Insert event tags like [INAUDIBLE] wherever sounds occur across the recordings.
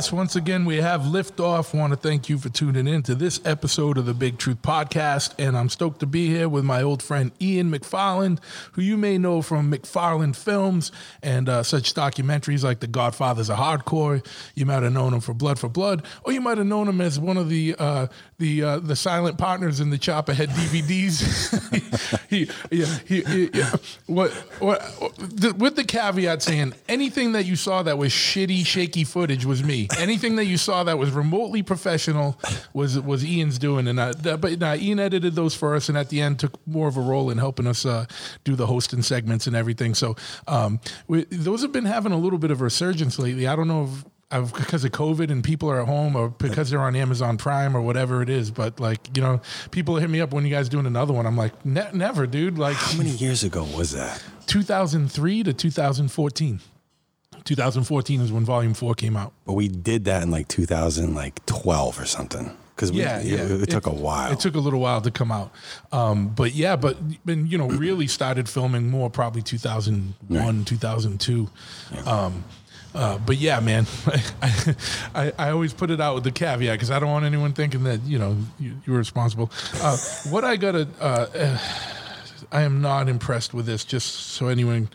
Yes, once again, we have liftoff. Want to thank you for tuning in to this episode of the Big Truth Podcast. And I'm stoked to be here with my old friend Ian McFarland, who you may know from McFarland Films and uh, such documentaries like The Godfathers of Hardcore. You might have known him for Blood for Blood, or you might have known him as one of the uh, the uh, the silent partners in the Choppahead DVDs. [LAUGHS] he, yeah, he, yeah. What, what, with the caveat saying anything that you saw that was shitty, shaky footage was me. Anything that you saw that was remotely professional was was Ian's doing, and I, but nah, Ian edited those for us, and at the end took more of a role in helping us uh, do the hosting segments and everything. So um, we, those have been having a little bit of a resurgence lately. I don't know if because of COVID and people are at home or because they're on Amazon Prime or whatever it is. But like, you know, people hit me up when you guys doing another one. I'm like, ne- never, dude. Like How many years ago was that? 2003 to 2014. 2014 is when Volume Four came out. But we did that in like 2012 or something. Because Yeah, it, yeah. it, took a while. It took a little while to come out. Um, but yeah, but and, you know, really started filming more probably 2001, 2002. Um, uh, but yeah, man, [LAUGHS] I, I, I always put it out with the caveat because I don't want anyone thinking that you know you, you're responsible. Uh, what I gotta, uh, uh, [SIGHS] I am not impressed with this. Just so anyone,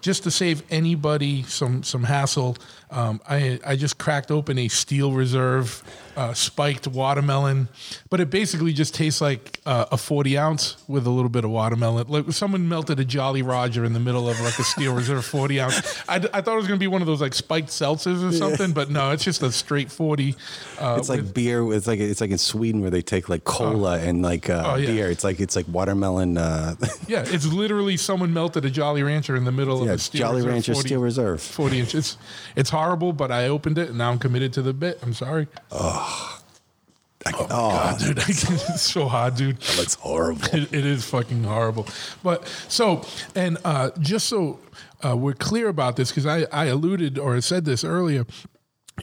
just to save anybody some some hassle, um, I I just cracked open a Steel Reserve uh, spiked watermelon, but it basically just tastes like uh, a 40 ounce with a little bit of watermelon. Like someone melted a Jolly Roger in the middle of like a Steel Reserve 40 ounce. I, I thought it was gonna be one of those like spiked seltzers or something, but no, it's just a straight 40. Uh, it's like beer. It's like it's like in Sweden where they take like cola and like uh, Oh, yeah. beer. It's like it's like watermelon. Uh, [LAUGHS] yeah, it's literally someone melted a Jolly Rancher in the middle of a Steel Jolly Reserve Rancher 40 Steel Reserve. 40 inch. It's it's horrible, but I opened it and now I'm committed to the bit. I'm sorry. I, oh, God, dude, I, [LAUGHS] it's so hard, dude. That looks horrible. It, it is fucking horrible. But so, and uh, just so uh, we're clear about this, because I, I alluded or said this earlier.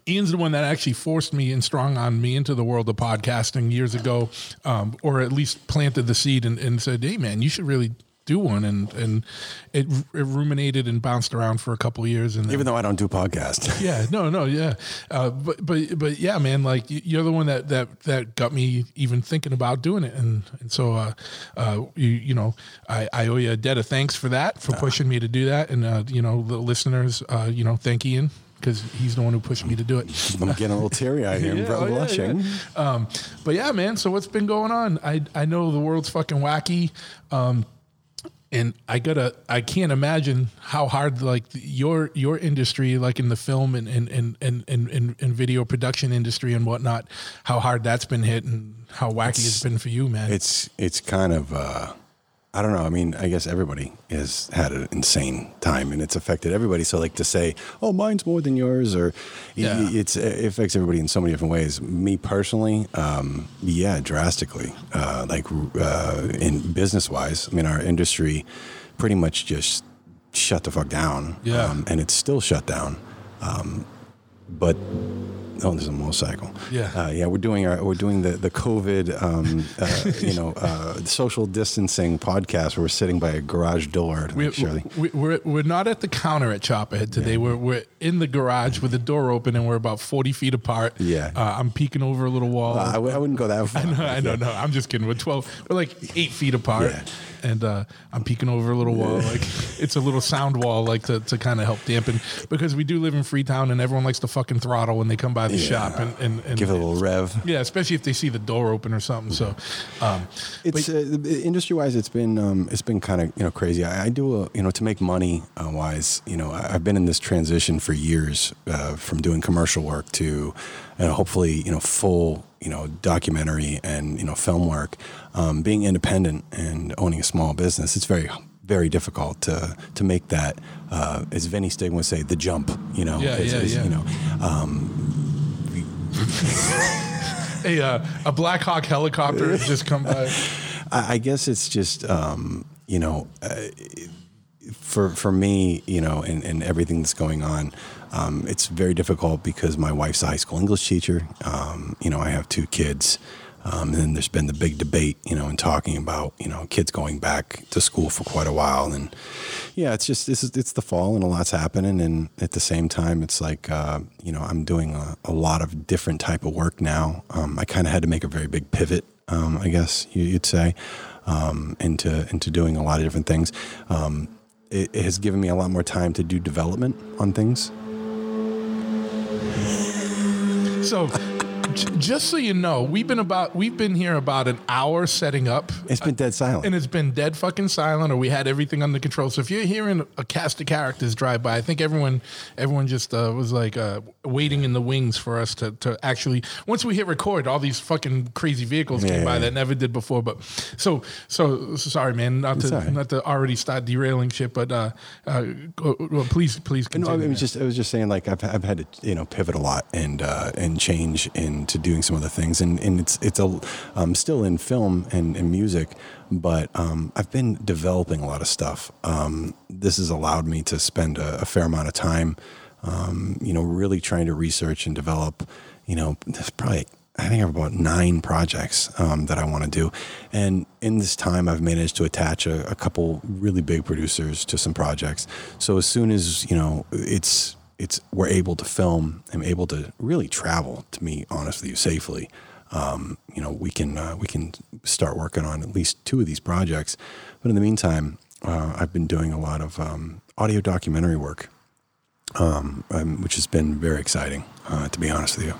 Ian's the one that actually forced me and strong on me into the world of podcasting years ago, um, or at least planted the seed and, and said, "Hey, man, you should really do one." And and it, it ruminated and bounced around for a couple years, and then, Even though I don't do podcasts. [LAUGHS] yeah, no, no, yeah, uh, but but but yeah, man, like you're the one that that that got me even thinking about doing it, and and so uh, uh, you you know, I I owe you a debt of thanks for that for pushing me to do that, and uh, you know, the listeners, uh, you know, thank Ian because he's the one who pushed me to do it. I'm getting a little teary eyed here. I'm [LAUGHS] Yeah, oh, yeah, yeah. Um, but yeah, man. So what's been going on? I I know the world's fucking wacky. Um, and I gotta, I can't imagine how hard like your your industry, like in the film and and and and and, and, video production industry and whatnot, how hard that's been hit and how wacky it's been for you, man. It's it's kind of uh, I don't know. I mean, I guess everybody has had an insane time, and it's affected everybody. So, like to say, "Oh, mine's more than yours," or Yeah. it's it affects everybody in so many different ways. Me personally, um, yeah, drastically. Uh, like uh, in business wise, I mean, our industry pretty much just shut the fuck down. Yeah. um, and it's still shut down. Um, but oh, there's a motorcycle. Yeah. uh, yeah. We're doing our we're doing the the COVID, um, uh, you know, uh, social distancing podcast. Where we're sitting by a garage door to we, make sure. we, we're we're not at the counter at Choppahead today. We're we're in the garage with the door open and we're about forty feet apart. Yeah. uh, I'm peeking over a little wall. I, w- I wouldn't go that far. [LAUGHS] No, I know, no, I'm just kidding. We're twelve. We're like eight feet apart, Yeah. And uh, I'm peeking over a little wall. [LAUGHS] Like it's a little sound wall, like to, to kind of help dampen because we do live in Freetown, and everyone likes to fucking throttle when they come by the shop, and, and, and Give it a little rev. yeah, especially if they see the door open or something. So, um, It's uh, industry wise. It's been um, it's been kind of you know crazy. I, I do a, you know to make money uh, wise. You know I, I've been in this transition for years uh, from doing commercial work to And hopefully you know full you know documentary and you know film work. Um, being independent and owning a small business, it's very very difficult to to make that. Uh, as Vinnie Stigma would say, the jump. You know, Yeah, is- yeah, is, yeah. You know, [LAUGHS] a uh, a Black Hawk helicopter has just come by. [LAUGHS] I, I guess it's just um, you know, uh, for for me, you know, and, and everything that's going on, um, it's very difficult because my wife's a high school English teacher. Um, you know, I have two kids. Um, and then there's been the big debate, you know, and talking about you know kids going back to school for quite a while, and yeah, it's just is it's the fall and a lot's happening, and at the same time, it's like uh, you know I'm doing a, a, lot of different type of work now. Um, I kind of had to make a very big pivot, um, I guess you'd say, um, into into doing a lot of different things. Um, it, it has given me a lot more time to do development on things. So just so you know, we've been about we've been here about an hour setting up. It's been dead silent, and it's been dead fucking silent, or we had everything under control. So if you're hearing a cast of characters drive by, I think everyone everyone just uh, was like uh, waiting in the wings for us to to actually once we hit record, all these fucking crazy vehicles yeah, came by yeah. that never did before. But so so sorry, man, not to right. not to already start derailing shit, but uh, uh well, please please continue. No, I was just I was just saying like I've I've had to you know pivot a lot and uh, and change into doing some of the things, and and it's it's a um, still in film and, and music, but um, I've been developing a lot of stuff. Um, this has allowed me to spend a, a fair amount of time, um, you know, really trying to research and develop. You know, there's probably I think I have about nine projects um, that I want to do. And in this time, I've managed to attach a, a, couple really big producers to some projects. So as soon as, you know, it's it's we're able to film and able to really travel. To me, honest with you, safely. Um, you know, we can uh, we can start working on at least two of these projects. But in the meantime, uh, I've been doing a lot of um, audio documentary work, um, um which has been very exciting. Uh, to be honest with you.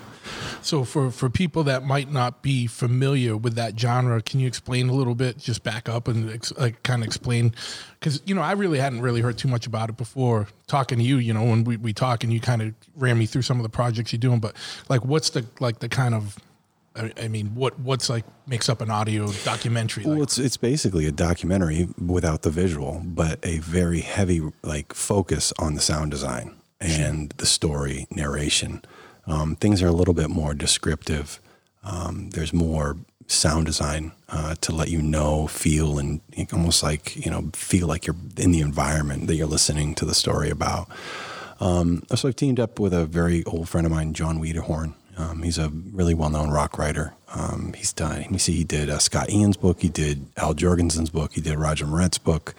So for for people that might not be familiar with that genre, can you explain a little bit? Just back up and ex- like kind of explain, because you know I really hadn't really heard too much about it before talking to you. You know when we we talk and you kind of ran me through some of the projects you're doing, but like what's the like the kind of I mean, what what's like makes up an audio documentary? Like? Well, it's it's basically a documentary without the visual, but a very heavy like focus on the sound design and the story narration. Um, things are a little bit more descriptive. Um, there's more sound design uh, to let you know, feel, and almost like you know, feel like you're in the environment that you're listening to the story about. Um, so I've teamed up with a very old friend of mine, Jon Wiederhorn. Um, he's a really well-known rock writer. Um, he's done. Me see. He did uh, Scott Ian's book. He did Al Jourgensen's book. He did Roger Miret's book.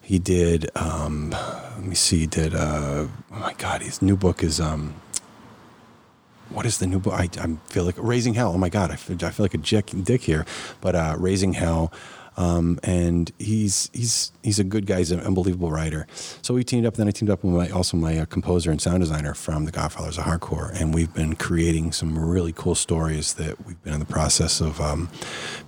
He did. Um, let me see. He did. Uh, oh my God, his new book is um, what is the new book? I, I feel like Raising Hell. Oh my God, I feel, I feel like a dick, dick here. But uh, Raising Hell, um, and he's he's he's a good guy. He's an unbelievable writer. So we teamed up. Then I teamed up with my, also my uh, composer and sound designer from The Godfathers of Hardcore, and we've been creating some really cool stories that we've been in the process of um,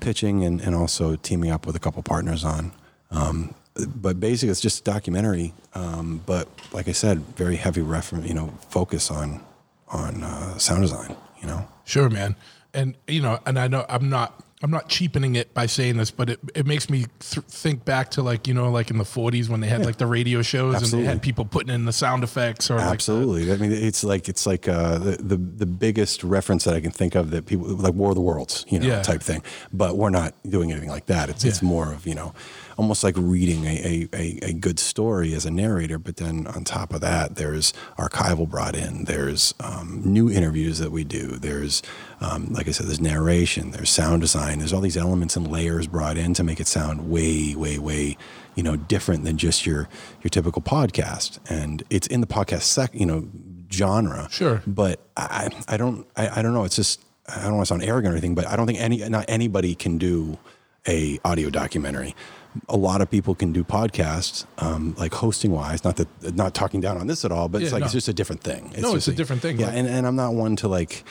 pitching and, and also teaming up with a couple partners on. Um, but basically, it's just a documentary. Um, but like I said, very heavy reference, you know, focus on on uh, sound design. You know. Sure, man. And you know, and I know I'm not I'm not cheapening it by saying this, but it, it makes me th- think back to like you know like in the 40s when they had yeah. like the radio shows Absolutely. and they had people putting in the sound effects or Absolutely. Like I mean, it's like it's like uh, the, the the biggest reference that I can think of that people like War of the Worlds, you know, yeah. type thing. But we're not doing anything like that. It's yeah. it's more of you know almost like reading a, a, a, good story as a narrator. But then on top of that, there's archival brought in. There's um, new interviews that we do. There's, um, like I said, there's narration. There's sound design. There's all these elements and layers brought in to make it sound way, way, way, you know, different than just your your typical podcast. And it's in the podcast sec, you know, genre. Sure. But I, I don't, I, I don't know. It's just I don't want to sound arrogant or anything, but I don't think any, not anybody can do a audio documentary a lot of people can do podcasts, um, like hosting wise. Not that not talking down on this at all, but yeah, it's like no. it's just a different thing. It's no, it's a, a, different thing. Yeah, and, and I'm not one to like.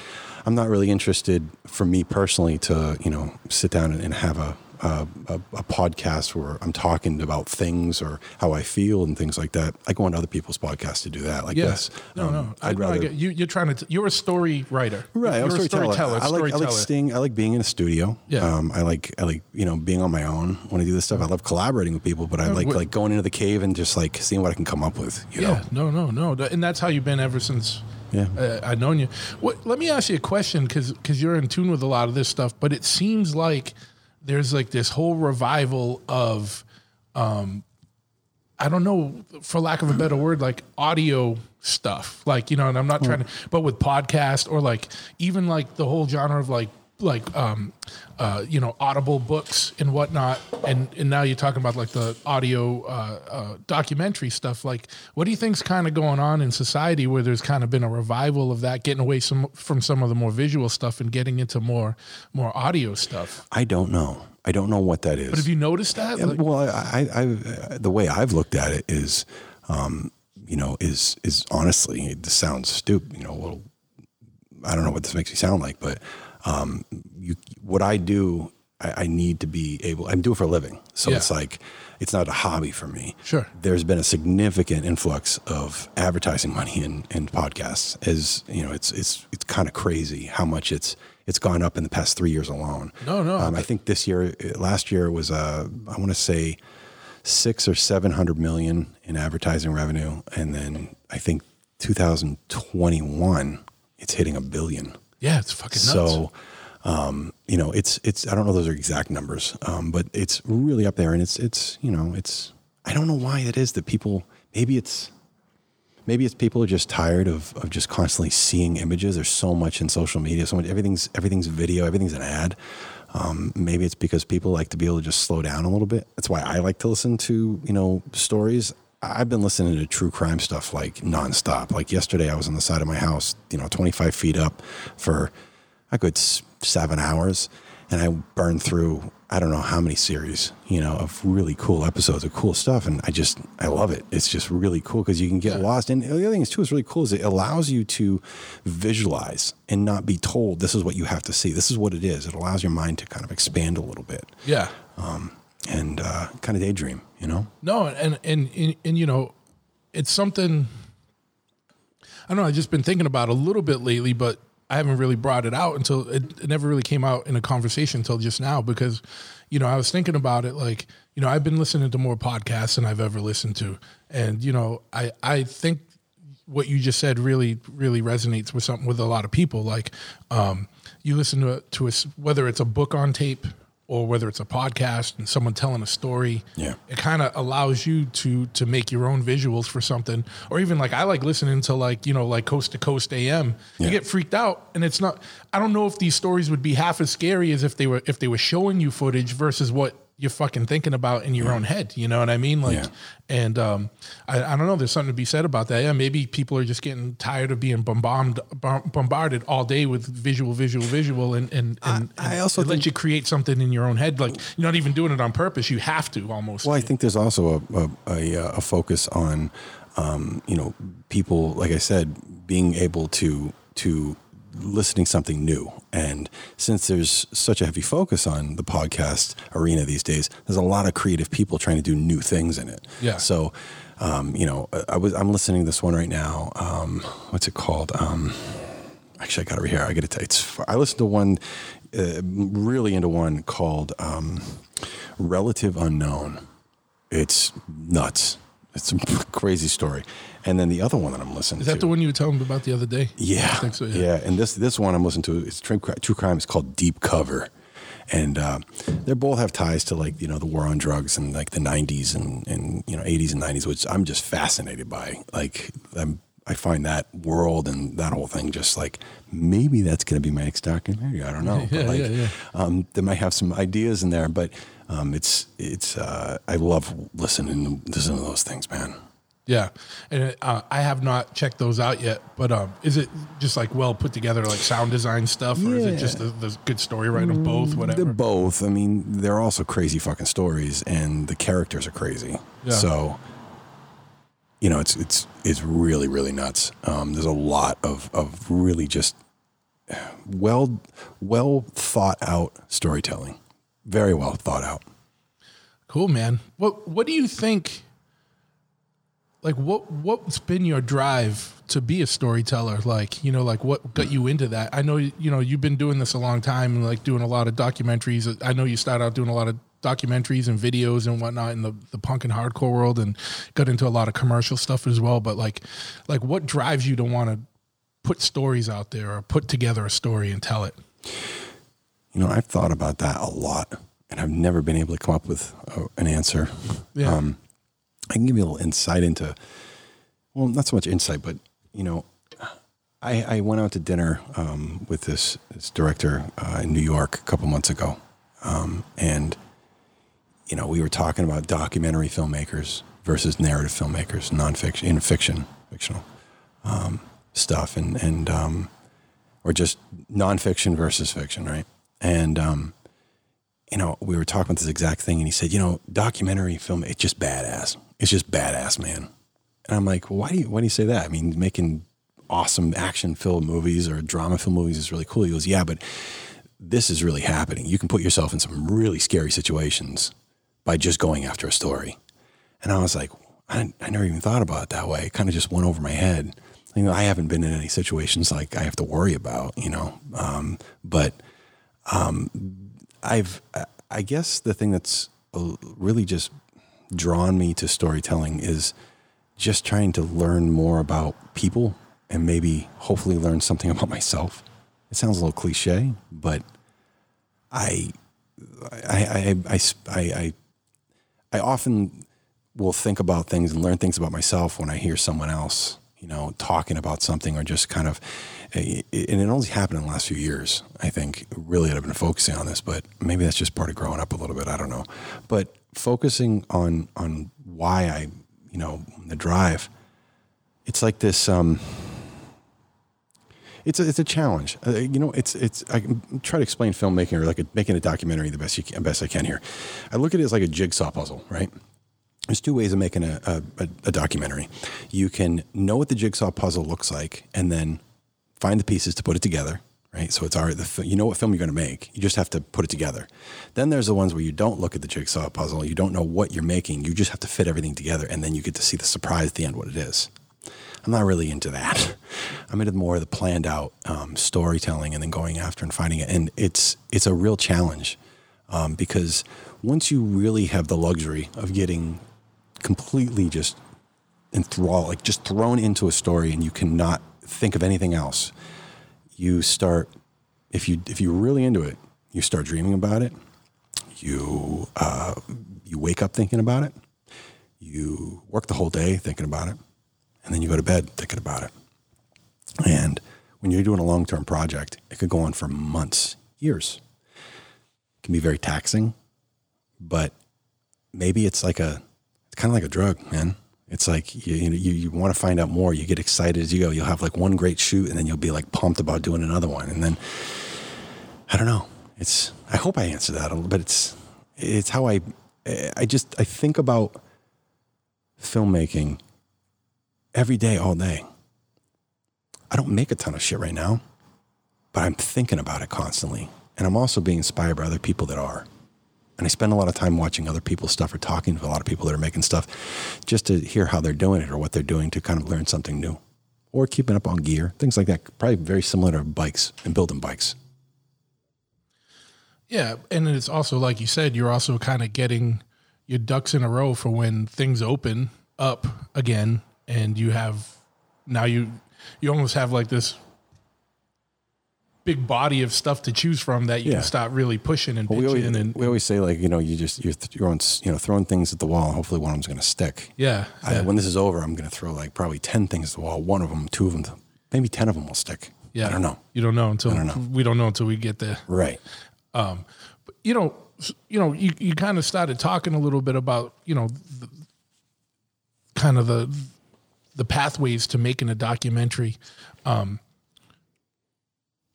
I'm not really interested, for me personally, to you know sit down and, and have a a, a, a, podcast where I'm talking about things or how I feel and things like that. I go on other people's podcasts to do that, like yes. this. No, um, no, I'd I, rather. you, you're trying to. T- you're a story writer, right? You're I'm a storyteller. storyteller. I like, I like staying. I like being in a studio. Yeah. Um, I like. I like you know being on my own when I do this stuff. I love collaborating with people, but I like like going into the cave and just like seeing what I can come up with. You yeah. Know? No, no, no. And that's how you've been ever since. Yeah. Uh, I've known you. What, let me ask you a question because because you're in tune with a lot of this stuff, but it seems like there's like this whole revival of um I don't know, for lack of a better word, like audio stuff. Like, you know, and I'm not trying to, but with podcast or like even like the whole genre of like like um, uh, you know audible books and whatnot and and now you're talking about like the audio uh, uh, documentary stuff like what do you think's kind of going on in society where there's kind of been a revival of that getting away some from some of the more visual stuff and getting into more more audio stuff I don't know. I don't know what that is. but have you noticed that Yeah, Like- well, I, I, I, the way I've looked at it is, um, you know, is is honestly, this sounds stupid, you know, a little. I don't know what this makes me sound like, but um, you, what I do, I, I need to be able. I'm doing it for a living, so Yeah. it's like it's not a hobby for me. Sure. There's been a significant influx of advertising money in, in podcasts. As you know, it's it's it's kind of crazy how much it's it's gone up in the past three years alone. No, no. Um, I think this year, last year was uh, I want to say six or seven hundred million in advertising revenue, and then I think 2021 it's hitting a billion. Yeah it's fucking nuts So, um, you know, it's it's I don't know those are exact numbers, um, but it's really up there, and it's it's you know it's I don't know why it is that people maybe it's maybe it's people are just tired of of just constantly seeing images. There's so much in social media, so much everything's everything's video, everything's an ad. Um, maybe it's because people like to be able to just slow down a little bit. That's why I like to listen to you know stories. I've been listening to true crime stuff like nonstop. Like yesterday, I was on the side of my house, you know, 25 feet up for a good seven hours, and I burned through I don't know how many series, you know, of really cool episodes of cool stuff, and I just I love it. It's just really cool because you can get lost. And the other thing is too is really cool is it allows you to visualize and not be told this is what you have to see. This is what it is. It allows your mind to kind of expand a little bit yeah um, and uh, kind of daydream. You know. No, and, and and and you know, it's something. I don't know. I've just been thinking about a little bit lately, but I haven't really brought it out until it, it never really came out in a conversation until just now because, you know, I was thinking about it like, you know, I've been listening to more podcasts than I've ever listened to, and you know, I I think what you just said really really resonates with something with a lot of people. Like, um, you listen to a, to a whether it's a book on tape or whether it's a podcast and someone telling a story. Yeah. it kind of allows you to to make your own visuals for something, or even like I like listening to like you know like Coast to Coast AM. You get freaked out, and it's not. I don't know if these stories would be half as scary as if they were if they were showing you footage versus what you're fucking thinking about in your own head. You know what I mean? Like, Yeah. and um, I, I don't know. There's something to be said about that. Yeah, maybe people are just getting tired of being bombarded bombarded all day with visual, visual, visual, and and, and, I and also it lets you create something in your own head. Like you're not even doing it on purpose. You have to almost. Well, I think there's also a a, a, a focus on, um, you know, people like I said, being able to to listening something new. And since there's such a heavy focus on the podcast arena these days, there's a lot of creative people trying to do new things in it. Yeah. So, um, you know, I- was I'm listening to this one right now. Um, what's it called? Um, actually, I got it right here. I got to tell you, it's I listened to one, uh, really into one called um, Relative Unknown. It's nuts. It's a [LAUGHS] crazy story. And then the other one that I'm listening to. Is to. that the one you were telling me about the other day? Yeah, I think so. Yeah. yeah. And this this one I'm listening to. It's true, true crime. It's called Deep Cover, and uh, they both have ties to like you know the war on drugs and like the '90s and and you know '80s and '90s, which I'm just fascinated by. Like I'm. I find that world and that whole thing just like maybe that's going to be my next documentary. I don't know. [LAUGHS] Yeah, but like, yeah, yeah. Um, they might have some ideas in there, but um, it's it's. Uh, I love listening to listening to those things, man. Yeah, and uh, I have not checked those out yet. But um, is it just like well put together, like sound design stuff, or is it just the, the good story writing of both? Whatever. They're both. I mean, they're also crazy fucking stories, and the characters are crazy. Yeah. So, you know, it's it's it's really really nuts. Um, there's a lot of of really just well well thought out storytelling. Very well thought out. Cool, man. What What do you think? Like, what What's been your drive to be a storyteller? Like, you know, like what got you into that? I know, you know, you've been doing this a long time and like doing a lot of documentaries. I know you started out doing a lot of documentaries and videos and whatnot in the, the punk and hardcore world and got into a lot of commercial stuff as well. But like, like what drives you to want to put stories out there or put together a story and tell it? You know, I've thought about that a lot, and I've never been able to come up with uh, an answer. Yeah. Um, I can give you a little insight into, well, not so much insight, but you know, I, I went out to dinner um, with this, this director uh, in New York a couple months ago, um, and you know we were talking about documentary filmmakers versus narrative filmmakers, nonfiction, in fiction, fictional um, stuff, and and um, or just nonfiction versus fiction, right? And um, you know we were talking about this exact thing, and he said, you know, documentary film, it's just badass. It's just badass, man. And I'm like, why do you why do you say that? I mean, making awesome action filled movies or drama film movies is really cool. He goes, yeah, but this is really happening. You can put yourself in some really scary situations by just going after a story. And I was like, I, I never even thought about it that way. It kind of just went over my head. You know, I haven't been in any situations like I have to worry about, you know. Um, but um, I've, I guess the thing that's really just drawn me to storytelling is just trying to learn more about people and maybe hopefully learn something [LAUGHS] about myself. It sounds a little cliche, but I, I, I, I, I, often will think about things and learn things about myself when I hear someone else, you know, talking about something or just kind of, eh, eh, and it only happened in the last few years. I think really I've been focusing on this, but maybe that's just part of growing up a little bit. I don't know, but focusing on on why I, you know, the drive. It's like this. Um, it's a, it's a challenge. Uh, you know, it's it's I can try to explain filmmaking or like a, making a documentary the best you can, best I can here. I look at it as like a jigsaw puzzle, right? There's two ways of making a, a, a documentary. You can know what the jigsaw puzzle looks like, and then find the pieces to put it together. Right, so it's already the you know what film you're going to make. You just have to put it together. Then there's the ones where you don't look at the jigsaw puzzle. You don't know what you're making. You just have to fit everything together, and then you get to see the surprise at the end what it is. I'm not really into that. [LAUGHS] I'm into more of the planned out um, storytelling and then going after and finding it. And it's it's a real challenge um, because once you really have the luxury of getting completely just enthralled, like just thrown into a story, and you cannot think of anything else, you start if you if you're really into it, you start dreaming about it. You uh, you wake up thinking about it. You work the whole day thinking about it and then you go to bed thinking about it. And when you're doing a long term project, it could go on for months, years. It can be very taxing, but maybe it's like a, it's kind of like a drug, man. It's like you, you, you want to find out more. You get excited as you go. You'll have like one great shoot, and then you'll be like pumped about doing another one. And then I don't know. It's I hope I answered that a little, but it's it's how I I just I think about filmmaking every day, all day. I don't make a ton of shit right now, but I'm thinking about it constantly. And I'm also being inspired by other people that are. And I spend a lot of time watching other people's stuff or talking to a lot of people that are making stuff just to hear how they're doing it or what they're doing to kind of learn something new or keeping up on gear, things like that. Probably very similar to bikes and building bikes. Yeah. And it's also, like you said, you're also kind of getting your ducks in a row for when things open up again and you have now you you almost have like this big body of stuff to choose from that you Yeah. can start really pushing and Well, we, pitching always, and we always say like you know you just you're throwing you know throwing things at the wall and hopefully one of them's going to stick. yeah, I, yeah, when this is over, I'm going to throw like probably ten things at the wall. One of them, two of them, maybe ten of them will stick. yeah. I don't know. You don't know until don't know. we don't know until we get there. Right. Um, but, you know, you know, you, you kind of started talking a little bit about you know, the, kind of the the pathways to making a documentary. Um,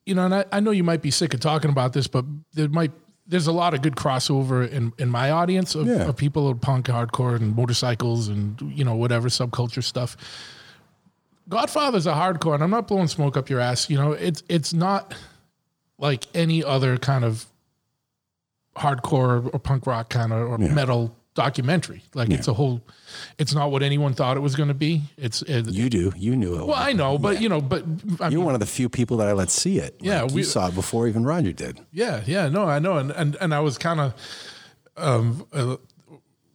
you know, and I, I know you might be sick of talking about this, but there might there's a lot of good crossover in in my audience of, Yeah. of people of punk, hardcore, and motorcycles, and you know whatever subculture stuff. Godfather's a hardcore, and I'm not blowing smoke up your ass. You know, it's it's not like any other kind of hardcore or punk rock kind of or metal documentary. Like it's a whole. It's not what anyone thought it was going to be. It's it, You do. You knew it. well, I know, but you know, but I You're mean, one of the few people that I let see it. Yeah, Like, we- saw it before even Roger did. yeah, yeah, no, I know, and and and I was kind of um uh,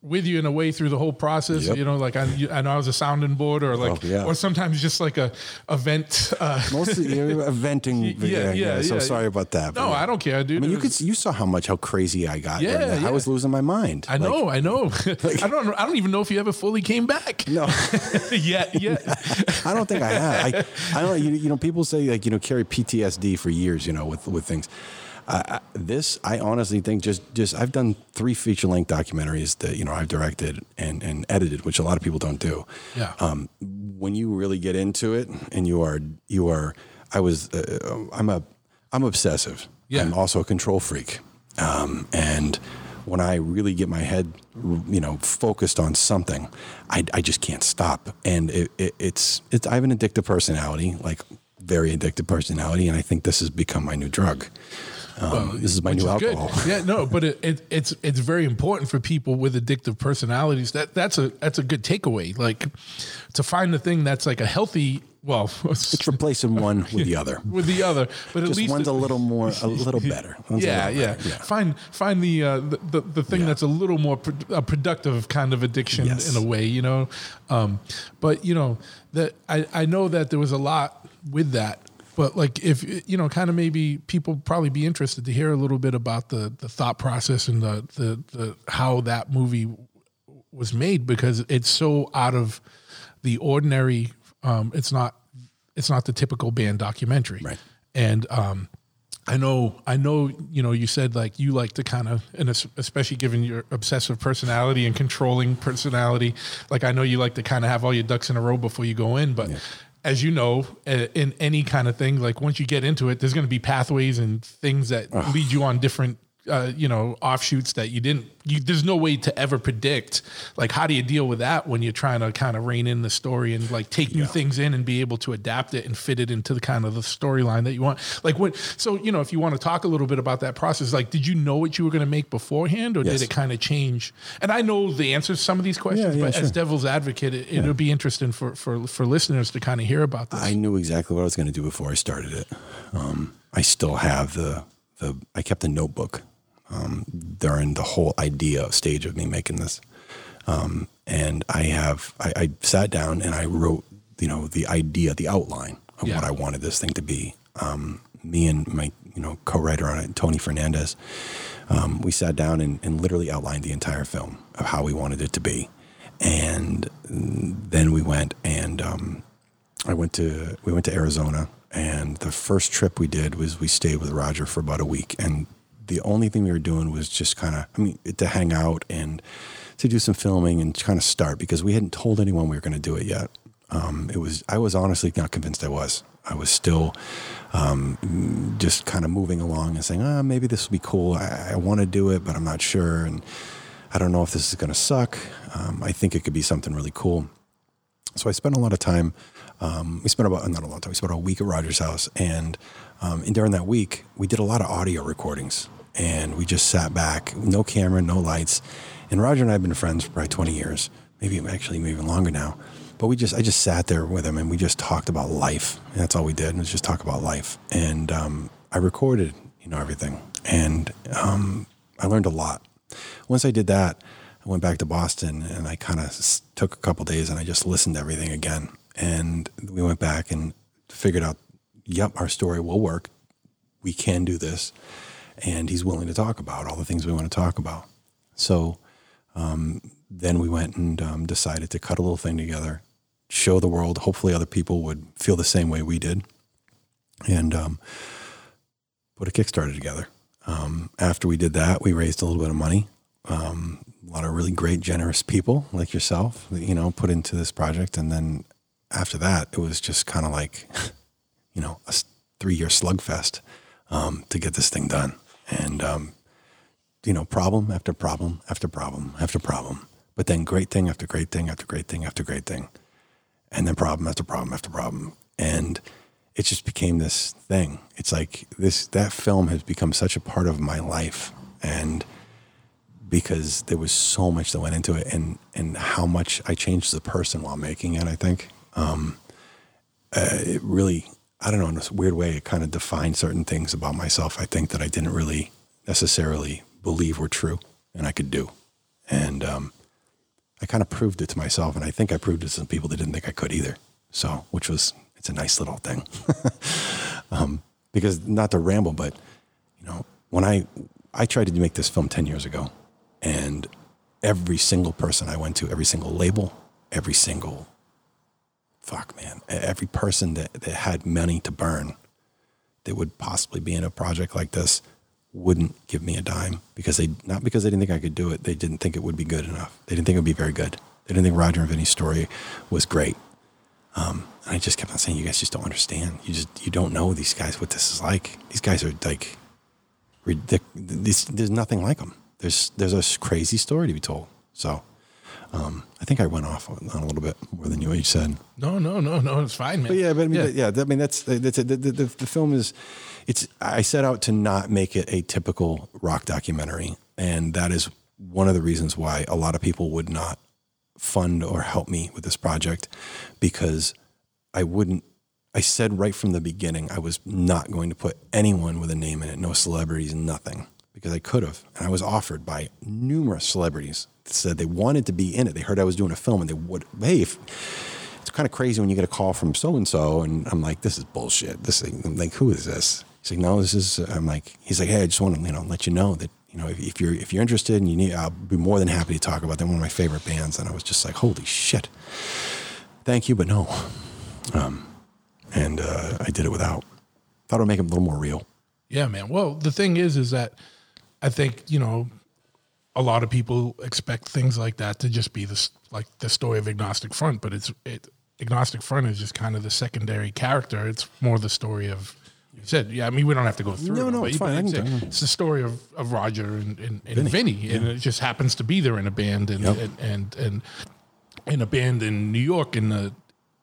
with you in a way through the whole process. Yep. You know, like I, I know I was a sounding board or like, Oh, yeah. or sometimes just like a event. Uh, [LAUGHS] Mostly you're venting. [LAUGHS] yeah, yeah, So yeah. sorry about that. no, I don't care, dude. I mean, you could you saw how much how crazy I got. Yeah, yeah. I was losing my mind. I know, I know. [LAUGHS] I don't. I don't even know if you ever fully came back. No, yeah, yeah. I don't think I have. I, I don't. You, you know, people say like you know carry PTSD for years. You know, with with things. Uh, I- this, I honestly think just just I've done three feature length documentaries that you know I've directed and and edited, which a lot of people don't do. Yeah. Um, when you really get into it, and you are you are, I was, uh, I'm a, I'm obsessive. Yeah. I'm also a control freak, um, and when I really get my head, you know, focused on something, I, I just can't stop. And it, it, it's it's I have an addictive personality, like very addictive personality, and I think this has become my new drug. Um, this is my new is good. alcohol. [LAUGHS] Yeah, no, but it, it, it's it's very important for people with addictive personalities. That that's a that's a good takeaway. Like to find the thing that's like a healthy. Well, [LAUGHS] It's replacing one with the other. [LAUGHS] with the other, but at Just least one's it- a little more, a little better. One's yeah, little yeah, better. Find find the uh, the, the the thing Yeah. that's a little more pro- a productive kind of addiction Yes. in a way, you know. Um, but you know that I I know that there was a lot with that. But like if you know, kind of maybe people probably be interested to hear a little bit about the the thought process and the the, the how that movie was made because it's so out of the ordinary. Um, it's not it's not the typical band documentary, Right. And um, I know, I know, you know, you said like you like to kind of, and especially given your obsessive personality and controlling personality, like I know you like to kind of have all your ducks in a row before you go in. But as you know, uh, in any kind of thing, like once you get into it, there's going to be pathways and things that lead you on different. Uh, you know, offshoots that you didn't. You, there's no way to ever predict. Like, how do you deal with that when you're trying to kind of rein in the story and like take new things in and be able to adapt it and fit it into the kind of the storyline that you want? Like, what? So, you know, if you want to talk a little bit about that process, like, did you know what you were going to make beforehand, or Yes. did it kind of change? And I know the answers to some of these questions, Yeah, yeah, but as devil's advocate, it, it'll be interesting for for for listeners to kind of hear about this. I knew exactly what I was going to do before I started it. Um, I still have the the. I kept a notebook um, during the whole idea stage of me making this, um, and I have. I, I sat down and I wrote, you know, the idea, the outline of Yeah. what I wanted this thing to be. Um, me and my, you know, co-writer on it, Tony Fernandez, um, we sat down and, and literally outlined the entire film of how we wanted it to be, and then we went and um, I went to we went to Arizona, and the first trip we did was we stayed with Roger for about a week, and the only thing we were doing was just kind of I mean to hang out and to do some filming and kind of start because we hadn't told anyone we were going to do it yet. Um, it was I was honestly not convinced I was. I was still um, just kind of moving along and saying, ah, maybe this will be cool. I, I want to do it, but I'm not sure, and I don't know if this is going to suck. Um, I think it could be something really cool. So I spent a lot of time. Um, we spent about not a lot of time. We spent a week at Roger's house, and, um, and during that week, we did a lot of audio recordings. And we just sat back, no camera, no lights. And Roger and I have been friends for probably 20 years, maybe actually maybe even longer now. But we just I just sat there with him, and we just talked about life. And that's all we did was just talk about life. And um, I recorded, you know, everything, and um, I learned a lot. Once I did that, I went back to Boston and I kind of took a couple days and I just listened to everything again. And we went back and figured out, yep, our story will work. We can do this. And he's willing to talk about all the things we want to talk about. So um, then we went and um, decided to cut a little thing together, show the world. Hopefully, other people would feel the same way we did. And um, put a Kickstarter together. Um, after we did that, we raised a little bit of money. Um, a lot of really great, generous people like yourself, you know, put into this project. And then after that, it was just kind of like, [LAUGHS] you know, a three year slugfest um, to get this thing done. And, um, you know, problem after problem after problem after problem. But then great thing after great thing after great thing after great thing. And then problem after problem after problem. And it just became this thing. It's like this that film has become such a part of my life. And because there was so much that went into it and and how much I changed as a person while making it, I think. Um, uh, it really I don't know, in a weird way, it kind of defined certain things about myself, I think, that I didn't really necessarily believe were true and I could do. And um, I kind of proved it to myself, and I think I proved it to some people that didn't think I could either. So, which was it's a nice little thing. [LAUGHS] um, because not to ramble, but you know, when I I tried to make this film ten years ago, and every single person I went to, every single label, every single fuck man, every person that, that had money to burn that would possibly be in a project like this wouldn't give me a dime because they not because they didn't think I could do it. They didn't think it would be good enough. They didn't think it would be very good. They didn't think Roger and Vinnie's story was great. Um, and I just kept on saying, you guys just don't understand. You just you don't know these guys what this is like. These guys are like, ridic- this, there's nothing like them. There's there's a crazy story to be told. So. Um, I think I went off on, on a little bit more than you each said. No, no, no, no. It's fine, man. But yeah, but I mean, yeah, I mean that's that's the, the, the, the film is. It's I set out to not make it a typical rock documentary, and that is one of the reasons why a lot of people would not fund or help me with this project because I wouldn't. I said right from the beginning I was not going to put anyone with a name in it, no celebrities, nothing, because I could have, and I was offered by numerous celebrities that said they wanted to be in it. They heard I was doing a film, and they would. Hey, if, it's kind of crazy when you get a call from so and so, and I'm like, this is bullshit. This thing, I'm like, who is this? He's like, no, this is. I'm like, he's like, hey, I just want to you know let you know that you know if, if you're if you're interested and you need, I'll be more than happy to talk about them. One of my favorite bands, and I was just like, holy shit, thank you, but no. Um, and uh, I did it without. Thought it would make it a little more real. Yeah, man. Well, the thing is, is that I think you know a lot of people expect things like that to just be this like the story of agnostic front, but it's it agnostic front is just kind of the secondary character. It's more the story of you said, yeah. I mean, we don't have to go through. No, it, no, it's fine. It's, can a- go. it's the story of, of Roger and, and, and Vinnie. Vinnie, and it just happens to be there in a band and Yep. and, and and in a band in New York in the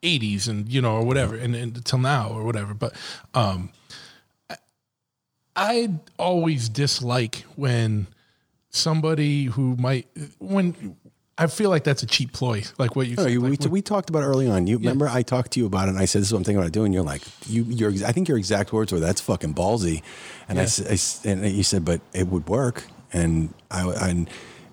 '80s and you know or whatever, and, and until now or whatever. But um, I always dislike when somebody who might when I feel like that's a cheap ploy, like what you No, said. you, like we, we talked about early on. You remember I talked to you about it, and I said, "This is what I'm thinking about doing." You're like, "You, your, I think your exact words were that's fucking ballsy," and I, Yeah. I s- and you said, "But it would work," and I, I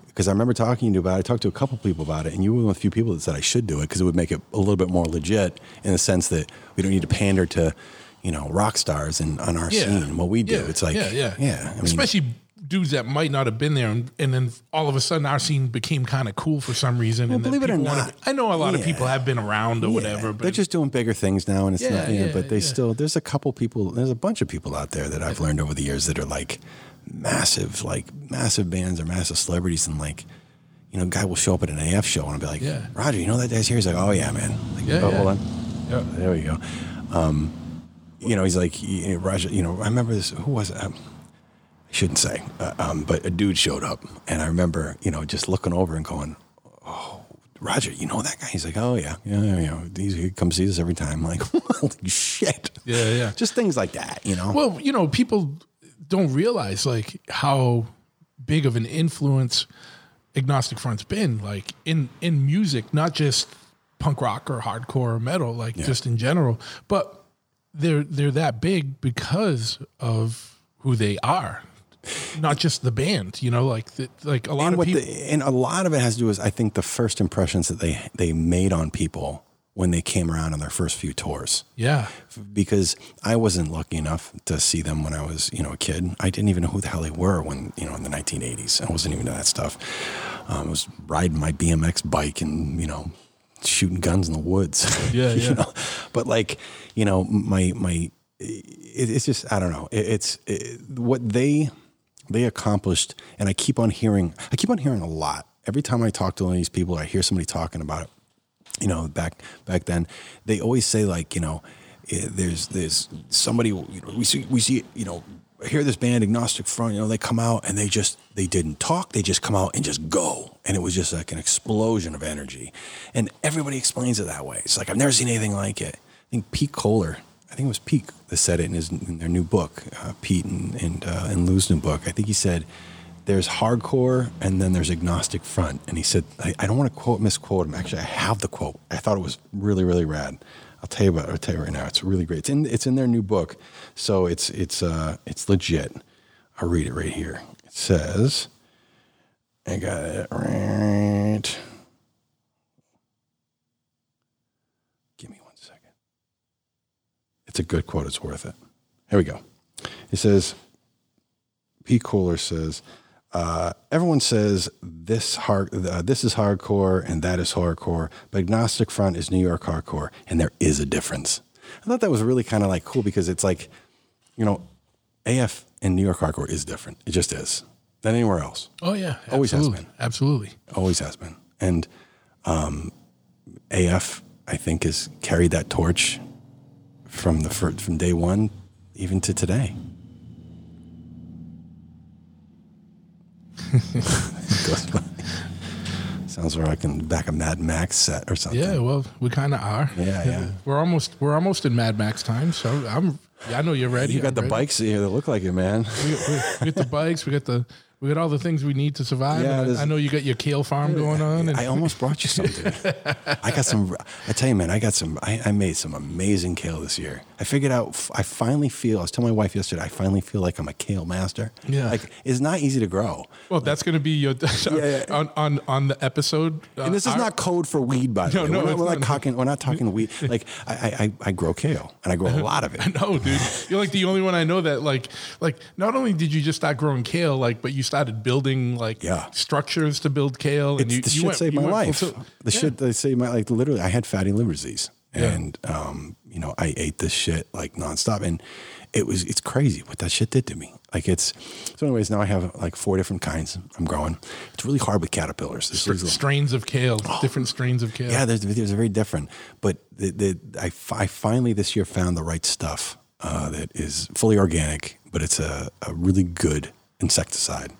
because I remember talking to you about. it. I talked to a couple people about it, and you were one of the few people that said I should do it because it would make it a little bit more legit in the sense that we don't need to pander to, you know, rock stars and on our Yeah. scene. What we do, Yeah, it's like, yeah, yeah, yeah. I mean, especially dudes that might not have been there, and, and then all of a sudden our scene became kind of cool for some reason. and believe it or not, I know a lot of people have been around or Yeah, whatever, but they're just doing bigger things now, and it's Yeah, not. Yeah, yeah, but they yeah. still. There's a couple people. There's a bunch of people out there that I've learned over the years that are like massive, like massive bands or massive celebrities, and like. You know, a guy will show up at an AF show and I'll be like, Yeah. Roger, you know that guy's here? He's like, oh, yeah, man. Like, Yeah, oh, yeah. hold on. Yeah, there we go. Um, you know, he's like, Roger, you know, I remember this. Who was it? Um, I shouldn't say, uh, um, but a dude showed up. And I remember, you know, just looking over and going, oh, Roger, you know that guy? He's like, oh yeah, yeah, you know, He's, he comes see us every time. I'm [LAUGHS] like, holy shit. Yeah, yeah. Just things like that, you know. Well, you know, people don't realize like how big of an influence agnostic front's been like in in music, not just punk rock or hardcore or metal, like just in general. But they're they're that big because of who they are. Not just the band, you know, like the, like a lot and of what people. the, and a lot of it has to do with I think the first impressions that they they made on people when they came around on their first few tours. yeah, because I wasn't lucky enough to see them when I was, you know, a kid. I didn't even know who the hell they were when, you know, in the 1980s. I wasn't even into that stuff. Um, I was riding my BMX bike and, you know, shooting guns in the woods. Yeah, [LAUGHS] you yeah. know, but like, you know, my my, it, it's just I don't know. It, it's it, what they they accomplished, and I keep on hearing. I keep on hearing a lot every time I talk to one of these people. I hear somebody talking about it you know back back then they always say like you know eh, there's there's somebody you know we see we see you know hear this band agnostic front you know they come out and they just they didn't talk they just come out and just go and it was just like an explosion of energy and everybody explains it that way it's like i've never seen anything like it i think pete Koller i think it was pete that said it in his in their new book uh, pete and and, uh, and lou's new book i think he said there's hardcore and then there's agnostic front. And he said, I, I don't want to quote misquote him. Actually, I have the quote. I thought it was really, really rad. I'll tell you about I'll tell you right now. It's really great. It's in it's in their new book. So it's it's uh it's legit. I'll read it right here. It says I got it right. It's a good quote. It's worth it. Here we go. He says, P. Koller says, uh, everyone says this hard, uh, this is hardcore and that is hardcore, but Agnostic Front is New York hardcore, and there is a difference. I thought that was really kind of like cool because it's like, you know, AF and New York hardcore is different. It just is than anywhere else. Oh yeah, Always has been. Absolutely. Always has been. And um, AF, I think, has carried that torch from the first, from day one even to today. [LAUGHS] Sounds like I can back a Mad Max set or something. Yeah, well, we kind of are. Yeah, yeah. [LAUGHS] We're almost we're almost in Mad Max time, so I'm. I know you're ready. You got I'm the ready. bikes here that look like it, man. We, we, we got the bikes. We got the we got all the things we need to survive. Yeah, I, I know you got your kale farm going on. And I almost brought you something. [LAUGHS] I got some. I tell you, man, I got some. I, I made some amazing kale this year. I figured out. I finally feel. I was telling my wife yesterday. I finally feel like I'm a kale master. Yeah. like it's not easy to grow. well, that's going to be your [LAUGHS] yeah. on on on the episode. uh, And this is our- not code for weed, by the No, way. no, we're not, we're not talking. We're not talking weed. [LAUGHS] Like I, I, I, I grow kale, and I grow a lot of it. [LAUGHS] No, dude, you're like the only one I know that like like not only did you just start growing kale, like, but you started building like Yeah. structures to build kale, and It's, you, the you shit went, saved my life. The Yeah. shit that saved my like literally. I had fatty liver disease, Yeah. and um, you know, I ate this shit like nonstop, and it was it's crazy what that shit did to me. Like it's so. Anyways, now I have like four different kinds I'm growing. It's really hard with caterpillars. Str- strains of kale, different strains of kale. yeah, there's, there's very different. But the, the, I, I finally this year found the right stuff uh, that is fully organic, but it's a, a really good insecticide.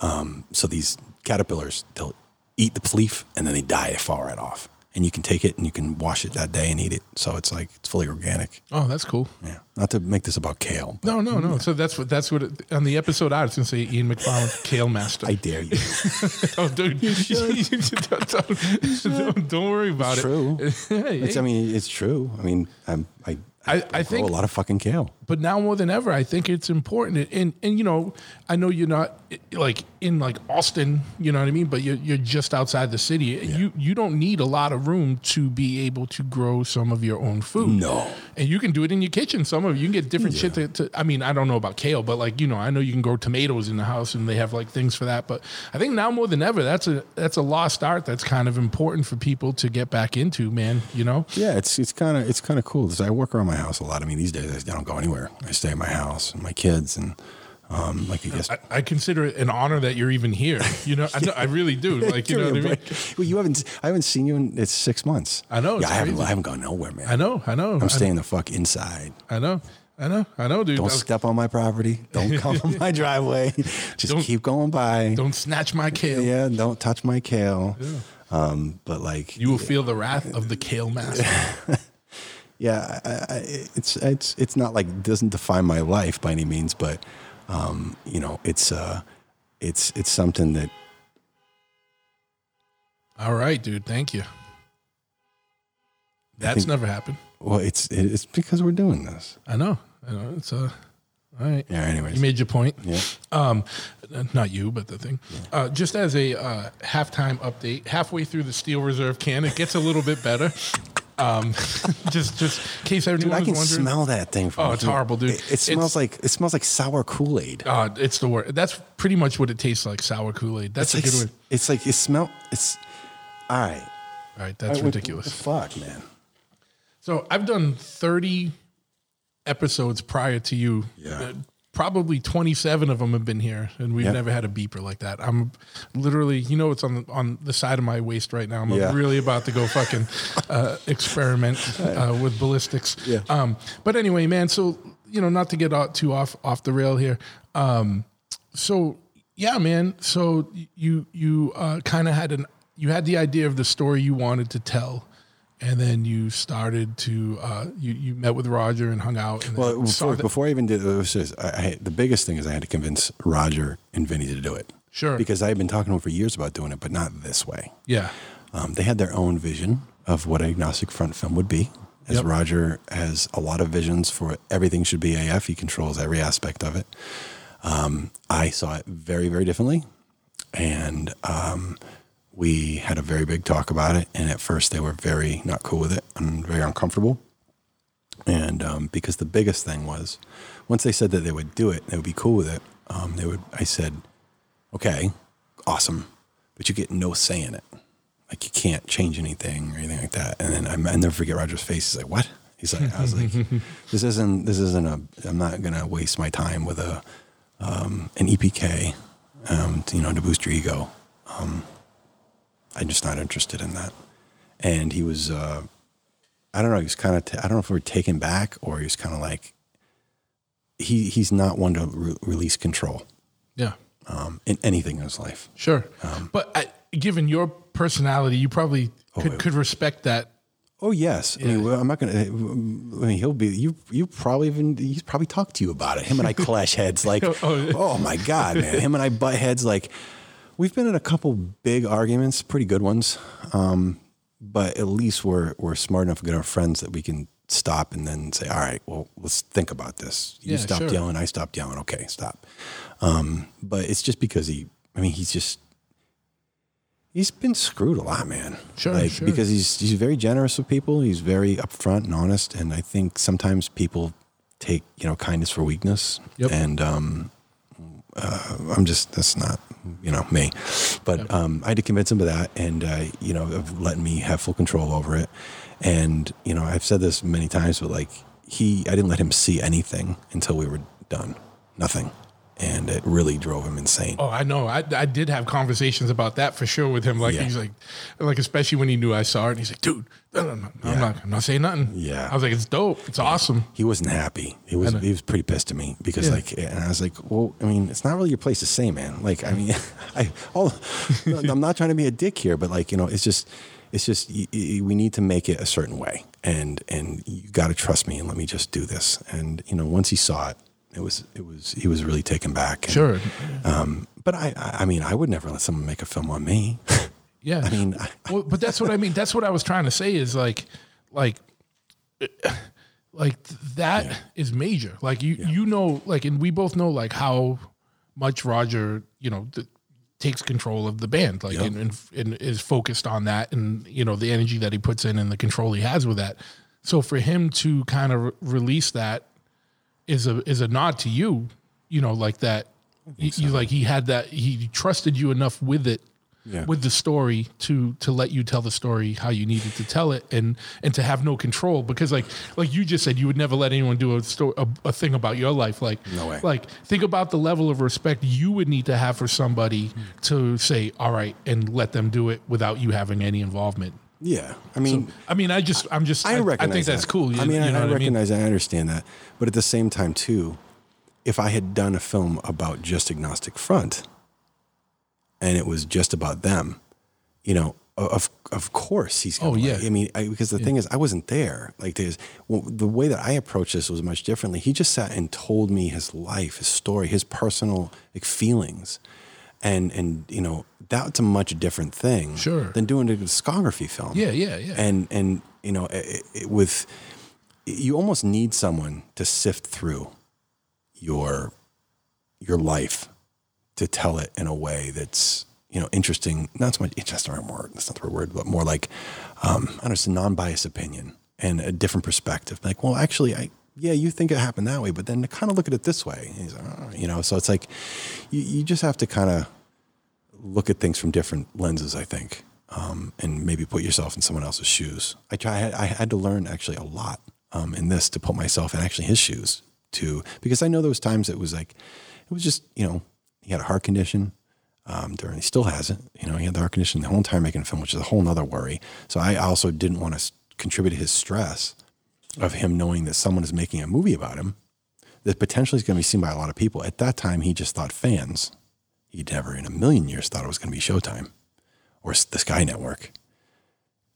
Um, so these caterpillars, they'll eat the leaf and then they die. They fall right off. And you can take it and you can wash it that day and eat it. So it's like it's fully organic. Oh, that's cool. Yeah. Not to make this about kale. No, no, no. So that's what that's what it, on the episode I was gonna say Ian McFarland, Kale Master. I dare you. [LAUGHS] oh, dude, [LAUGHS] don't, don't, [LAUGHS] don't, don't worry about It's it. true. Hey, It's, I mean, it's true. I mean, I'm, I, I- I grow think- a lot of fucking kale. But now more than ever, I think it's important. And and you know, I know you're not like in like Austin, you know what I mean. But you're you're just outside the city. You you don't need a lot of room to be able to grow some of your own food. No. and you can do it in your kitchen. Some of you can get different shit to, to. I mean, I don't know about kale, but like you know, I know you can grow tomatoes in the house, and they have like things for that. But I think now more than ever, that's a that's a lost art. That's kind of important for people to get back into. Man, you know. Yeah, it's it's kind of it's kind of cool. I work around my house a lot. I mean, these days I don't go anywhere. I stay at my house and my kids, and um, like I guess. I, I consider it an honor that you're even here. You know, I, I really do. [LAUGHS] Like, you know what I mean? Well, you haven't. I haven't seen you in it's six months. I know, Yeah, I haven't. I haven't gone nowhere, man. I know, I know. I'm staying the fuck inside. I know, I know, I know, dude. Don't Don't, step on my property. Don't come [LAUGHS] on my driveway. Just keep going by. don't snatch my kale. yeah, don't touch my kale. Um, but like, You will feel the wrath of the kale master. [LAUGHS] yeah, I, I, it's it's it's not like it doesn't define my life by any means, but um, you know, it's uh, it's it's something that All right, dude. Thank you. That's think- never happened. well, it's it's because we're doing this. I know. I know. It's uh, all right. Yeah. Anyways. You made your point. yeah. Um, not you, but the thing. Uh, just as a uh, halftime update, halfway through the Steel Reserve can, it gets a little bit better. [LAUGHS] Um, [LAUGHS] just, just in case Dude, anyone I can wondering. smell that thing. From Oh, it's horrible, dude. It, it smells It's- like it smells like sour Kool Aid. Uh, it's the word. That's pretty much what it tastes like. Sour Kool Aid. That's It's a like good word. it's like it smell. It's all right. All right, that's What- what ridiculous. the fuck, man. So I've done 30 episodes prior to you. Yeah. Probably 27 of them have been here, and we've Yeah. never had a beeper like that. I'm literally, you know, it's on the, on the side of my waist right now. I'm Yeah. really about to go fucking [LAUGHS] uh, experiment uh, with ballistics. Yeah. Um, but anyway, man. So you know, not to get out too off off the rail here. Um, so yeah, man. So you you uh, kind of had an you had the idea of the story you wanted to tell, and then you started to uh, you you met with Roger and hung out. And Well, before, that- before I even did it, was just, I, I, the biggest thing is I had to convince Roger and Vinnie to do it. Sure. Because I had been talking to them for years about doing it, but not this way. yeah, Um, they had their own vision of what an agnostic front film would be. As Yep. Roger has a lot of visions for everything should be AF. He controls every aspect of it. Um, I saw it very, very differently. And um, we had a very big talk about it. And at first, they were very not cool with it and very uncomfortable. And um, because the biggest thing was, once they said that they would do it, they would be cool with it. Um, they would. I said, okay, awesome, but you get no say in it. Like you can't change anything or anything like that. And then I, I never forget Roger's face. He's like, what? He's like, I was like, [LAUGHS] this isn't, this isn't a, I'm not going to waste my time with a, um, an EPK, um, to, you know, to boost your ego. I'm just not interested in that. And he was, uh, I don't know, he was kind of, t- I don't know if we were taken back or he was kind of like, he, he's not one to re- release control Yeah. um, in anything in his life. Sure. Um, but I, given your personality, you probably could, I- could respect that. Oh yes, I mean, well, I'm not gonna. I mean, he'll be. You, you probably even. He's probably talked to you about it. Him and I clash heads like. [LAUGHS] Oh, oh my god, man! Him and I butt heads like. We've been in a couple big arguments, pretty good ones, um, but at least we're we're smart enough, good enough friends that we can stop and then say, all right, well, let's think about this. You Yeah, stopped sure. yelling, I stopped yelling. Okay, stop. Um, but it's just because he. I mean, he's just. He's been screwed a lot, man. Sure, like sure. because he's he's very generous with people. He's very upfront and honest, and I think sometimes people take you know kindness for weakness. Yep. And um, uh, I'm just that's not you know me, but um, I had to convince him of that, and uh, you know of letting me have full control over it. And you know I've said this many times, but like he, I didn't let him see anything until we were done, nothing, and it really drove him insane. Oh, I know. I, I did have conversations about that for sure with him. Like Yeah. he's like, like especially when he knew I saw it, and he's like, dude, no, no, no, I'm not, I'm not saying nothing. Yeah. I was like, it's dope. It's awesome. he wasn't happy. He was he was pretty pissed at me because Yeah. like, and I was like, well, I mean, it's not really your place to say, man. Like, I mean, [LAUGHS] I oh, all, [LAUGHS] I'm not trying to be a dick here, but like, you know, it's just, it's just y- y- we need to make it a certain way, and and you got to trust me and let me just do this. And you know, once he saw it, it was it was he was really taken back. And, Sure. Um, but I I mean, I would never let someone make a film on me. [LAUGHS] Yeah. I mean, I, [LAUGHS] well, but that's what I mean. That's what I was trying to say is like, like, like that is major. Like you, you know, like, and we both know like how much Roger, you know, th- takes control of the band, like, Yep. and, and, and is focused on that, and you know, the energy that he puts in and the control he has with that. So for him to kind of re- release that is a is a nod to you, you know, like that. You, you like he had that he trusted you enough with it Yeah. with the story to to let you tell the story how you needed to tell it and and to have no control because like like you just said you would never let anyone do a story a, a thing about your life like No way. like think about the level of respect you would need to have for somebody hmm. to say all right and let them do it without you having any involvement yeah, I mean. I mean I just I'm just I I, recognize. think that's that. cool you, I mean, you know I, I recognize. I understand that, but at the same time, too, if I had done a film about just agnostic front, and it was just about them, you know, of of course he's. Gonna Oh, yeah. like- I mean, I, because the thing is, I wasn't there. Like, there's well, the way that I approached this was much differently. He just sat and told me his life, his story, his personal like feelings. And and you know that's a much different thing, Sure. than doing a discography film. Yeah yeah yeah. And and you know it, it, with you almost need someone to sift through your your life to tell it in a way that's you know interesting. Not so much interesting right word that's not the right word but more like um i don't know it's a non-biased opinion and a different perspective. Like well actually i yeah you think it happened that way but then to kind of look at it this way like, "Oh," you know so it's like you, you just have to kind of look at things from different lenses, I think, um, and maybe put yourself in someone else's shoes. I try. I had to learn actually a lot um, in this to put myself in actually his shoes too, because I know there was times it was like it was just you know he had a heart condition. Um, during he still has it. You know, he had the heart condition the whole time making a film, which is a whole nother worry. So I also didn't want to contribute to his stress of him knowing that someone is making a movie about him that potentially is going to be seen by a lot of people. At that time, he just thought fans. He'd never in a million years thought it was going to be Showtime or the Sky Network.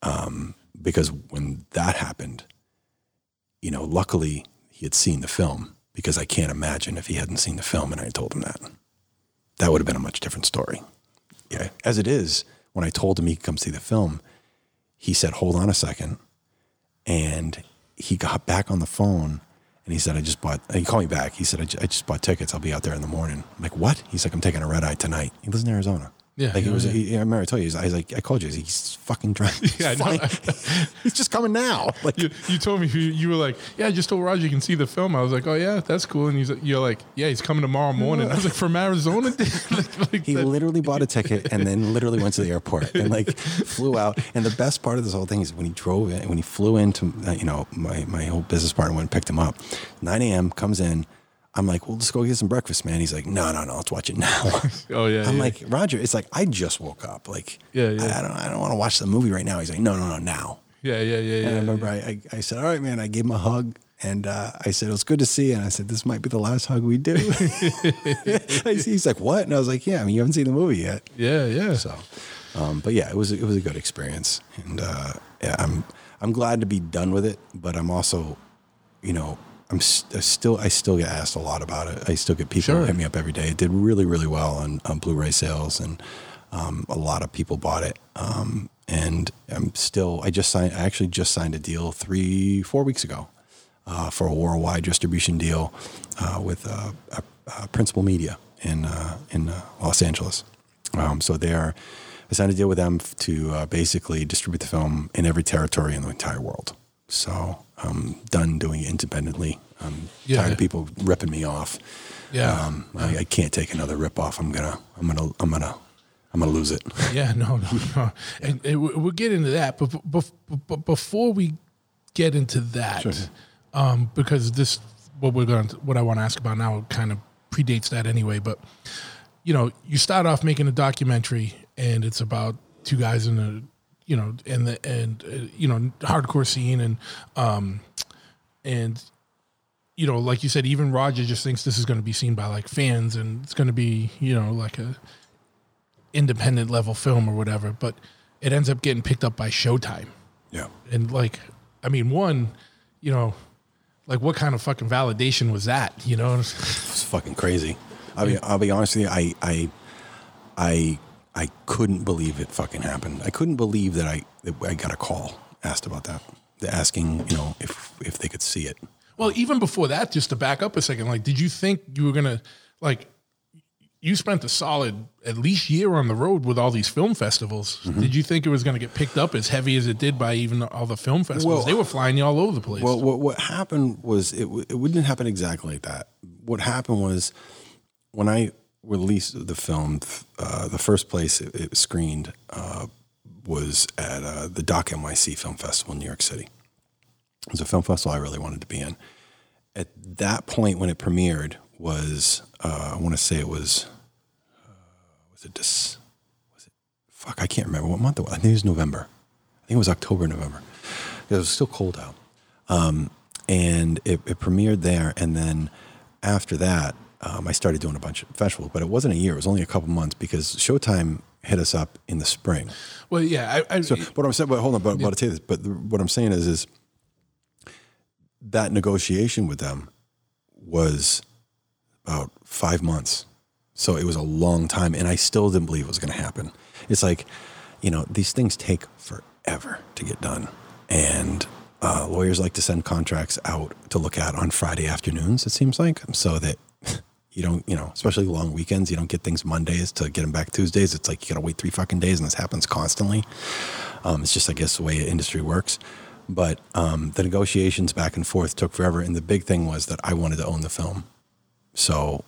Um, because when that happened, you know, luckily he had seen the film because I can't imagine if he hadn't seen the film and I told him that. That would have been a much different story. Yeah. As it is, when I told him he could come see the film, he said, hold on a second. And he got back on the phone and he said, I just bought, he called me back. He said, I just bought tickets. I'll be out there in the morning. I'm like, what? He's like, I'm taking a red eye tonight. He lives in Arizona. Yeah, like it was. yeah. He, I remember I told you. He's, I was like, I called you. He's, like, he's fucking drunk. He's [LAUGHS] Yeah, I [LAUGHS] he's just coming now. [LAUGHS] Like, You, you told me you, you were like, yeah, I just told Roger you can see the film. I was like, oh yeah, that's cool. And he's like, you're like, yeah, he's coming tomorrow morning. I was like, from Arizona. like, like he that- literally bought a ticket and then literally went to the airport and like flew out. And the best part of this whole thing is when he drove in, when he flew into, uh, you know, my, my whole business partner went and picked him up. 9 a.m. comes in. I'm like, well, let's go get some breakfast, man. He's like, no, no, no, let's watch it now. [LAUGHS] oh yeah. I'm yeah. like, Roger, it's like I just woke up. Like, Yeah, yeah. I, I don't, I don't want to watch the movie right now. He's like, no, no, no, now. yeah, yeah, yeah, yeah. And I remember I, I, I said, all right, man. I gave him a hug. And uh, I said, it was good to see you. And I said, this might be the last hug we do. [LAUGHS] He's like, what? And I was like, yeah, I mean, you haven't seen the movie yet. yeah, yeah. So, um, but yeah, it was it was a good experience, and uh, yeah, I'm I'm glad to be done with it. But I'm also, you know, I'm st- I still I still get asked a lot about it. I still get people Sure. hit me up every day. It did really really well on, on Blu-ray sales, and um, a lot of people bought it. Um, and I'm still I just signed. I actually just signed a deal three four weeks ago. Uh, for a worldwide distribution deal uh, with uh, Principal Media in uh, in uh, Los Angeles. Um, so they are, I signed a deal with them to uh, basically distribute the film in every territory in the entire world. So I'm done doing it independently. I'm Yeah. tired of people ripping me off. Yeah. Um, I, I can't take another rip off. I'm gonna, I'm gonna, I'm gonna, I'm gonna lose it. [LAUGHS] Yeah, no, no, no. And, and we- we'll get into that, but, but, but before we get into that, Sure. um, because this what we're going to what I want to ask about now kind of predates that anyway. But you know, you start off making a documentary, and it's about two guys in a you know, and the and uh, you know, hardcore scene, and um, and you know, like you said, even Roger just thinks this is going to be seen by like fans, and it's going to be you know like a independent level film or whatever, but it ends up getting picked up by Showtime. Yeah. And like, I mean, one, you know, like what kind of fucking validation was that? You know, It's fucking crazy. I'll be, I'll be honest with you. I, I, I, I couldn't believe it fucking happened. I couldn't believe that I, that I got a call asked about that. Asking, you know, if, if they could see it. well, even before that, just to back up a second, like, did you think you were gonna like? You spent a solid at least year on the road with all these film festivals. Mm-hmm. Did you think it was going to get picked up as heavy as it did by even all the film festivals? Well- they were flying you all over the place. Well, what, what happened was it, it wouldn't happen exactly like that. What happened was when I released the film, uh, the first place it, it screened uh, was at uh, the Doc NYC Film Festival in New York City. It was a film festival I really wanted to be in. At that point, when it premiered, was uh, I want to say it was uh, was it this was it fuck I can't remember what month it was. I think it was November. I think it was October, November. It was still cold out Um, and it, it premiered there. And then after that, um, I started doing a bunch of festivals, but it wasn't a year; it was only a couple months because Showtime hit us up in the spring. well, yeah, I, I, So, what I'm saying, but hold on, but, but I'll tell you this. But the, what I'm saying is, is that negotiation with them was about five months. So it was a long time, and I still didn't believe it was going to happen. It's like, you know, these things take forever to get done, and uh, lawyers like to send contracts out to look at on Friday afternoons. It seems like so that [LAUGHS] you don't, you know, especially long weekends, you don't get things Mondays to get them back Tuesdays. It's like you got to wait three fucking days, and this happens constantly. Um, it's just, I guess, the way industry works. But um, the negotiations back and forth took forever, and the big thing was that I wanted to own the film. So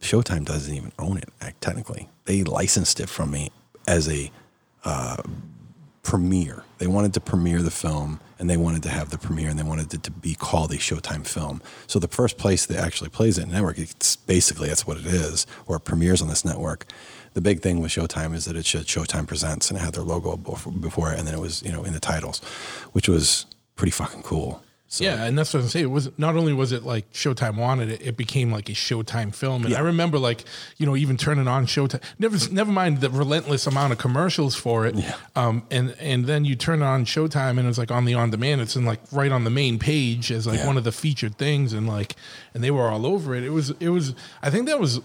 Showtime doesn't even own it technically. They licensed it from me as a uh, premiere. They wanted to premiere the film, and they wanted to have the premiere, and they wanted it to be called a Showtime film. So the first place that actually plays it network, it's basically that's what it is, or it premieres on this network. The big thing with Showtime is that it should Showtime Presents, and it had their logo before, before it, and then it was you know in the titles, which was pretty fucking cool. So, Yeah, and that's what I'm saying. It was not only was it like Showtime wanted it, it became like a Showtime film. And Yeah. I remember like you know even turning on Showtime. Never, never mind the relentless amount of commercials for it. Yeah. Um, and and then you turn on Showtime and it's like on the on demand. It's in like right on the main page as like Yeah. one of the featured things, and like and they were all over it. It was it was. I think that was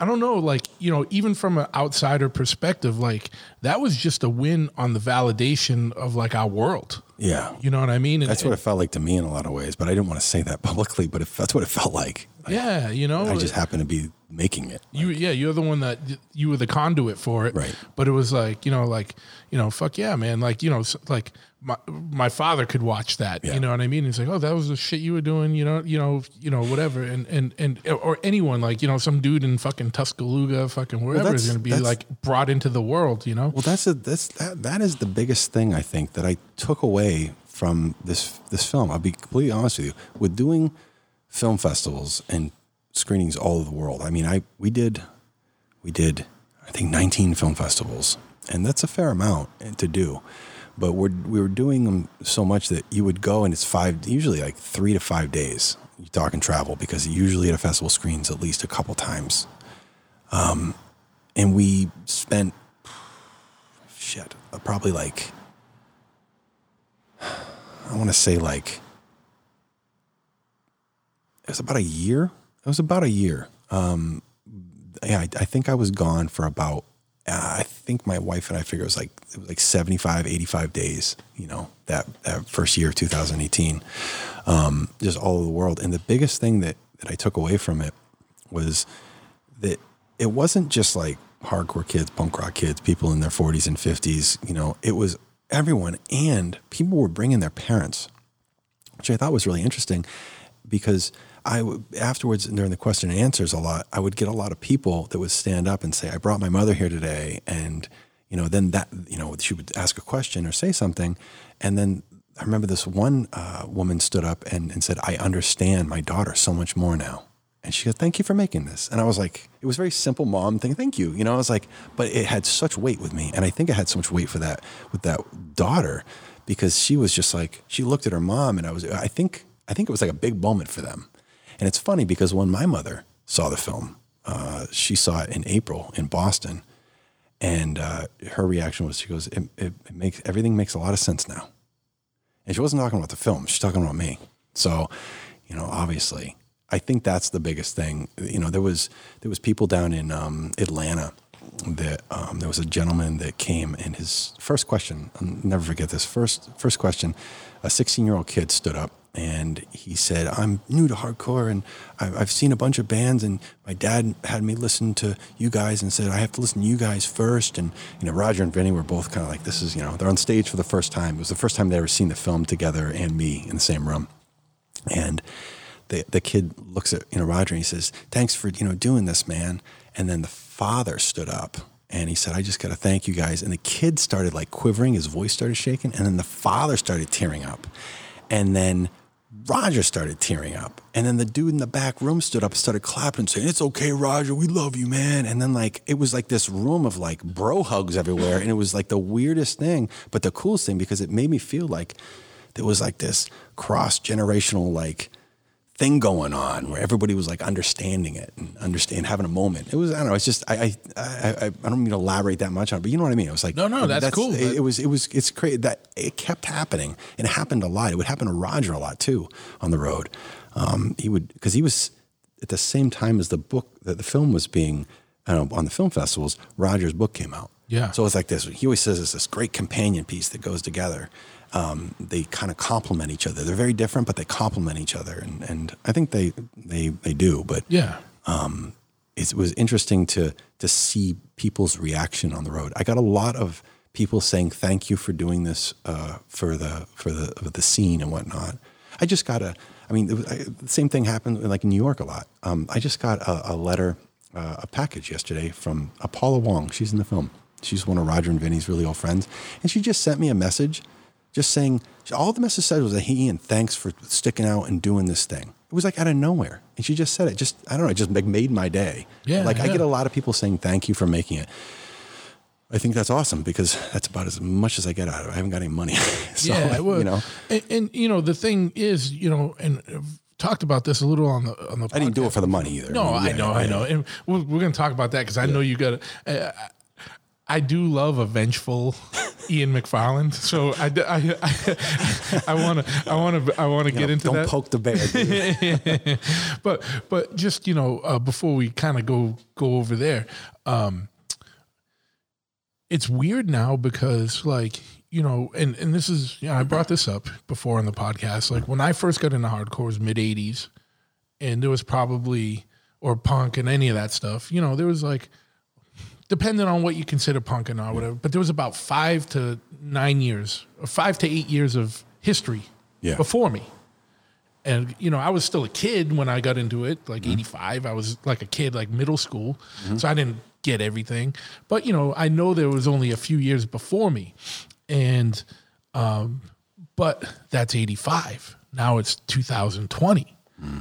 I don't know, like, you know, even from an outsider perspective, like that was just a win on the validation of like our world. Yeah. You know what I mean? And- That's what it felt like to me in a lot of ways, but I didn't want to say that [LAUGHS] publicly, but if that's what it felt like. Like, yeah, you know, I just happened to be making it. you yeah, you're the one that you were the conduit for it. Right. But it was like, you know, like, you know, fuck yeah, man. Like, you know, like my my father could watch that. Yeah. You know what I mean? He's like, Oh, that was the shit you were doing, you know, you know, you know, whatever. And and and or anyone, like, you know, some dude in fucking Tuscaloosa, fucking wherever is gonna be like brought into the world, you know? Well, that's a, that's that that is the biggest thing I think that I took away from this this film. I'll be completely honest with you. With doing film festivals and screenings all over the world. I mean, I we did we did I think 19 film festivals, and that's a fair amount to do. But we're we were doing them so much that you would go and it's five usually like three to five days. You talk and travel because usually at a festival screens at least a couple times. Um, and we spent shit, uh, probably like, I want to say like, it was about a year. It was about a year. Um, yeah, I, I think I was gone for about, uh, I think my wife and I figure it was like, it was like 75, 85 days, you know, that, that first year, of 2018, um, just all over the world. And the biggest thing that, that I took away from it was that it wasn't just like hardcore kids, punk rock kids, people in their 40s and 50s. You know, it was everyone, and people were bringing their parents, which I thought was really interesting because I w- afterwards during the question and answers a lot, I would get a lot of people that would stand up and say, "I brought my mother here today," and you know, then that you know, she would ask a question or say something, and then. I remember this one uh, woman stood up and, and said, I understand my daughter so much more now. And she said, Thank you for making this. And I was like, It was very simple mom thing. Thank you. You know, I was like, but it had such weight with me. And I think it had so much weight for that with that daughter because she was just like, she looked at her mom and I was, I think, I think it was like a big moment for them. And it's funny because when my mother saw the film, uh, she saw it in April in Boston. And uh, her reaction was, she goes, it, it, it makes everything makes a lot of sense now. And she wasn't talking about the film; she's talking about me. So, you know, obviously, I think that's the biggest thing. You know, there was there was people down in um, Atlanta that um, there was a gentleman that came, and his first question, I'll never forget this. First first question, a 16 year old kid stood up and he said, "I'm new to hardcore, and I've seen a bunch of bands, and my dad had me listen to you guys, and said I have to listen to you guys first. And you know, Roger and Vinnie were both kind of like, "This is you know, they're on stage for the first time. It was the first time they ever seen the film together, and me in the same room." And the the kid looks at you know Roger and he says, "Thanks for you know doing this, man." And then the father stood up and he said, "I just got to thank you guys." And the kid started like quivering, his voice started shaking, and then the father started tearing up, and then Roger started tearing up, and then the dude in the back room stood up and started clapping, saying, "It's okay, Roger, we love you, man." And then like it was like this room of like bro hugs everywhere, and it was like the weirdest thing, but the coolest thing because it made me feel like there was like this cross generational like thing going on where everybody was like understanding it and understand having a moment. It was I don't know. It's just I I I, I don't mean to elaborate that much on, it, but you know what I mean. It was like No, no, that's cool. It, it was it was it's crazy that it kept happening and it happened a lot. It would happen to Roger a lot too on the road. Um, he would because he was at the same time as the book that the film was being I don't know, on the film festivals. Roger's book came out. Yeah. So it's like this. He always says it's this great companion piece that goes together. Um, they kind of complement each other. They're very different, but they complement each other, and and I think they they they do. But Yeah. it was interesting to to see people's reaction on the road. I got a lot of people saying thank you for doing this uh, for the for the for the scene and whatnot. I just got a. I mean, was, I, the same thing happened like in New York a lot. Um, I just got a, a letter, uh, a package yesterday from Paula Wong. She's in the film. She's one of Roger and Vinnie's really old friends, and she just sent me a message, just saying all the message said was that hey Ian, thanks for sticking out and doing this thing. It was like out of nowhere, and she just said it. Just I don't know, it just made my day. Yeah, like I get a lot of people saying thank you for making it. I think that's awesome because that's about as much as I get out of it. I haven't got any money, [LAUGHS] so yeah, well, you know, and, and you know the thing is, you know, and talked about this a little on the on the. I didn't do it for the money either. No, I know, yeah, I know, and we're, we're going to talk about that because I know you got. Uh, I do love a vengeful [LAUGHS] Ian McFarland. So I I want to I want to I want to get know, into don't that. poke the bear. [LAUGHS] but but just you know uh, before we kind of go go over there, um, it's weird now because like you know and and this is you know, I brought this up before on the podcast. Like when I first got into hardcore was mid '80s, and there was probably or punk and any of that stuff. You know there was like depending on what you consider punk and or whatever. But there was about five to nine years, or five to eight years of history Yeah. before me. And you know, I was still a kid when I got into it, like '85. I was like a kid, like middle school, so I didn't get everything. But you know, I know there was only a few years before me, and um, but that's '85. Now it's 2020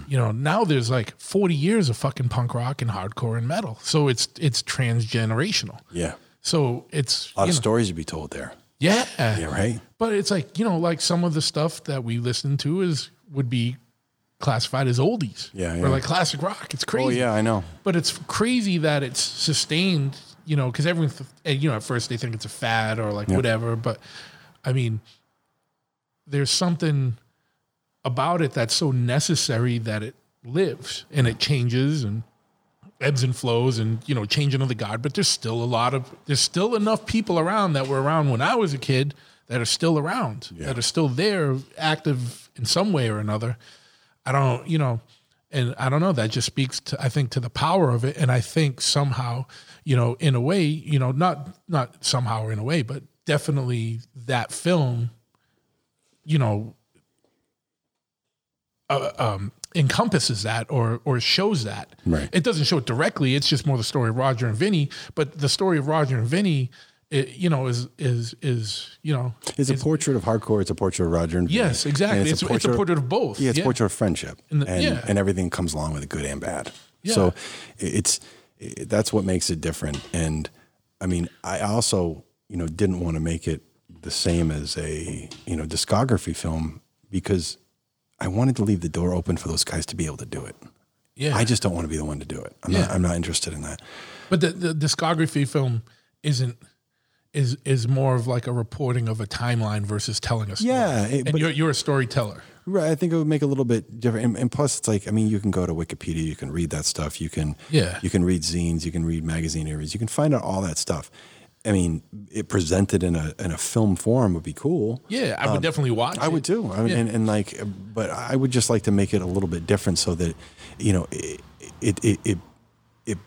you know now there's like 40 years of fucking punk rock and hardcore and metal. So it's it's transgenerational. Yeah. so it's A lot of know, stories to be told there. yeah. Yeah, right? but it's like you know like some of the stuff that we listen to is would be classified as oldies. Yeah, or like classic rock. It's oh, crazy. Oh, yeah, I know. but it's crazy that it's sustained you know because everyone th- eh, you know at first they think it's a fad or like whatever. But i mean there's something about it that's so necessary that it lives and it changes and ebbs and flows and you know changing of the guard but there's still a lot of there's still enough people around that were around when i was a kid that are still around that are still there active in some way or another. I don't you know and i don't know that just speaks to i think to the power of it. And i think somehow you know in a way you know not not somehow or in a way but definitely that film you know uh, um, encompasses that or or shows that. Right. It doesn't show it directly. It's just more the story of Roger and Vinnie. But the story of Roger and Vinnie, it, you know, is is is you know, It's a portrait of hardcore. It's a portrait of Roger and Vinnie. yes, exactly. And It's, it's a portrait of both. Yeah, it's a portrait of friendship, And and yeah. and everything comes along with it, good and bad. Yeah. So it's it, that's what makes it different. And I mean, I also you know didn't want to make it the same as a you know discography film because I wanted to leave the door open for those guys to be able to do it. Yeah. I just don't want to be the one to do it. I'm not. Yeah. I'm not interested in that. But the, the discography film isn't is is more of like a reporting of a timeline versus telling a story. Yeah, it- and but- you're you're a storyteller. Right. I think it would make a little bit different. And, and plus, it's like I mean, you can go to Wikipedia, you can read that stuff. You can Yeah. You can read zines, you can read magazine areas, you can find out all that stuff. I mean, it presented in a in a film form would be cool. Yeah, I would definitely watch. Um, I it. would too. I mean, Yeah. and, and like, but I would just like to make it a little bit different so that, you know, it it it it, it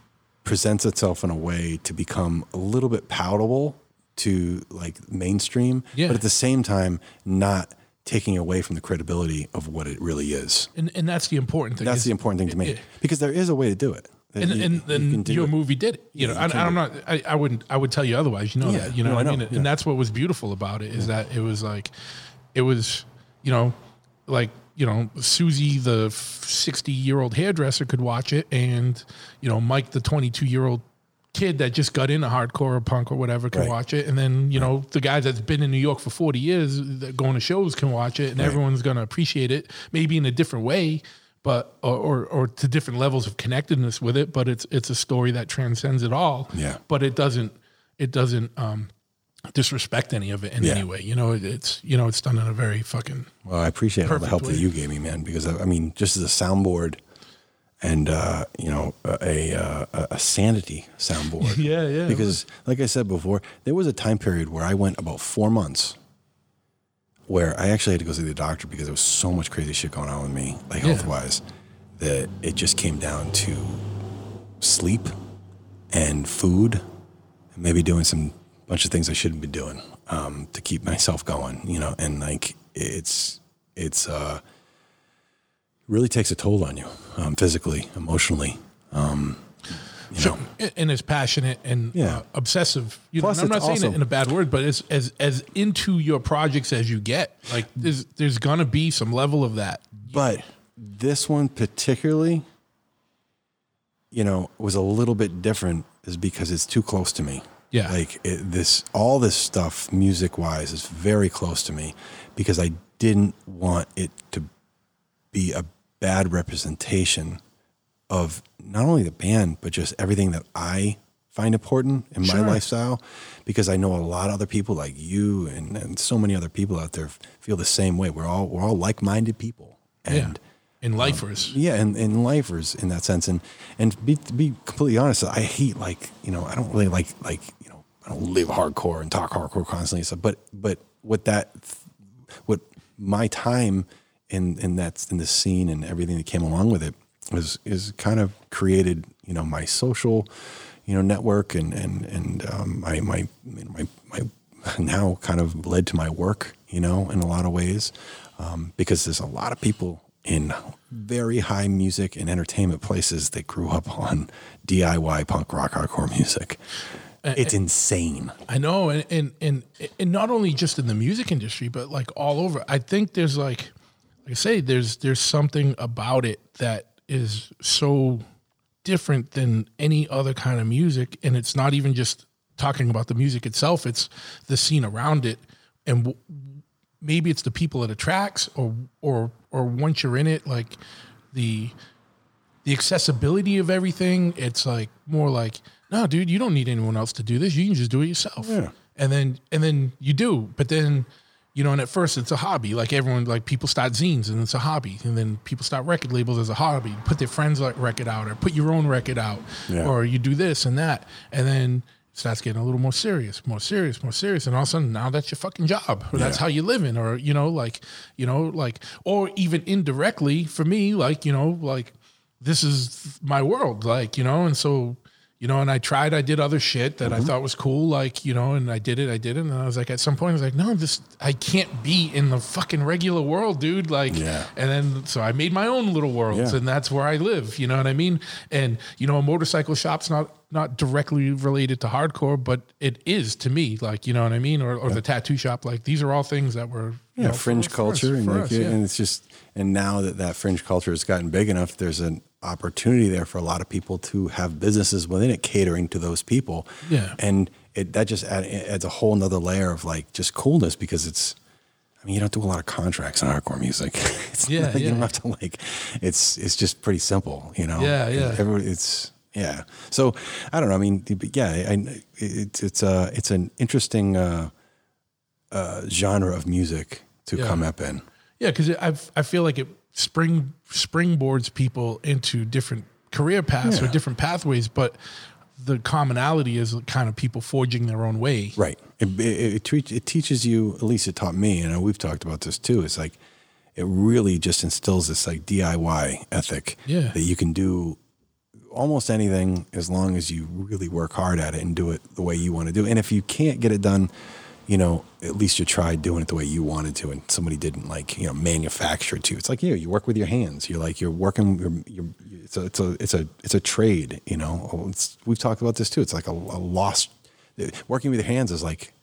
presents itself in a way to become a little bit palatable to like mainstream, Yeah. but at the same time not taking away from the credibility of what it really is. and and that's the important thing. That's is- the important thing to me because there is a way to do it. And You- and, you and your it. movie did it. You know, you I, I'm not. I, I wouldn't. I would tell you otherwise. You know Yeah, that. You know no, what I mean? know, yeah. And that's what was beautiful about it is that it was like, it was, you know, like you know, Susie, the 60 year old hairdresser, could watch it, and you know, Mike, the 22 year old kid that just got into hardcore or punk or whatever can Right. watch it and then you know the guys that's been in new york for 40 years that going to shows can watch it and everyone's going to appreciate it maybe in a different way but or, or or to different levels of connectedness with it but it's it's a story that transcends it all Yeah. but it doesn't it doesn't um disrespect any of it in Yeah. any way you know it, it's you know it's done in a very fucking Well, I appreciate all the help way. that you gave me, man. Because I, I mean, just as a soundboard, and uh, you know, a, a a a sanity soundboard. [LAUGHS] Yeah, yeah, Because, like I said before, there was a time period where I went about four months, where I actually had to go see the doctor because there was so much crazy shit going on with me, like Yeah. health wise, that it just came down to sleep and food, and maybe doing some bunch of things I shouldn't be doing um, to keep myself going, you know, and like it's it's uh really takes a toll on you um, physically, emotionally. Um, you know, and as passionate and Yeah. uh, obsessive. You Plus know, I'm not saying it in a bad word, but it's as as into your projects as you get, like there's there's gonna be some level of that. but this one particularly, you know, was a little bit different, is because it's too close to me. Yeah. like it, this, all this stuff, music wise, is very close to me because I didn't want it to be a bad representation of not only the band but just everything that I find important in my lifestyle because I know a lot of other people like you and, and so many other people out there feel the same way. We're all we're all like minded people. And yeah. In um, lifers. yeah, and, and lifers in that sense. And and to be to be completely honest, I hate like you know I don't really like like you know I don't live hardcore and talk hardcore constantly. and stuff. But but what that what my time in in that in the scene and everything that came along with it was is kind of created you know my social you know network and and and um, my my my my [LAUGHS] now kind of led to my work you know in a lot of ways um, because there's a lot of people in very high music and entertainment places that grew up [LAUGHS] on DIY punk rock hardcore music. It's insane. I know, and, and and and not only just in the music industry, but like all over. I think there's like, like I say, there's there's something about it that is so different than any other kind of music, and it's not even just talking about the music itself; it's the scene around it, and w- maybe it's the people it attracts, or or or once you're in it, like the the accessibility of everything it's like more like no dude you don't need anyone else to do this. You can just do it yourself. Yeah. and then and then you do. But then you know and at first it's a hobby like everyone like people start zines and it's a hobby and then people start record labels as a hobby put their friends like record out or put your own record out Yeah. or you do this and that and then it starts getting a little more serious more serious more serious and all of a sudden now that's your fucking job or that's Yeah. how you living or you know like you know like or even indirectly for me like you know like this is my world like you know and so you know and i tried i did other shit that Mm-hmm. i thought was cool like you know and i did it i did it and i was like at some point i was like no this i can't be in the fucking regular world dude like Yeah. and then so i made my own little worlds Yeah. and that's where i live you know what i mean and you know a motorcycle shop's not not directly related to hardcore but it is to me like you know what i mean or, or the tattoo shop like these are all things that were yeah, know, fringe for- for us- culture, and, like, us, yeah. and it's just and now that that fringe culture has gotten big enough, there's an opportunity there for a lot of people to have businesses within it catering to those people. Yeah. and it that just add, adds a whole nother layer of like just coolness because it's. I mean, you don't do a lot of contracts in hardcore music. [LAUGHS] It's Yeah, not- you don't have to like. It's it's just pretty simple, you know. Yeah, yeah. Everybody, it's yeah. So I don't know. I mean, yeah, I, it's it's uh it's an interesting uh, uh, genre of music to Yeah. come up in. Yeah, because I I feel like it spring springboards people into different career paths or different pathways, but the commonality is kind of people forging their own way. Right. It, it, it, it teaches you, at least it taught me, and we've talked about this too. It's like, it really just instills this like DIY ethic Yeah. that you can do almost anything as long as you really work hard at it and do it the way you want to do it. And if you can't get it done, you know, at least you tried doing it the way you wanted to, and somebody didn't like, you know, manufacture it to. It's like you, you work with your hands. You're like you're working. You're, you're, it's a, it's a, it's a, it's a trade. You know, oh, it's, we've talked about this too. It's like a, a lost. Working with your hands is like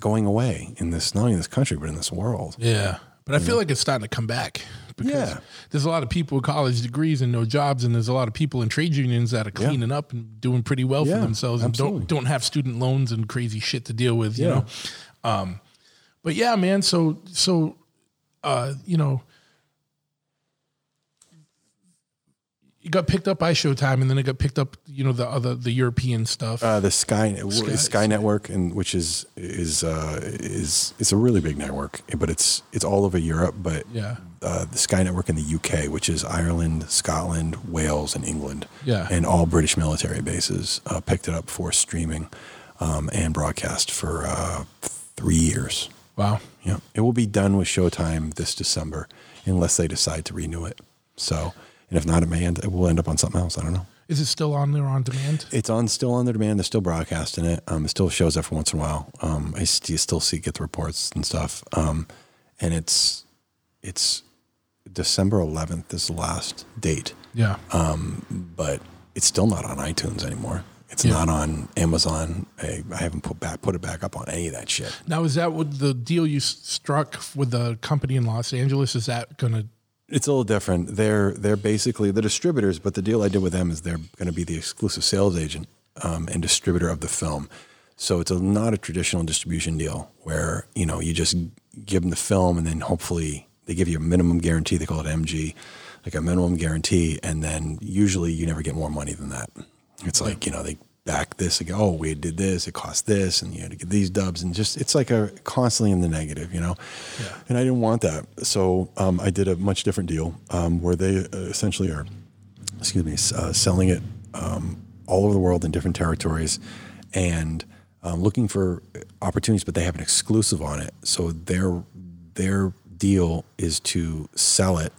going away in this not only in this country but in this world. Yeah. But I feel like it's starting to come back because Yeah. there's a lot of people with college degrees and no jobs, and there's a lot of people in trade unions that are Yeah. cleaning up and doing pretty well Yeah, for themselves and absolutely. don't don't have student loans and crazy shit to deal with, you know. Um, but yeah, man. So so, uh, you know, you got picked up by Showtime, and then it got picked up, you know, the other the European stuff. Uh, the Sky Sky- Sky, Network, and which is is uh, is it's a really big network, but it's it's all over Europe. But Yeah. uh, the Sky Network in the UK, which is Ireland, Scotland, Wales, and England, Yeah. and all British military bases, uh, picked it up for streaming um, and broadcast for uh, three years. wow. Yeah, it will be done with Showtime this December, unless they decide to renew it. So, and if not, it may end. It will end up on something else. I don't know. Is it still on there on demand? It's on still on the demand. They're still broadcasting it. Um, it still shows every once in a while. Um, I st- still see get the reports and stuff. Um, and it's it's December 11th is the last date, Yeah. Um, but it's still not on iTunes anymore. It's Yeah. not on Amazon. I, I haven't put back put it back up on any of that shit. Now, is that what the deal you struck with the company in Los Angeles? Is that going to? It's a little different. They're they're basically the distributors, but the deal I did with them is they're going to be the exclusive sales agent um, and distributor of the film. So it's a, not a traditional distribution deal where you know you just give them the film and then hopefully they give you a minimum guarantee. They call it MG, like a minimum guarantee, and then usually you never get more money than that. It's like you know they back this again. Oh, we did this. It cost this, and you had to get these dubs, and just it's like a constantly in the negative, you know. Yeah. And I didn't want that, so um, I did a much different deal um, where they uh, essentially are, excuse me, uh, selling it um, all over the world in different territories, and um, looking for opportunities, but they have an exclusive on it. So their their deal is to sell it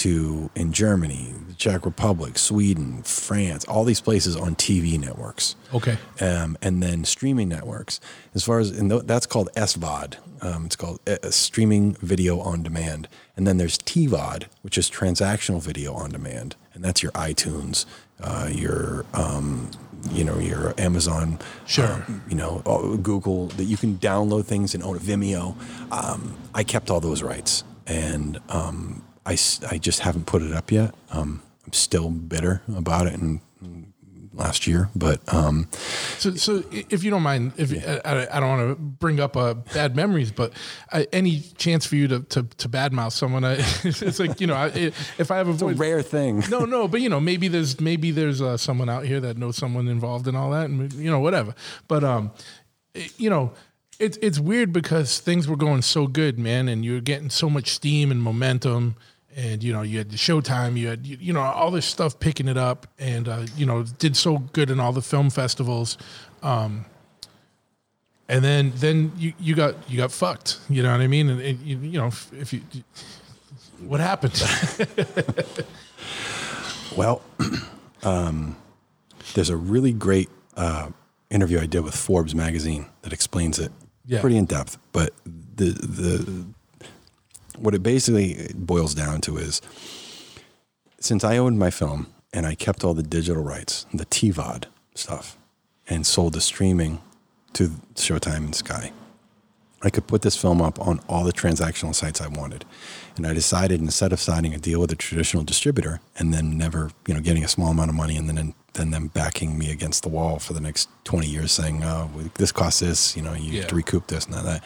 to in Germany, the Czech Republic, Sweden, France, all these places on TV networks. Okay. Um, and then streaming networks. As far as and th- that's called SVOD. Um, it's called uh, streaming video on demand. And then there's TVOD, which is transactional video on demand, and that's your iTunes, uh, your um, you know your Amazon, Sure. um, you know uh, Google that you can download things and own a Vimeo. Um, I kept all those rights, and um, I, s- I just haven't put it up yet. Um, I'm still bitter about it, and last year, but um, So, so if you don't mind, if I, I don't want to bring up uh, bad memories, but uh, any chance for you to to, to badmouth someone, I, [LAUGHS] it's like you know, I, if I have a it's a rare thing. no, no, but you know, maybe there's maybe there's uh, someone out here that knows someone involved in all that, and you know, whatever. But um, it- you know, it's it's weird because things were going so good, man, and you were getting so much steam and momentum, and you know, you had the Showtime, you had you, you know all this stuff picking it up, and uh, you know, did so good in all the film festivals. Um, and then, then you, you got you got fucked. You know what I mean? And, and you, you know, if, if you, what happened? [LAUGHS] Well, [CLEARS THROAT] um, there's a really great uh, interview I did with Forbes magazine that explains it Yeah. pretty in depth. But the the what it basically boils down to is since I owned my film and I kept all the digital rights, the TVOD stuff, and sold the streaming to Showtime and Sky. I could put this film up on all the transactional sites I wanted. And I decided instead of signing a deal with a traditional distributor and then never, you know, getting a small amount of money and then then them backing me against the wall for the next 20 years saying, oh, this costs this, you know, you have to recoup this and that.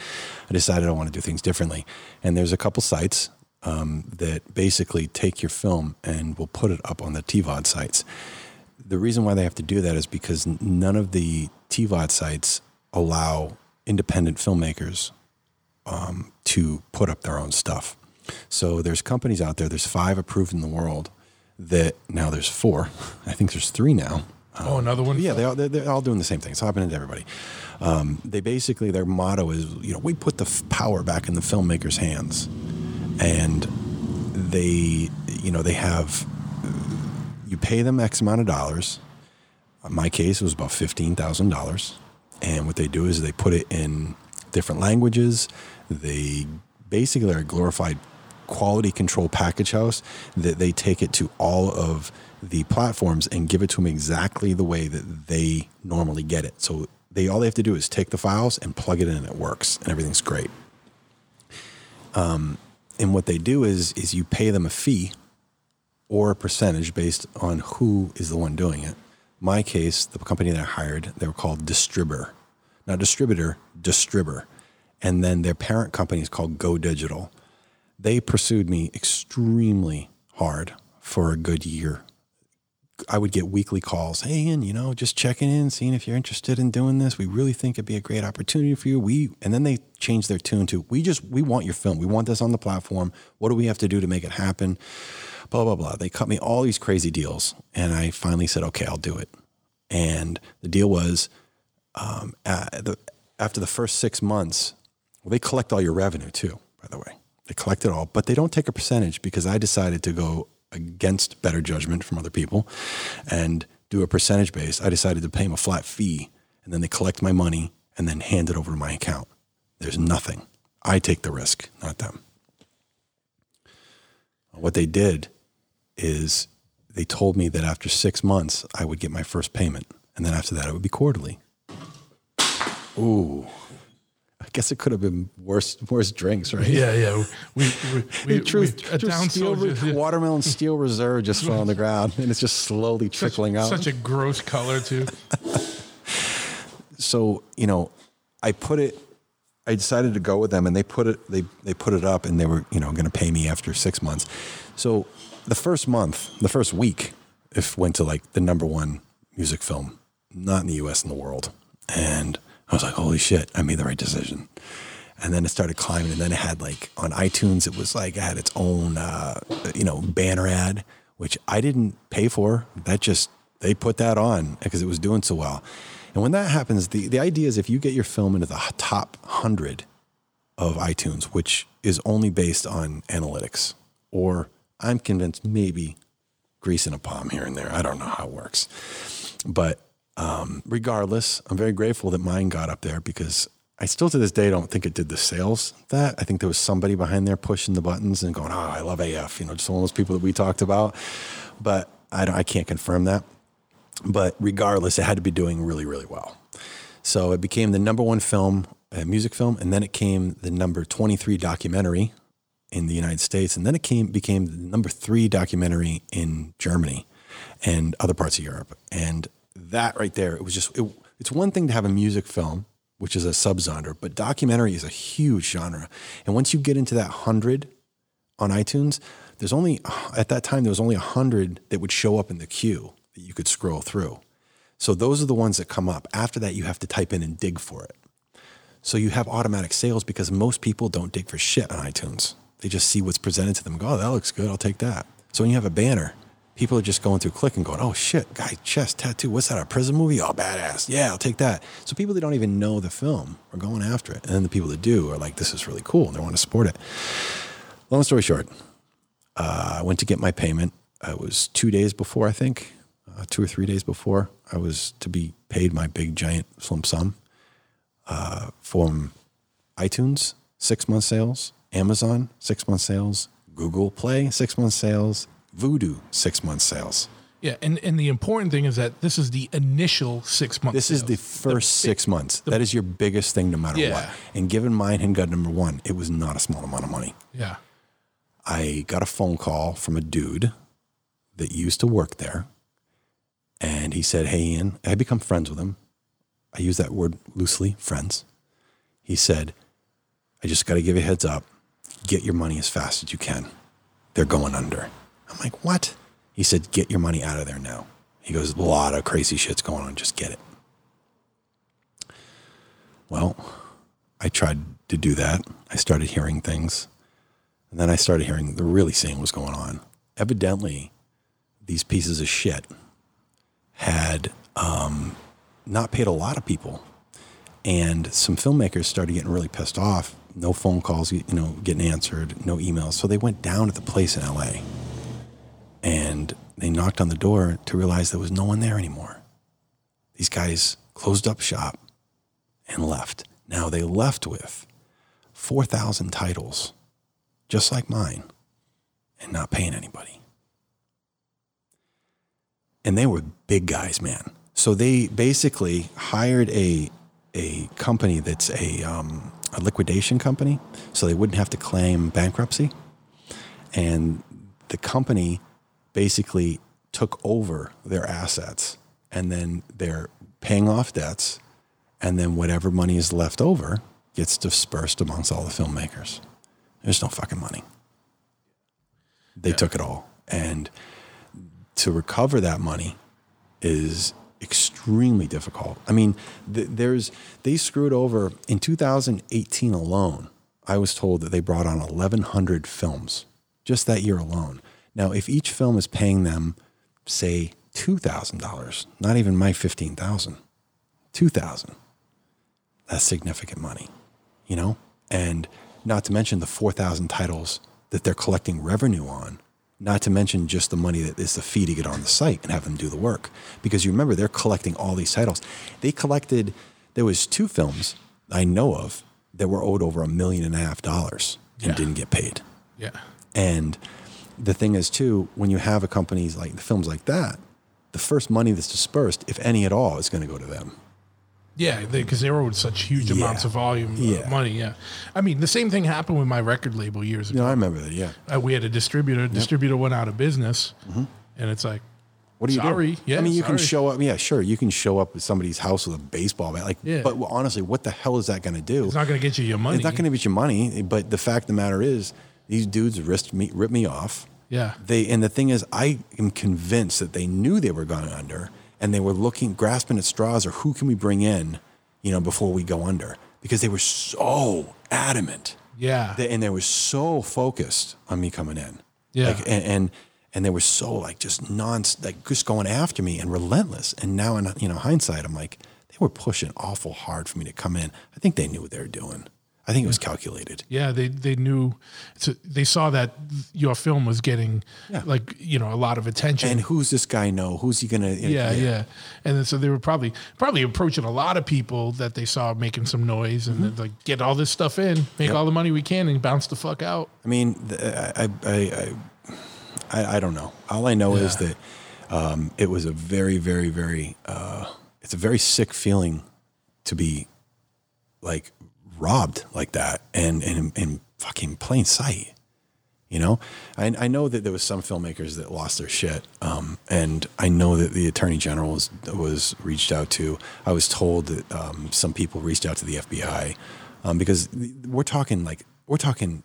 I decided I want to do things differently. And there's a couple sites um, that basically take your film and will put it up on the TVOD sites. The reason why they have to do that is because none of the TVOD sites allow independent filmmakers um, to put up their own stuff. So there's companies out there. There's five approved in the world. That now there's four. I think there's three now. oh, another one. Yeah, they all, they're, they're all doing the same thing. It's happening to everybody. Um, they basically their motto is, you know, we put the f- power back in the filmmaker's hands, and they, you know, they have you pay them X amount of dollars. In my case, it was about fifteen thousand dollars, and what they do is they put it in different languages. They basically are a glorified quality control package house that they take it to all of the platforms and give it to them exactly the way that they normally get it. So they all they have to do is take the files and plug it in, and it works, and everything's great. Um, and what they do is is you pay them a fee or a percentage based on who is the one doing it. My case, the company that I hired, they were called Distribber. Now, distributor, distributor. And then their parent company is called Go Digital. They pursued me extremely hard for a good year. I would get weekly calls. Hey, and you know, just checking in, seeing if you're interested in doing this. We really think it'd be a great opportunity for you. We and then they changed their tune to we just we want your film. We want this on the platform. What do we have to do to make it happen? Blah blah blah. They cut me all these crazy deals, and I finally said, okay, I'll do it. And the deal was, um, the, after the first six months, well, they collect all your revenue too. By the way, they collect it all, but they don't take a percentage because I decided to go against better judgment from other people and do a percentage base. I decided to pay them a flat fee, and then they collect my money and then hand it over to my account. There's nothing. I take the risk, not them. What they did is they told me that after six months, I would get my first payment. And then after that, it would be quarterly. Ooh. I guess it could have been worse, worse drinks, right? Yeah, yeah. We, we, we, [LAUGHS] truth, we, a truth down steel, soldier, yeah. watermelon [LAUGHS] steel reserve just fell on the ground and it's just slowly trickling out. Such a gross color too. [LAUGHS] so you know, I put it. I decided to go with them, and they put it. They they put it up, and they were you know going to pay me after six months. So the first month, the first week, if went to like the number one music film not in the U.S. in the world. And I was like, holy shit, I made the right decision. And then it started climbing, and then it had like on iTunes, it was like it had its own, uh, you know, banner ad, which I didn't pay for. That just they put that on because it was doing so well. And when that happens, the the idea is if you get your film into the top hundred of iTunes, which is only based on analytics, or I'm convinced maybe greasing a palm here and there. I don't know how it works. But um, regardless, I'm very grateful that mine got up there because I still to this day don't think it did the sales that. I think there was somebody behind there pushing the buttons and going, oh, I love AF, you know, just one of those people that we talked about. But I, I can't confirm that. But regardless, it had to be doing really, really well. So it became the number one film, uh, music film, and then it came the number 23 documentary in the United States, and then it came became the number three documentary in Germany and other parts of Europe. And that right there, it was just it, it's one thing to have a music film, which is a subgenre, but documentary is a huge genre. And once you get into that hundred on iTunes, there's only at that time there was only a hundred that would show up in the queue that you could scroll through. So those are the ones that come up. After that, you have to type in and dig for it. So you have automatic sales because most people don't dig for shit on iTunes. They just see what's presented to them go, oh, that looks good. I'll take that. So when you have a banner, people are just going through click and going, oh shit, guy chest tattoo. What's that? A prison movie? Oh, badass. Yeah, I'll take that. So people that don't even know the film are going after it. And then the people that do are like, this is really cool. And they want to support it. Long story short, uh, I went to get my payment. It was two days before, I think, uh, two or three days before I was to be paid my big giant lump sum uh, from iTunes, six month sales, Amazon, six month sales, Google Play, six month sales, Vudu, six month sales. Yeah, and, and the important thing is that this is the initial six months. This is the first the, six months. The, that is your biggest thing, no matter yeah. what. And given mine had got number one, it was not a small amount of money. Yeah. I got a phone call from a dude that used to work there. And he said, Hey, Ian, I become friends with him. I use that word loosely, friends. He said, I just got to give you a heads up get your money as fast as you can. They're going under. I'm like, what? He said, get your money out of there now. He goes, a lot of crazy shit's going on. Just get it. Well, I tried to do that. I started hearing things. And then I started hearing the really seeing what's going on. Evidently, these pieces of shit had um, not paid a lot of people. And some filmmakers started getting really pissed off no phone calls, you know, getting answered, no emails. So they went down to the place in LA and they knocked on the door to realize there was no one there anymore. These guys closed up shop and left. Now they left with 4,000 titles, just like mine, and not paying anybody. And they were big guys, man. So they basically hired a, a company that's a, um, a liquidation company, so they wouldn't have to claim bankruptcy. And the company basically took over their assets and then they're paying off debts. And then whatever money is left over gets dispersed amongst all the filmmakers. There's no fucking money. They yeah. took it all. And to recover that money is extremely difficult. I mean, th- there's they screwed over in 2018 alone. I was told that they brought on 1,100 films just that year alone. Now, if each film is paying them, say, two thousand dollars, not even my fifteen thousand, two thousand, that's significant money, you know. And not to mention the four thousand titles that they're collecting revenue on not to mention just the money that is the fee to get on the site and have them do the work. Because you remember they're collecting all these titles. They collected there was two films I know of that were owed over a million and a half dollars and yeah. didn't get paid. Yeah. And the thing is too, when you have a companies like the films like that, the first money that's dispersed, if any at all, is going to go to them. Yeah, because they, they were with such huge yeah. amounts of volume yeah. of money. Yeah, I mean the same thing happened with my record label years ago. No, I remember that. Yeah, uh, we had a distributor. Yep. Distributor went out of business, mm-hmm. and it's like, what do you sorry. do? Yeah, I mean, you sorry. can show up. Yeah, sure, you can show up at somebody's house with a baseball bat. Like, yeah. but honestly, what the hell is that going to do? It's not going to get you your money. It's not going to get you money. But the fact of the matter is, these dudes ripped me, ripped me off. Yeah. They and the thing is, I am convinced that they knew they were going under and they were looking, grasping at straws, or who can we bring in, you know, before we go under, because they were so adamant, Yeah. they, and they were so focused on me coming in, Yeah. like, and, and and they were so like just non, like just going after me and relentless. And now in you know hindsight, I'm like, they were pushing awful hard for me to come in. I think they knew what they were doing. I think it was calculated. Yeah, they they knew, so they saw that your film was getting Yeah. like you know a lot of attention. And who's this guy know? Who's he gonna? yeah, yeah, and then, so they were probably probably approaching a lot of people that they saw making some noise and Mm-hmm. like get all this stuff in, make all the money we can, and bounce the fuck out. I mean, I, I, I, I, I don't know. All I know is that um, it was a very, very, very. Uh, it's a very sick feeling to be like robbed like that and and in fucking plain sight. You know, I, I know that there was some filmmakers that lost their shit, um, and I know that the attorney general was was reached out to. I was told that um, some people reached out to the FBI um, because we're talking like we're talking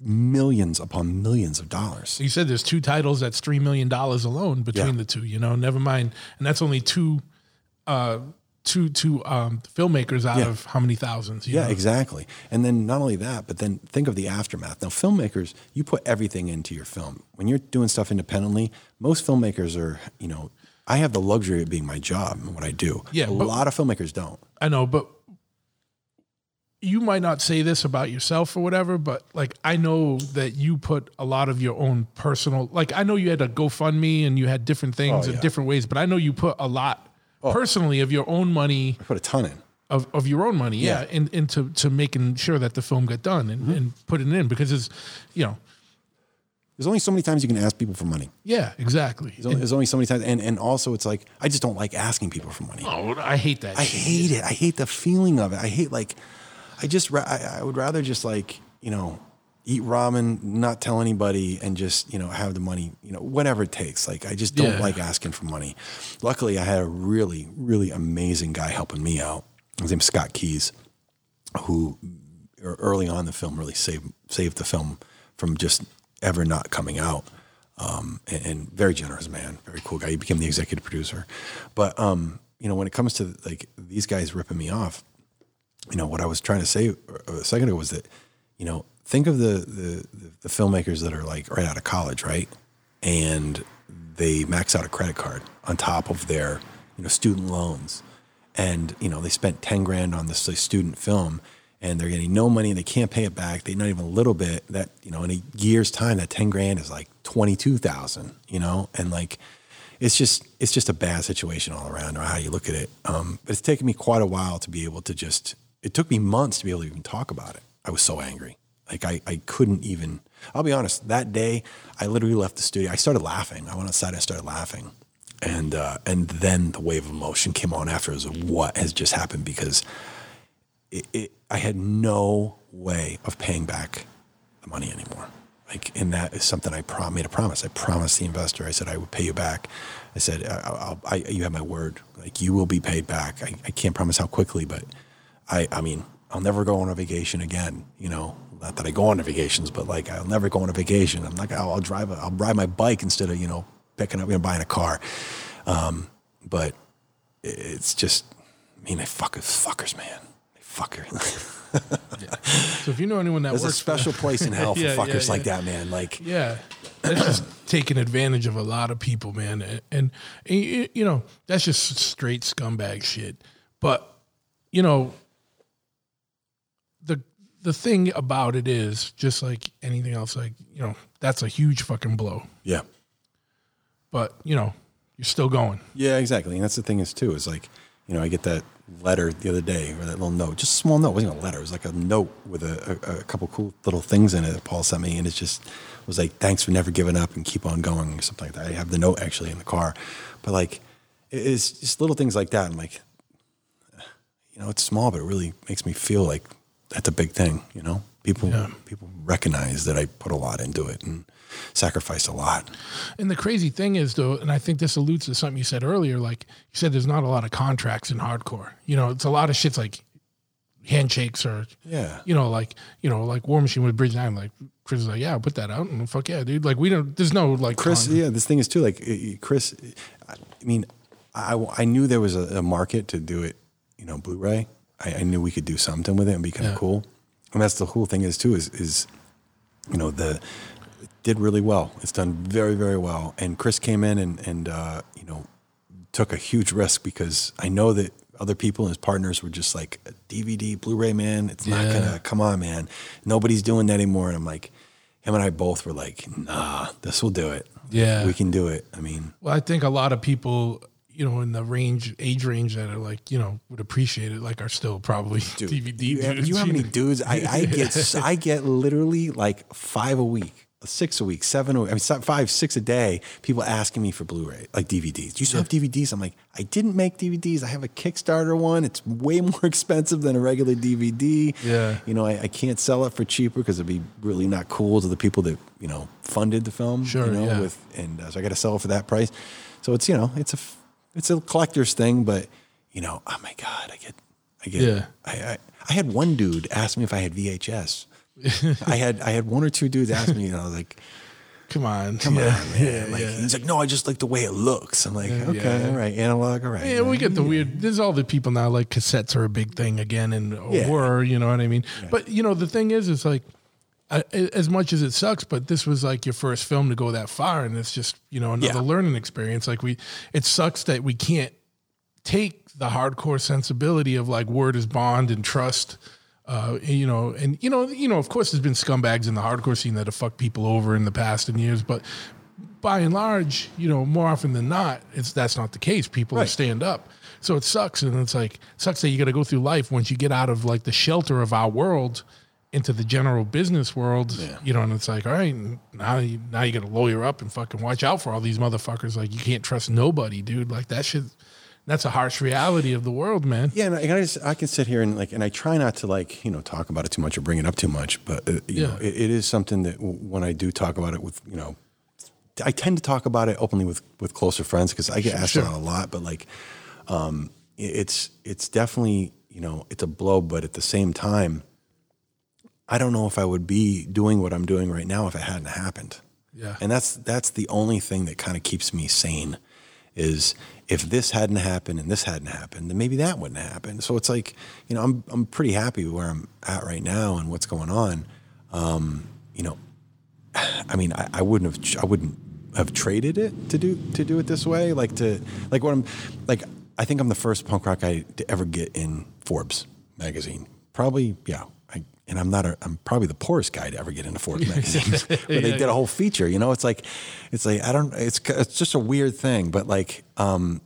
millions upon millions of dollars. You said there's two titles that's three million dollars alone between Yeah. the two. You know, never mind, and that's only two, uh, two two um, filmmakers out Yeah. of how many thousands? you Yeah, know? exactly. And then not only that, but then think of the aftermath. Now, filmmakers, you put everything into your film. When you're doing stuff independently, most filmmakers are, you know, I have the luxury of being my job and what I do. Yeah, a but- lot of filmmakers don't. I know, but you might not say this about yourself or whatever, but like I know that you put a lot of your own personal like I know you had a GoFundMe and you had different things Oh, in yeah. different ways, but I know you put a lot Oh. personally of your own money I put a ton in. of, of your own money, yeah, Yeah. in, into to making sure that the film got done and, mm-hmm. and putting it in because it's you know, There's only so many times you can ask people for money. yeah, exactly. There's only, there's only so many times, and and also it's like I just don't like asking people for money. oh, I hate that I shit. hate it. I hate the feeling of it. I hate like, I just ra- I, I would rather just like you know eat ramen, not tell anybody, and just you know have the money, you know whatever it takes. Like I just don't Yeah. like asking for money. Luckily, I had a really really amazing guy helping me out. His name's Scott Keys, who er- early on in the film really saved saved the film from just ever not coming out. Um, and, and very generous man, very cool guy. He became the executive producer. But um, you know, when it comes to like these guys ripping me off, you know, what I was trying to say a second ago was that, you know, think of the the, the, filmmakers that are like right out of college, right? And they max out a credit card on top of their, you know, student loans. And, you know, they spent 10 grand on this like, student film and they're getting no money. and They can't pay it back. They not even a little bit that, you know, in a year's time, that 10 grand is like 22,000, you know? And like, it's just, it's just a bad situation all around or how you look at it. Um, but it's taken me quite a while to be able to just, it took me months to be able to even talk about it. I was so angry. Like I, I couldn't even, I'll be honest, that day I literally left the studio. I started laughing. I went outside, I started laughing. And, uh, and then the wave of emotion came on after as what has just happened because it, it, I had no way of paying back the money anymore. Like, and that is something I prom- made a promise. I promised the investor. I said I would pay you back. I said, I, I, you have my word. Like, you will be paid back. I, I can't promise how quickly, but I, I mean, I'll never go on a vacation again. You know, not that I go on vacations, but like I'll never go on a vacation. I'm like, I'll, I'll drive, a, I'll ride my bike instead of you know picking up, you know, buying a car. Um, but it's just, I mean, they fuckers, fuckers, man, they fucker. [LAUGHS] So if you know anyone that There's a works for- special place in hell [LAUGHS] for Yeah, yeah, fuckers like that, man. Like, Yeah, that's just taking advantage of a lot of people, man. And, and, and, you know, that's just straight scumbag shit. But you know, the thing about it is just like anything else. Like you know, that's a huge fucking blow. yeah, But you know, you're still going. yeah, exactly. And that's the thing is too is like, you know, I get that letter the other day or that little note, just a small note. It wasn't a letter. It was like a note with a, a, a couple cool little things in it that Paul sent me, and it just was like, thanks for never giving up and keep on going or something like that. I have the note actually in the car, but like, it's just little things like that. I'm like, you know, it's small, but it really makes me feel like that's a big thing. You know, people Yeah. people recognize that I put a lot into it and sacrificed a lot. And the crazy thing is, though, and I think this alludes to something you said earlier. Like you said, there's not a lot of contracts in hardcore. You know, it's a lot of shit's like handshakes or Yeah. you know, like you know, like War Machine with Bridge Nine. Like Chris is like, yeah, I'll put that out, and fuck yeah, dude. Like we don't. There's no like Chris, con- yeah, this thing is too like Chris. I mean, I, I knew there was a, a market to do it, you know, Blu-ray. I, I knew we could do something with it and be kind of Yeah. cool. And that's the cool thing is too is is you know the did really well. It's done very very well. And Chris came in and and uh, you know took a huge risk because I know that other people and his partners were just like DVD Blu-ray man. It's not Yeah. gonna come on man. Nobody's doing that anymore. And I'm like, him and I both were like, nah, this will do it. Yeah. we can do it. I mean, Well, I think a lot of people, you know, in the range, age range that are like, you know, would appreciate it, like are still probably [LAUGHS] DVD you, dudes. you know how many dudes I, I [LAUGHS] get? I get literally like five a week, six a week, seven a week. I mean, five, six a day. People asking me for Blu-ray, like DVDs. Do you still have DVDs? I'm like, I didn't make DVDs. I have a Kickstarter one. It's way [LAUGHS] more expensive than a regular DVD. Yeah. You know, I, I can't sell it for cheaper because it'd be really not cool to the people that you know funded the film. Sure, You know, yeah. with and uh, so I got to sell it for that price. So it's you know, it's a it's a collector's thing, but you know, oh my god, I get I get Yeah. I, I I had one dude ask me if I had VHS. I had I had one or two dudes ask me, you know, like, Come on, come yeah, on, man. yeah, like yeah. he's like, no, I just like the way it looks. I'm like, okay, all right, analog, all right. Yeah, we get the weird. There's all the people now like cassettes are a big thing again, and were, you know what I mean. But you know, the thing is, it's like I, as much as it sucks, but this was like your first film to go that far, and it's just you know another Yeah. learning experience. Like we, it sucks that we can't take the hardcore sensibility of like word is bond and trust. Uh, you know, and you know, you know, of course, there's been scumbags in the hardcore scene that have fucked people over in the past and years, but by and large, you know, more often than not, it's that's not the case. People Right. stand up, so it sucks, and it's like sucks that you got to go through life once you get out of like the shelter of our world into the general business world. You know, and it's like, all right, now you now you got to lawyer up and fucking watch out for all these motherfuckers. Like you can't trust nobody, dude. Like that shit. That's a harsh reality of the world, man. Yeah, and I, and I just I can sit here and like, and I try not to like you know talk about it too much or bring it up too much, but uh, you know Yeah. it, it is something that w- when I do talk about it with you know, I tend to talk about it openly with with closer friends because I get asked Sure. about it a lot, but like, um, it- it's it's definitely you know it's a blow, but at the same time, I don't know if I would be doing what I'm doing right now if it hadn't happened. Yeah. And that's that's the only thing that kind of keeps me sane is if this hadn't happened and this hadn't happened, then maybe that wouldn't happen. So it's like, you know, I'm I'm pretty happy where I'm at right now and what's going on. Um, you know, [SIGHS] I mean, I, I wouldn't have I wouldn't have traded it to do to do it this way. Like to like what I'm like I think I'm the first punk rock guy to ever get in Forbes magazine. Probably, yeah. And I'm not a, I'm probably the poorest guy to ever get into Forbes [LAUGHS] magazine. [LAUGHS] where they did a whole feature, you know, it's like, it's like, I don't, it's, it's just a weird thing, but like, um,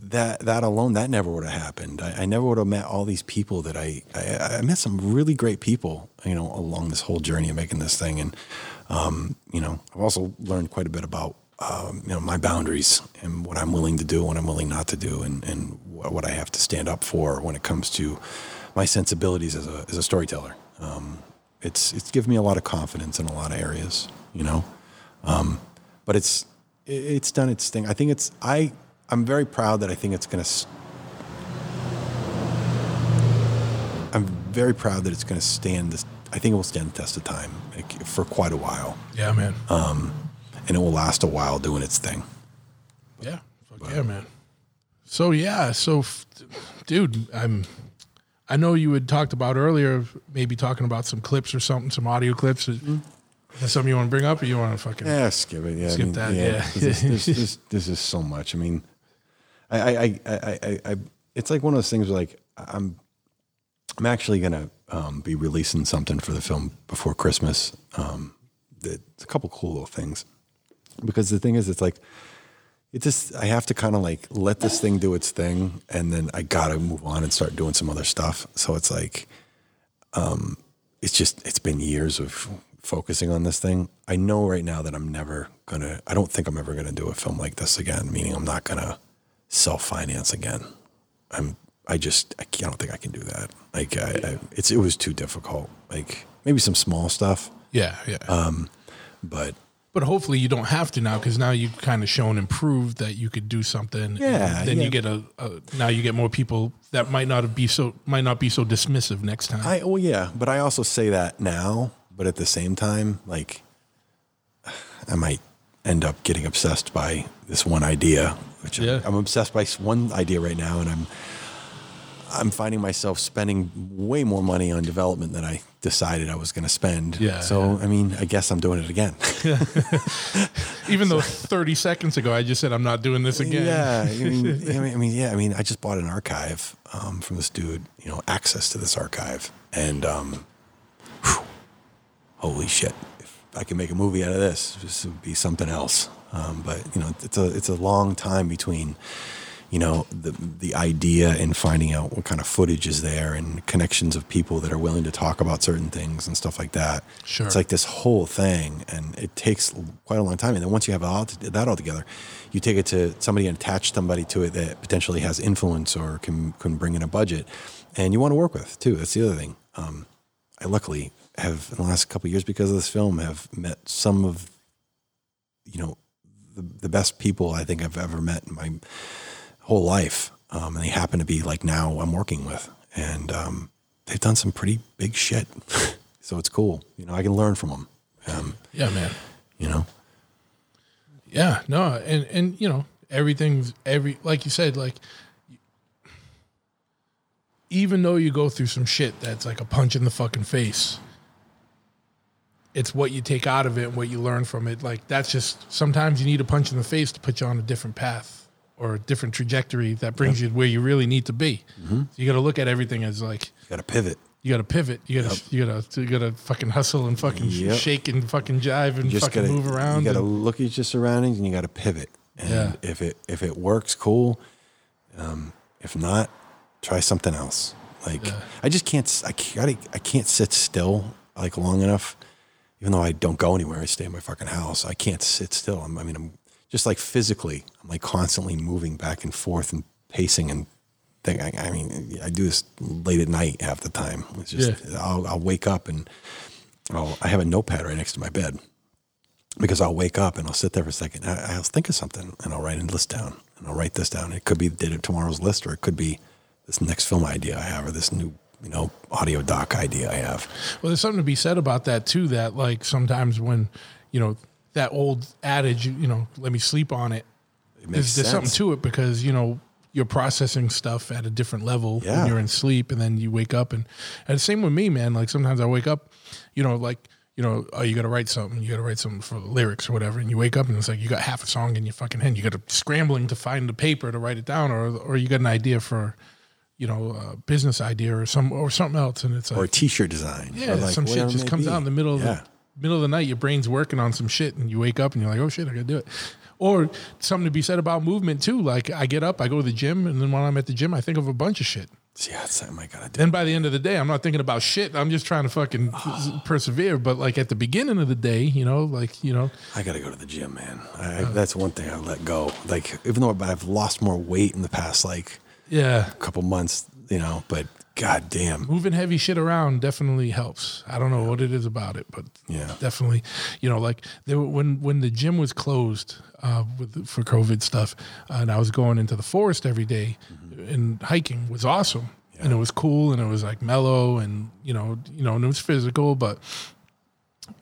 that, that alone, that never would have happened. I, I never would have met all these people that I, I, I met some really great people, you know, along this whole journey of making this thing. And, um, you know, I've also learned quite a bit about, um, you know, my boundaries and what I'm willing to do, what I'm willing not to do, and, and what I have to stand up for when it comes to my sensibilities as a, as a storyteller. Um, it's, it's given me a lot of confidence in a lot of areas, you know, um, but it's, it's done its thing. I think it's, I, I'm very proud that I think it's going to, I'm very proud that it's going to stand this. I think it will stand the test of time like, for quite a while, Yeah, man. Um, and it will last a while doing its thing. Yeah, fuck yeah, man. So yeah, so f- dude, I'm. I know you had talked about earlier, maybe talking about some clips or something, some audio clips. Is that something you want to bring up, or you want to fucking? Yeah, skip it. Yeah, Skip I mean, that, yeah. [LAUGHS] This, this, this, this is so much. I mean, I, I, I, I, I, I it's like one of those things where like I'm, I'm actually gonna um, be releasing something for the film before Christmas. Um, it's a couple cool little things, because the thing is, it's like, it just I have to kind of like let this thing do its thing, and then I gotta move on and start doing some other stuff. So it's like, um, it's just it's been years of focusing on this thing. I know right now that I'm never gonna. I don't think I'm ever gonna do a film like this again. Meaning I'm not gonna self finance again. I'm. I just. I, I don't think I can do that. Like I, I, it's. It was too difficult. Like maybe some small stuff, Yeah, yeah. but but hopefully you don't have to now because now you've kind of shown and proved that you could do something. Yeah, and then yeah. you get a, a now you get more people that might not be so might not be so dismissive next time. I. Well, yeah, but I also say that now. But at the same time, like I might. end up getting obsessed by this one idea, which I'm- I'm, obsessed by one idea right now, and I'm I'm finding myself spending way more money on development than I decided I was going to spend. Yeah, So yeah. I mean, I guess I'm doing it again. [LAUGHS] Even though 30 seconds ago I just said I'm not doing this again. Yeah, I [LAUGHS] mean, I mean, I mean, yeah, I mean, I just bought an archive um, from this dude, you know, access to this archive, and um, whew, holy shit! If I can make a movie out of this, this would be something else. Um, but you know, it's a it's a long time between, you know, the the idea and finding out what kind of footage is there and connections of people that are willing to talk about certain things and stuff like that. Sure. it's like this whole thing, and it takes quite a long time. And then once you have all, that all together, you take it to somebody and attach somebody to it that potentially has influence or can can bring in a budget, and you want to work with too. That's the other thing. Um, I luckily have in the last couple of years because of this film have met some of, you know, the, the best people I think I've ever met in my whole life, um, and they happen to be like now I'm working with, and um, they've done some pretty big shit. [LAUGHS] so it's cool. You know, I can learn from them. Um, Yeah, man. you know, Yeah, no, and and you know everything's every like you said like even though you go through some shit that's like a punch in the fucking face, it's what you take out of it and what you learn from it. Like that's just sometimes you need a punch in the face to put you on a different path or a different trajectory that brings you where you really need to be. Mm-hmm. So you got to look at everything as like you got to pivot. you got to pivot. You got to you got to you got to fucking hustle and fucking Yep. shake and fucking jive and fucking gotta move around. You got to look at your surroundings and you got to pivot. And Yeah. if it if it works, cool. Um, if not, try something else. Like Yeah. I just can't. I can't. I can't sit still like long enough. Even though I don't go anywhere, I stay in my fucking house. I can't sit still. I'm, I mean, I'm just like physically. I'm like constantly moving back and forth and pacing and. Thing. I, I mean, I do this late at night half the time. It's just I'll, I'll wake up and I'll, I have a notepad right next to my bed because I'll wake up and I'll sit there for a second. I, I'll think of something and I'll write a list down and I'll write this down. It could be the date of tomorrow's list or it could be this next film idea I have or this new, you know, audio doc idea I have. Well, there's something to be said about that too. That like sometimes when you know that old adage, you know, let me sleep on it. It There's, there's something to it because you know you're processing stuff at a different level Yeah. when you're in sleep, and then you wake up and and the same with me, man. Like sometimes I wake up, you know, like you know, oh, you got to write something, you got to write something for lyrics or whatever, and you wake up and it's like you got half a song in your fucking head. You got to scrambling to find the paper to write it down, or or you got an idea for. You know, a business idea or some or something else, and it's like Or a t-shirt design. yeah, like some shit just comes be. out in the middle of Yeah. the middle of the night. Your brain's working on some shit, and you wake up and you're like, "Oh shit, I gotta do it." Or something to be said about movement too. Like I get up, I go to the gym, and then while I'm at the gym, I think of a bunch of shit. Yeah, that's something I gotta do. Then by the end of the day, I'm not thinking about shit. I'm just trying to fucking ah. persevere. But like at the beginning of the day, you know, like you know, I gotta go to the gym, man. I, uh. that's one thing I let go. Like, even though I've lost more weight in the past like yeah, couple months, you know, but god damn. moving heavy shit around definitely helps. I don't know what it is about it, but Yeah. definitely, you know, like there were, when when the gym was closed uh, with for COVID stuff, uh, and I was going into the forest every day, and hiking was awesome, and it was cool, and it was like mellow, and you know, you know, and it was physical, but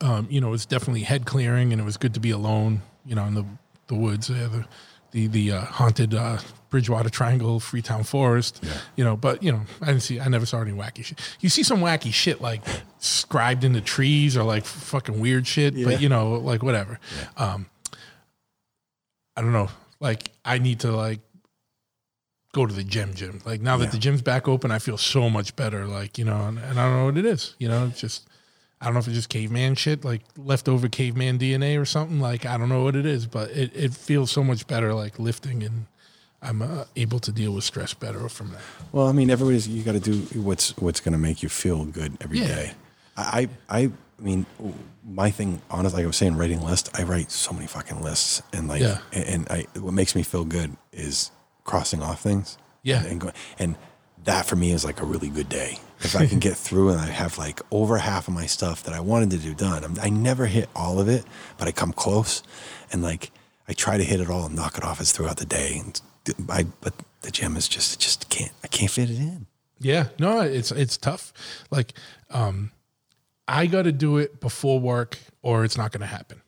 um, you know, it was definitely head clearing, and it was good to be alone, you know, in the the woods, yeah, the the the uh, haunted uh, Bridgewater Triangle, Freetown Forest, you know. But you know, I didn't see, I never saw any wacky shit. You see some wacky shit like scribed in the trees or like fucking weird shit, Yeah. but you know, like whatever. Um, I don't know. Like I need to like go to the gym, gym. Like now that Yeah. the gym's back open, I feel so much better. Like you know, and, and I don't know what it is. You know, it's just I don't know if it's just caveman shit, like leftover caveman DNA or something. Like I don't know what it is, but it, it feels so much better, like lifting, and I'm uh, able to deal with stress better from that. Well, I mean, everybody's you got to do what's what's going to make you feel good every Yeah. day. I, I I mean, my thing, honestly, like I was saying, writing lists. I write so many fucking lists, and like, Yeah. and, I what makes me feel good is crossing off things. Yeah. and, and, go, and that for me is like a really good day. If I can get [LAUGHS] through and I have like over half of my stuff that I wanted to do done, I'm, I never hit all of it, but I come close, and like I try to hit it all and knock it off as throughout the day. And I, but the gym is just, it just can't, I can't fit it in. Yeah, no, it's it's tough. Like, um, I got to do it before work, or it's not going to happen.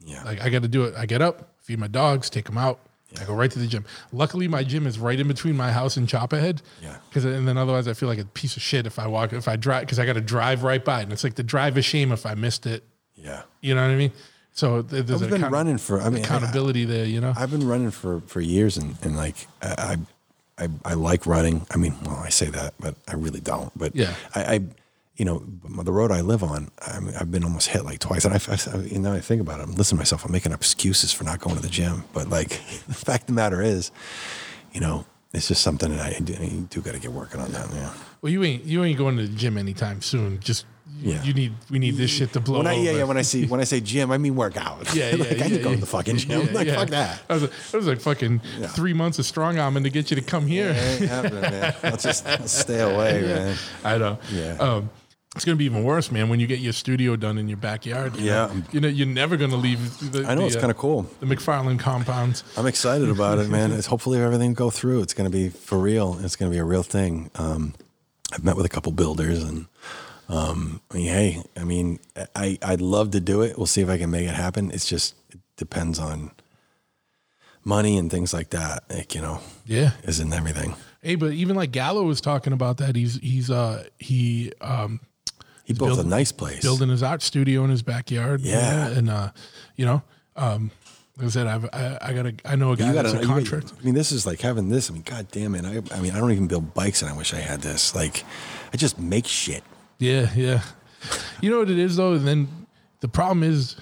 Yeah. Like I got to do it. I get up, feed my dogs, take them out. I go right to the gym. Luckily, my gym is right in between my house and Choppahead. Yeah. Because and then otherwise, I feel like a piece of shit if I walk if I drive because I got to drive right by and it's like the drive of shame if I missed it. Yeah. You know what I mean? So th- there's I've been account- running for. I mean, I- accountability there. You know. I've been running for for years, and and like I, I, I, I like running. I mean, well, I say that, but I really don't. But Yeah. I, I you know, the road I live on, I mean, I've been almost hit like twice, and I, I, you know, I think about it. I'm listening to myself. I'm making up excuses for not going to the gym, but like [LAUGHS] the fact of the matter is, you know, it's just something that I do, I do got to get working on that. Yeah. well, you ain't you ain't going to the gym anytime soon. Just Yeah. you need we need this shit to blow When I, yeah, over. yeah. When I see when I say [LAUGHS] gym, I mean work out. Yeah, [LAUGHS] yeah, like, I yeah, could go yeah. to the fucking gym. Yeah, like yeah. fuck that. I was, like- was like fucking three months of strong arming to get you to come here. Ain't [LAUGHS] happening, man. I'll just stay away, man. I know. Yeah. Um, it's gonna be even worse, man, when you get your studio done in your backyard. you Yeah. know? you know you're never gonna leave. The, I know the, it's uh, kind of cool. The McFarland compounds. I'm excited about it, man. It's hopefully everything go through. It's going to be for real. It's going to be a real thing. Um, I've met with a couple builders, and um, I mean, hey, I mean, I I'd love to do it. We'll see if I can make it happen. It's just it depends on money and things like that. Like you know, Yeah. isn't everything. Hey, but even like Gallo was talking about that. He's he's uh he um He built building- a nice place. building his art studio in his backyard. Yeah. and uh, you know, um, like I said, I've, I I got a I know a guy got a contract. I mean, this is like having this. I mean, god damn it. I, I mean, I don't even build bikes, and I wish I had this. Like, I just make shit. Yeah, yeah. You know what it is though, and then the problem is,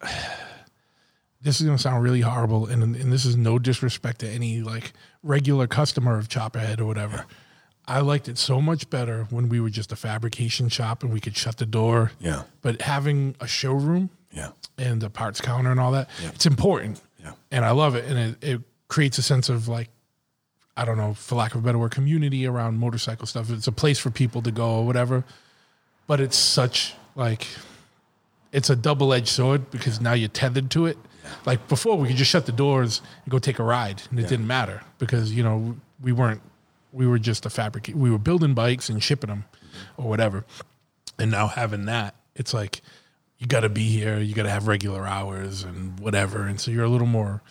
[SIGHS] this is gonna sound really horrible, and and this is no disrespect to any like regular customer of Choppahead or whatever. I liked it so much better when we were just a fabrication shop and we could shut the door. Yeah. But having a showroom Yeah. and a parts counter and all that, it's important. Yeah. And I love it, and it, it creates a sense of like I don't know, for lack of a better word, community around motorcycle stuff. It's a place for people to go or whatever. But it's such like it's a double edged sword because now you're tethered to it. Like before, we could just shut the doors and go take a ride, and it didn't matter because you know we weren't we were just a fabric. We were building bikes and shipping them or whatever. And now having that, it's like you got to be here. You got to have regular hours and whatever. And so you're a little more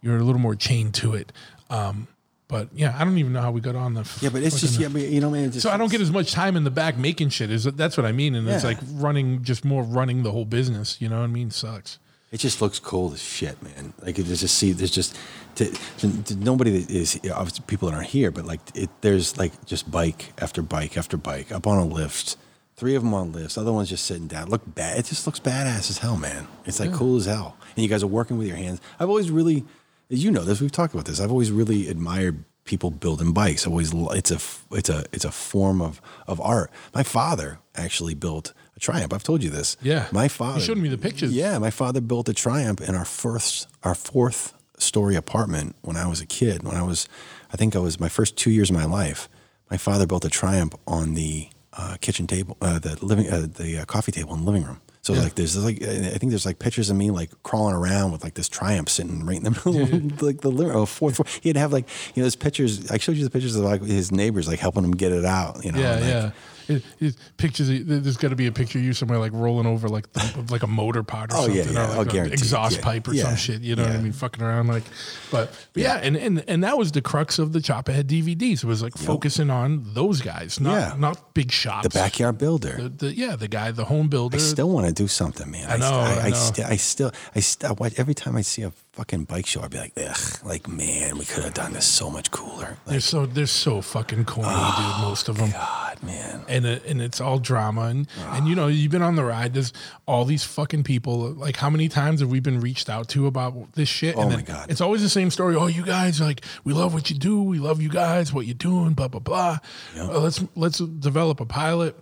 you're a little more chained to it. Um, but yeah, I don't even know how we got on the. Yeah, but it's just yeah, but you know, man. Just, So I don't get as much time in the back making shit. Is that's what I mean? And it's Yeah. like running, just more running the whole business. You know what I mean? Sucks. It just looks cool as shit, man. Like it just see, there's just to, to, to nobody that is obviously people that aren't here, but like it, there's like just bike after bike after bike up on a lift. Three of them on lifts, other ones just sitting down. Look bad. It just looks badass as hell, man. It's like cool as hell. And you guys are working with your hands. I've always really, you know this. We've talked about this. I've always really admired people building bikes. I've always, it's a it's a, it's a form of of art. My father actually built a Triumph. I've told you this. Yeah. my father. You showed me the pictures. Yeah, my father built a Triumph in our first, our fourth story apartment when I was a kid. When I was, I think I was my first two years of my life. My father built a Triumph on the uh, kitchen table, uh, the living, uh, the uh, coffee table in the living room. So like there's like I think there's like pictures of me like crawling around with like this Triumph sitting right in the [LAUGHS] middle, of like the oh, fourth floor. He'd have like you know his pictures. I showed you the pictures of like his neighbors like helping him get it out. You know, Yeah, like, yeah. It, it, pictures. There's got to be a picture of you somewhere like rolling over like the, like a motor pod or Oh, something, yeah, yeah. or I'll like oh, an exhaust Yeah. pipe or some shit. You know what I mean? Fucking around like, but, but yeah, and, and and that was the crux of the Choppahead DVDs. It was like focusing on those guys, not not big shots. The backyard builder. The, the- yeah, the guy, the home builder. I still want to do something, man. I know, I, I I, know. sti- I still, I still, I watch, every time I see a fucking bike show, I'd be like, ugh, like, man, we could have done this so much cooler. they're so they're so fucking corny, Oh, dude. Most of them. God, man. And it, and it's all drama and and you know you've been on the ride. There's all these fucking people. Like how many times have we been reached out to about this shit? Oh and my God. It's always the same story. Oh, you guys like we love what you do. We love you guys. What you're doing. Blah blah blah. Uh, let's let's develop a pilot.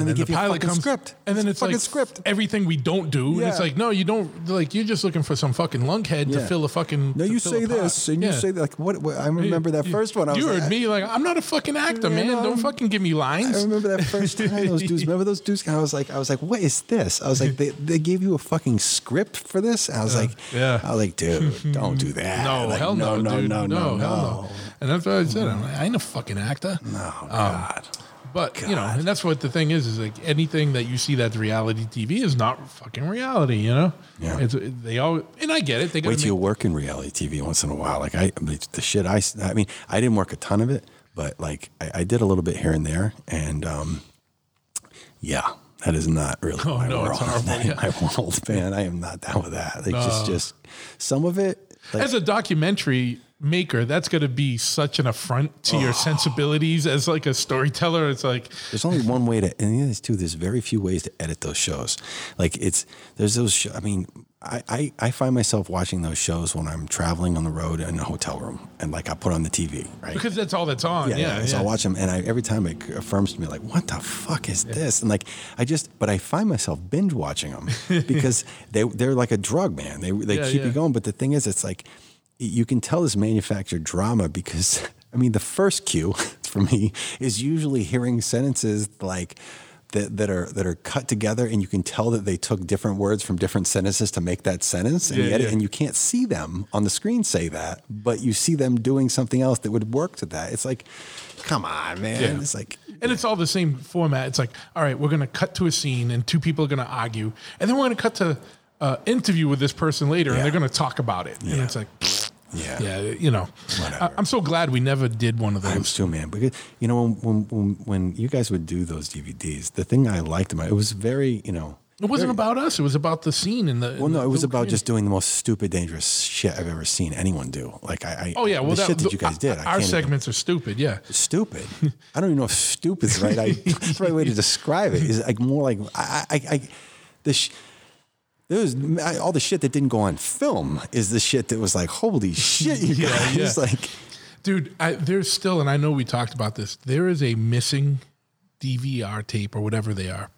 And they then give the you a pilot fucking comes, script. and then It's a it's like script. everything we don't do, and it's like no, you don't. Like you're just looking for some fucking lunkhead to fill a fucking. No, you say pot. this, and you say that. Like, what, what? I remember that You- first one. I was you like, heard me like I'm not a fucking actor, man. know? Don't fucking give me lines. I remember that first [LAUGHS] time those dudes. Remember those dudes? I was like, I was like, what is this? I was like, they, they gave you a fucking script for this. I was like, yeah. I was like, dude, don't do that. [LAUGHS] No, Like, hell no, no, dude. no, no, no, hell no. And that's what I said. I'm like, I ain't a fucking actor. No, um, God. But you know, and that's what the thing is: is like anything that you see that's reality TV is not fucking reality. You know, Yeah. It's, they all, and I get it. They Wait till you work in reality TV once in a while. Like I, the shit I, I mean, I didn't work a ton of it, but like I, I did a little bit here and there, and um, yeah, that is not really Oh, my no, world. it's [LAUGHS] horrible, yeah. My world, man. I am not down with that. Like just, just some of it. Like, as a documentary maker, that's going to be such an affront to Oh. your sensibilities as like a storyteller. It's like, There's only one way to, and the other is too. There's very few ways to edit those shows. Like it's there's those. Show, I mean, I, I I find myself watching those shows when I'm traveling on the road in a hotel room, and like I put on the TV, right? because that's all that's on. yeah, Yeah. yeah. So yeah. I watch them, and I, every time it affirms to me, like, what the fuck is this? And like, I just, but I find myself binge watching them because [LAUGHS] they they're like a drug, man. They they keep you going. But the thing is, it's like you can tell this manufactured drama because [LAUGHS] I mean, the first cue [LAUGHS] for me is usually hearing sentences like. That, that are that are cut together and you can tell that they took different words from different sentences to make that sentence and, Yeah, edit- yeah. and you can't see them on the screen say that but you see them doing something else that would work to that it's like come on man Yeah. it's like And it's all the same format. It's like, all right, we're going to cut to a scene and two people are going to argue. And then we're going to cut to uh, interview with this person later and they're going to talk about it. And it's like, [SNIFFS] yeah yeah, you know, Whatever. I, I'm so glad we never did one of those. I'm too man because you know when, when when you guys would do those DVDs the thing I liked about it, was very you know It wasn't about us. It was about the scene in the. well no it was about just doing the most stupid dangerous shit I've ever seen anyone do like I, I Oh yeah, well the that, shit that you guys did I Our can't even- segments are stupid. Yeah. stupid. I don't even know if stupid's right. I, that's the right way to [LAUGHS] describe it. Is like more like I, I, I the sh- there was I, all the shit that didn't go on film is the shit that was like holy [LAUGHS] shit, you Yeah, guys. yeah. [LAUGHS] Like Dude, I, there's still, and I know we talked about this. There is a missing DVR tape or whatever they are.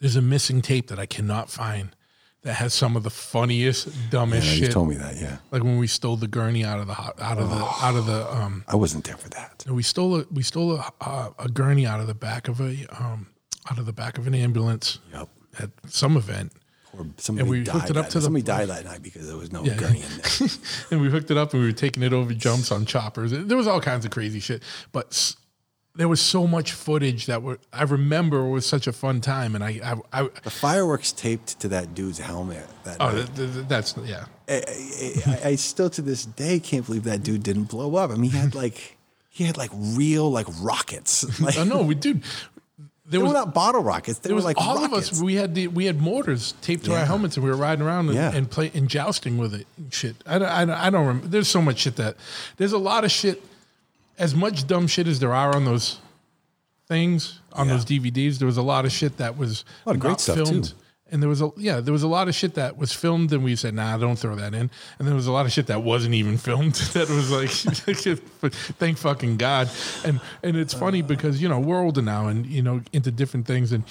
There's a missing tape that I cannot find that has some of the funniest, dumbest yeah, you shit. told me that. Yeah, Like when we stole the gurney out of the out of the out of the um. I wasn't there for that. We stole a we stole a, a, a gurney out of the back of a um out of the back of an ambulance Yep. at some event. Or somebody we died. hooked it up to the- somebody died that night because there was no Yeah. gurney in [LAUGHS] there. and we hooked it up and we were taking it over jumps on choppers. There was all kinds of crazy shit, but there was so much footage that were I remember was such a fun time, and I I, I the fireworks taped to that dude's helmet. That oh that, that- that's yeah. I, I, I still to this day can't believe that dude didn't blow up. I mean, he had like he had like real like rockets. [LAUGHS] Like Oh no, we dude. There they was were not bottle rockets. They there were was like all rockets. of us. We had the we had mortars taped to our helmets, and we were riding around and, Yeah. and play and jousting with it. And shit, I don't, I don't, I don't remember. There's so much shit that there's a lot of shit. As much dumb shit as there are on those things on Yeah. those DVDs, there was a lot of shit that was A lot of great not stuff, filmed. too. And there was a yeah, there was a lot of shit that was filmed, and we said, "Nah, don't throw that in." And there was a lot of shit that wasn't even [LAUGHS] filmed. [LAUGHS] That was like, [LAUGHS] thank fucking god. And and it's funny uh. because you know we're older now, and you know into different things, and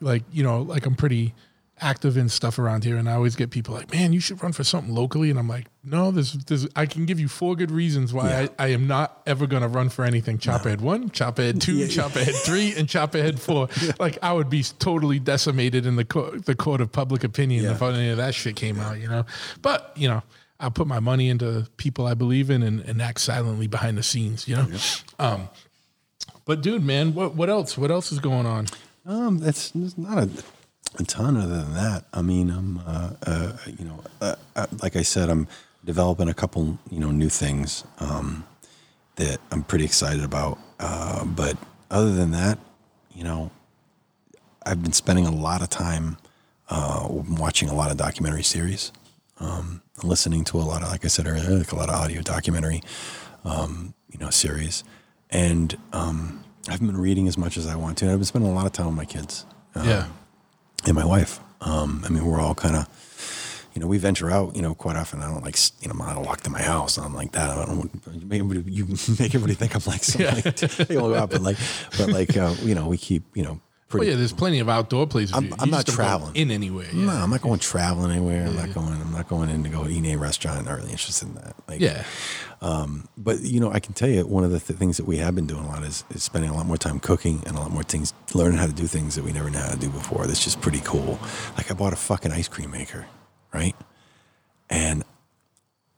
like you know like I'm pretty active in stuff around here, and I always get people like, "Man, you should run for something locally," and I'm like, "No, there's, there's I can give you four good reasons why Yeah. I, I am not ever gonna run for anything. Choppahead one, Choppahead two, Yeah. Choppahead three, and Choppahead four. [LAUGHS] Like I would be totally decimated in the co- the court of public opinion Yeah. if any of that shit came out, you know. But you know. I'll put my money into people I believe in and, and act silently behind the scenes, you know. Um, but dude, man, what what else? What else is going on? Um, that's not a, a ton other than that. I mean, I'm, uh, uh, you know, uh, uh, like I said, I'm developing a couple, you know, new things um, that I'm pretty excited about. Uh, but other than that, you know, I've been spending a lot of time uh, watching a lot of documentary series, um, listening to a lot of, like I said earlier, like a lot of audio documentary, um, you know, series, and um, I haven't been reading as much as I want to. I've been spending a lot of time with my kids yeah. And my wife. Um, I mean, we're all kind of, you know, we venture out, you know, quite often. I don't like, you know, I'm not locked in my house. I'm like that. I don't you make everybody, you [LAUGHS] make everybody think I'm like something. Like, you know, but like, but like, uh, you know, we keep, you know, Oh pretty. yeah, there's plenty of outdoor places. I'm- I'm not just don't go traveling. in anywhere. No, I'm not going traveling anywhere. I'm not going. I'm not going in to go eat in a restaurant. I'm not really interested in that. Like, yeah. but you know, I can tell you one of the th- things that we have been doing a lot is, is spending a lot more time cooking and a lot more things, learning how to do things that we never knew how to do before. That's just pretty cool. Like I bought a fucking ice cream maker, right? And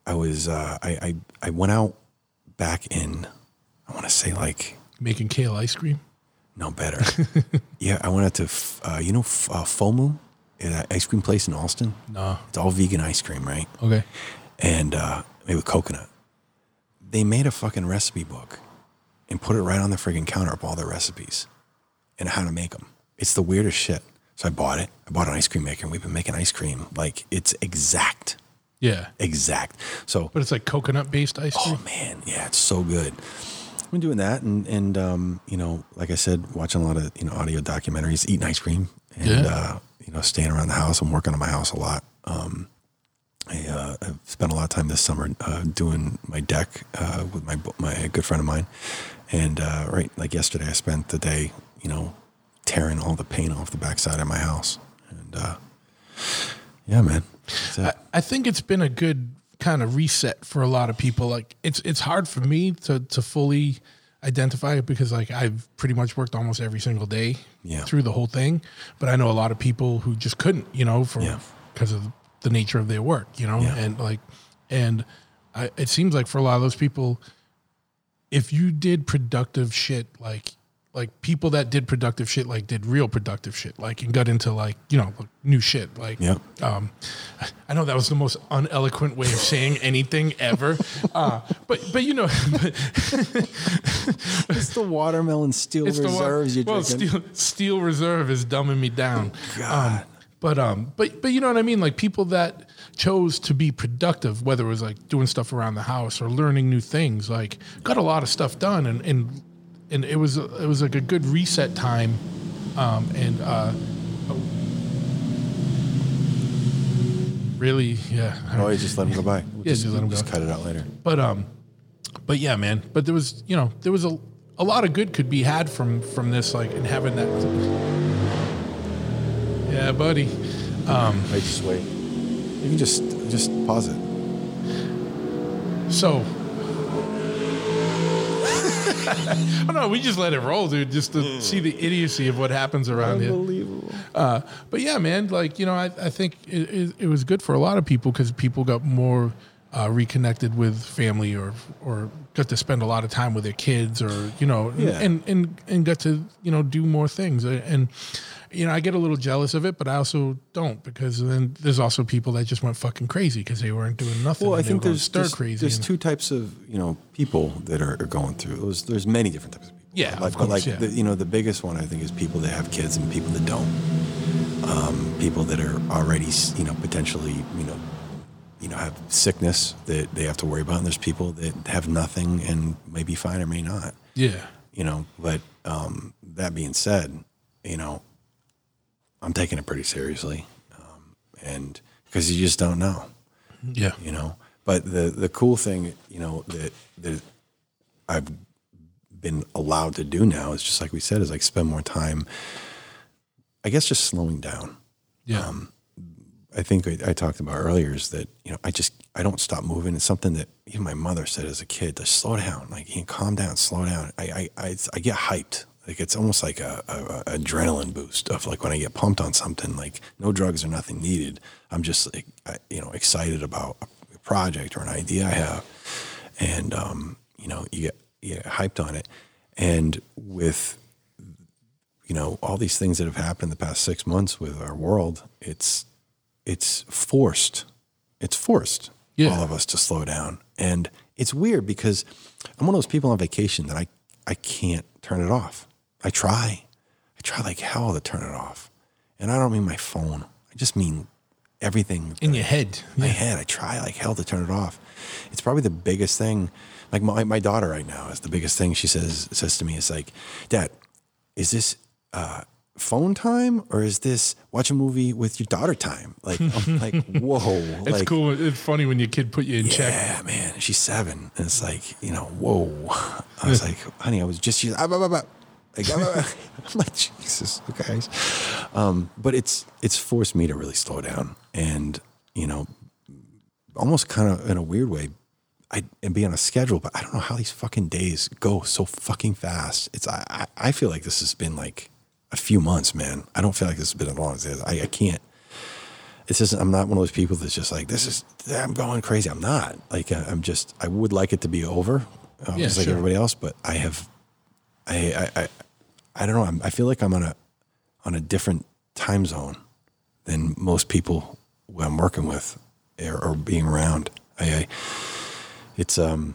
I was, uh, I, I, I went out back in, I want to say like, Making kale ice cream. No, better. [LAUGHS] yeah, I went out to, uh, you know, uh, FOMU, an ice cream place in Allston. No. It's all vegan ice cream, right? Okay. And uh, made with coconut. They made a fucking recipe book and put it right on the friggin' counter of all their recipes and how to make them. It's the weirdest shit. So I bought it. I bought an ice cream maker, and we've been making ice cream like it's exact, Yeah. exact. So But it's like coconut based ice cream. Oh man, yeah, it's so good. I've been doing that, and and um, you know, like I said, watching a lot of you know audio documentaries, eating ice cream, and Yeah. uh, you know, staying around the house. I'm working on my house a lot. Um, I, uh, I've spent a lot of time this summer uh, doing my deck uh, with my my good friend of mine, and uh, right like yesterday, I spent the day, you know, tearing all the paint off the backside of my house, and uh, yeah, man. I, I think it's been a good kind of reset for a lot of people. Like it's it's hard for me to to fully identify it because like I've pretty much worked almost every single day Yeah. through the whole thing. But I know a lot of people who just couldn't, you know, for Yeah. because of the nature of their work, you know, Yeah. and like and I, it seems like for a lot of those people, if you did productive shit like like people that did productive shit like did real productive shit like and got into like you know new shit like Yep. um i know that was the most uneloquent way of saying anything ever [LAUGHS] uh but but you know but [LAUGHS] it's the watermelon steel it's the one reserves you're well drinking. steel steel reserve is dumbing me down God. Um, but um but but you know what i mean like people that chose to be productive whether it was like doing stuff around the house or learning new things like got a lot of stuff done and and and it was it was like a good reset time um and uh really yeah Oh, you just let him go by. We'll Yeah, just let him go. cut it out later. but um but yeah man but there was you know there was a a lot of good could be had from from this like and having that yeah buddy Wait, just wait. You can just just pause it. so [LAUGHS] oh no we just let it roll dude just to see the idiocy of what happens around here Unbelievable. Uh, but yeah, man, like you know, I, I think it, it, it was good for a lot of people because people got more uh, reconnected with family or or got to spend a lot of time with their kids or you know Yeah. and and and got to you know do more things and you know I get a little jealous of it, but I also don't because then there's also people that just went fucking crazy because they weren't doing nothing. Well, I think there's stir there's, crazy. there's and- two types of you know people that are, are going through. There's there's many different types of people. Yeah, like, course, like yeah. the, you know the biggest one I think is people that have kids and people that don't. Um, people that are already you know potentially you know you know have sickness that they have to worry about, and there's people that have nothing and may be fine or may not. yeah, you know but um, that being said you know i'm taking it pretty seriously um, and because you just don't know yeah, you know but the the cool thing you know that that i've been allowed to do now is just like we said is like spend more time i guess just slowing down yeah, um, I think I, I talked about earlier is that you know I just I don't stop moving. It's something that even my mother said as a kid to slow down, like you know, calm down, slow down. I I, I, I get hyped. Like it's almost like a, a, a adrenaline boost of like when I get pumped on something. Like no drugs or nothing needed. I'm just like I, you know excited about a project or an idea I have, and um, you know you get you get hyped on it. And with you know all these things that have happened in the past six months with our world, it's it's forced. It's forced Yeah. all of us to slow down. And it's weird because I'm one of those people on vacation that I, I can't turn it off. I try. I try like hell to turn it off. And I don't mean my phone. I just mean everything in your head. my head. I try like hell to turn it off. It's probably the biggest thing. Like my, my daughter right now is the biggest thing she says says to me is like, Dad, is this uh, phone time or is this watch a movie with your daughter time? Like I'm [LAUGHS] like, whoa. It's like, cool. It's funny when your kid put you in check. Yeah, man. She's seven. And it's like, you know, whoa. [LAUGHS] I was [LAUGHS] like, honey, I was just using, ah, bah, bah, bah. Like, bah. [LAUGHS] I'm like, Jesus, guys. Um, but it's it's forced me to really slow down and, you know, almost kind of in a weird way, I and be on a schedule, but I don't know how these fucking days go so fucking fast. It's I I, I feel like this has been like a few months, man. I don't feel like this has been as long as it is. I, I can't. It's just I'm not one of those people that's just like this is I'm going crazy. I'm not like uh, I'm just I would like it to be over, uh, Yeah, just like sure. everybody else. But I have, I I I, I don't know. I'm, I feel like I'm on a on a different time zone than most people who I'm working with or, or being around. I, I it's um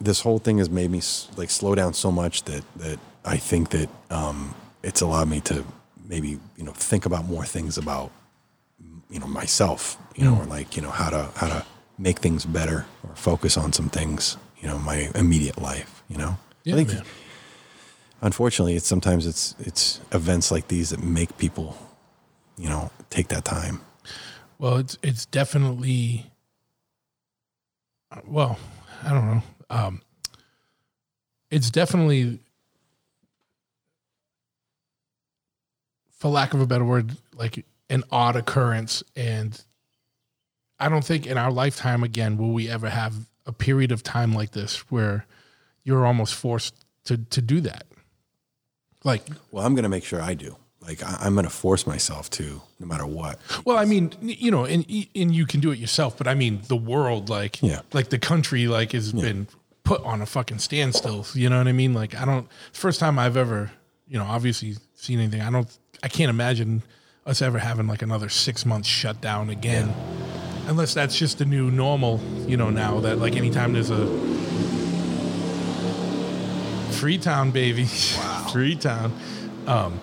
this whole thing has made me like slow down so much that that I think that um it's allowed me to maybe you know think about more things about you know myself you know or like you know how to how to make things better or focus on some things you know my immediate life you know Yeah, I think man. unfortunately it's sometimes it's it's events like these that make people you know take that time Well, it's it's definitely. Well, I don't know. Um, it's definitely, for lack of a better word, like an odd occurrence, and I don't think in our lifetime again will we ever have a period of time like this where you're almost forced to to do that. Like well i'm going to make sure i do like I, i'm going to force myself to no matter what Well, I mean, you know, and and you can do it yourself, but I mean, the world, like, Yeah. like the country, like, has been put on a fucking standstill. You know what I mean? Like, I don't. First time I've ever, you know, obviously seen anything. I don't. I can't imagine us ever having like another six months shutdown again, unless that's just the new normal. You know, now that like anytime there's a Freetown, baby, wow, [LAUGHS] Freetown. Um,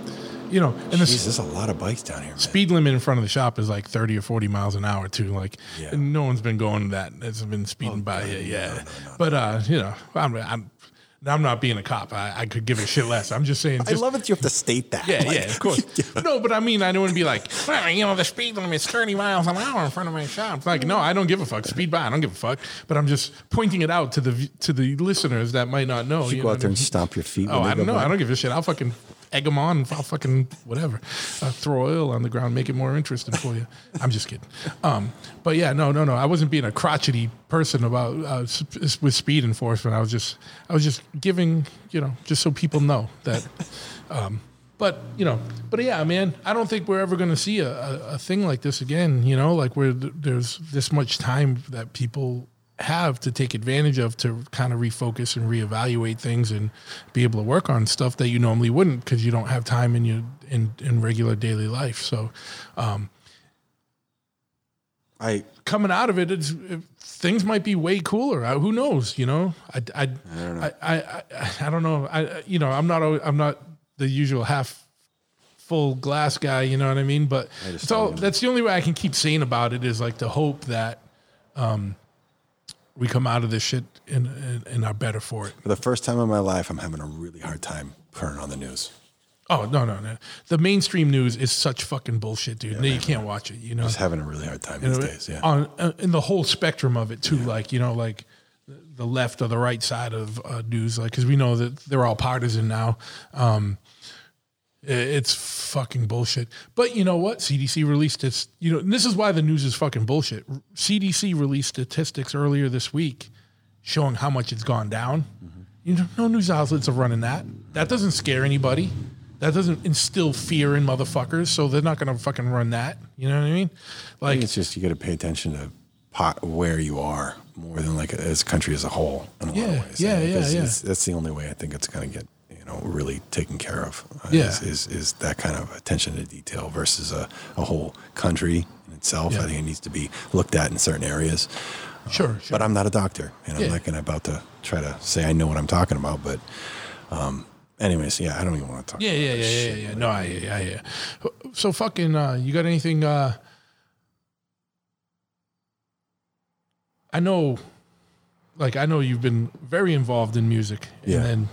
you know, and the Jeez, there's a lot of bikes down here man. speed limit in front of the shop is like 30 or 40 miles an hour too like Yeah. no one's been going that has been speeding by yet yeah but uh you know i'm i'm I'm not being a cop. I, I could give a shit less. I'm just saying. [LAUGHS] i love it you have to state that yeah, Like, yeah, of course. [LAUGHS] No, but I mean, I don't want to be like, well, you know, the speed limit's 30 miles an hour in front of my shop. Like, no, I don't give a fuck. Speed by, I don't give a fuck. But I'm just pointing it out to the to the listeners that might not know. you you go know out there and stomp your feet Oh, I don't know. by. I don't give a shit. I'll fucking egg them on. I'll fucking whatever. Uh, throw oil on the ground, make it more interesting for you. [LAUGHS] I'm just kidding. Um, but yeah, no, no, no. I wasn't being a crotchety person about uh, s- with speed enforcement. I was just, I was just giving, you know, just so people know that. Um, but you know, but yeah, man, I don't think we're ever going to see a, a, a thing like this again. You know, like where th- there's this much time that people have to take advantage of to kind of refocus and reevaluate things and be able to work on stuff that you normally wouldn't because you don't have time in your in, in regular daily life. So um, I coming out of it, it's, it, things might be way cooler. I, who knows? You know, I, I, I don't know. I, I, I, I don't know. I, you know, I'm not, I'm not the usual half full glass guy. You know what I mean? But just it's all. don't know. That's the only way I can keep saying about it is like the hope that um, we come out of this shit and, and, and are better for it. for the first time in my life i'm having a really hard time turning on the news Oh no, no, no! The mainstream news is such fucking bullshit, dude. no, you can't watch it. You know, just having a really hard time you these know, days yeah on uh, in the whole spectrum of it too. Like you know, like the left or the right side of uh, news, like because we know that they're all partisan now. Um, it's fucking bullshit. But you know what? CDC released its. You know, and this is why the news is fucking bullshit. CDC released statistics earlier this week showing how much it's gone down. You know, no news outlets are running that. That doesn't scare anybody. That doesn't instill fear in motherfuckers. So they're not going to fucking run that. You know what I mean? Like, think it's just you got to pay attention to pot, where you are more than like as a country as a whole in a lot Yeah, of ways. yeah, yeah, yeah. it's- That's the only way I think it's going to get know really taken care of. uh, Yeah. is, is is that kind of attention to detail versus a, a whole country in itself. Yeah. I think it needs to be looked at in certain areas. sure, sure. But I'm not a doctor, and I'm Yeah. not going to about to try to say I know what I'm talking about. But um, anyways, yeah, I don't even want to talk. Yeah, about yeah, that yeah, yeah, yeah. No, I, yeah, yeah. So fucking, uh, you got anything? Uh, I know, like, I know you've been very involved in music, Yeah. and then,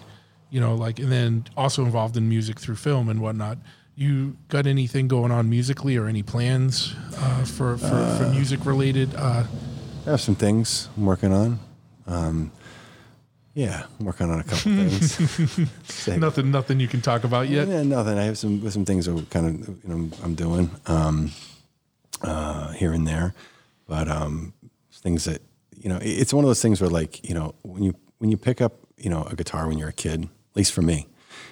you know, like, and then also involved in music through film and whatnot. You got anything going on musically, or any plans uh, for for, for music related? Uh, I have some things I'm working on. Um, yeah, I'm working on a couple [LAUGHS] things. Nothing, nothing you can talk about yet. Yeah, nothing. I have some some things that kind of you know I'm doing um, uh, here and there, but um, things that you know it's one of those things where like you know when you when you pick up you know a guitar when you're a kid, at least for me,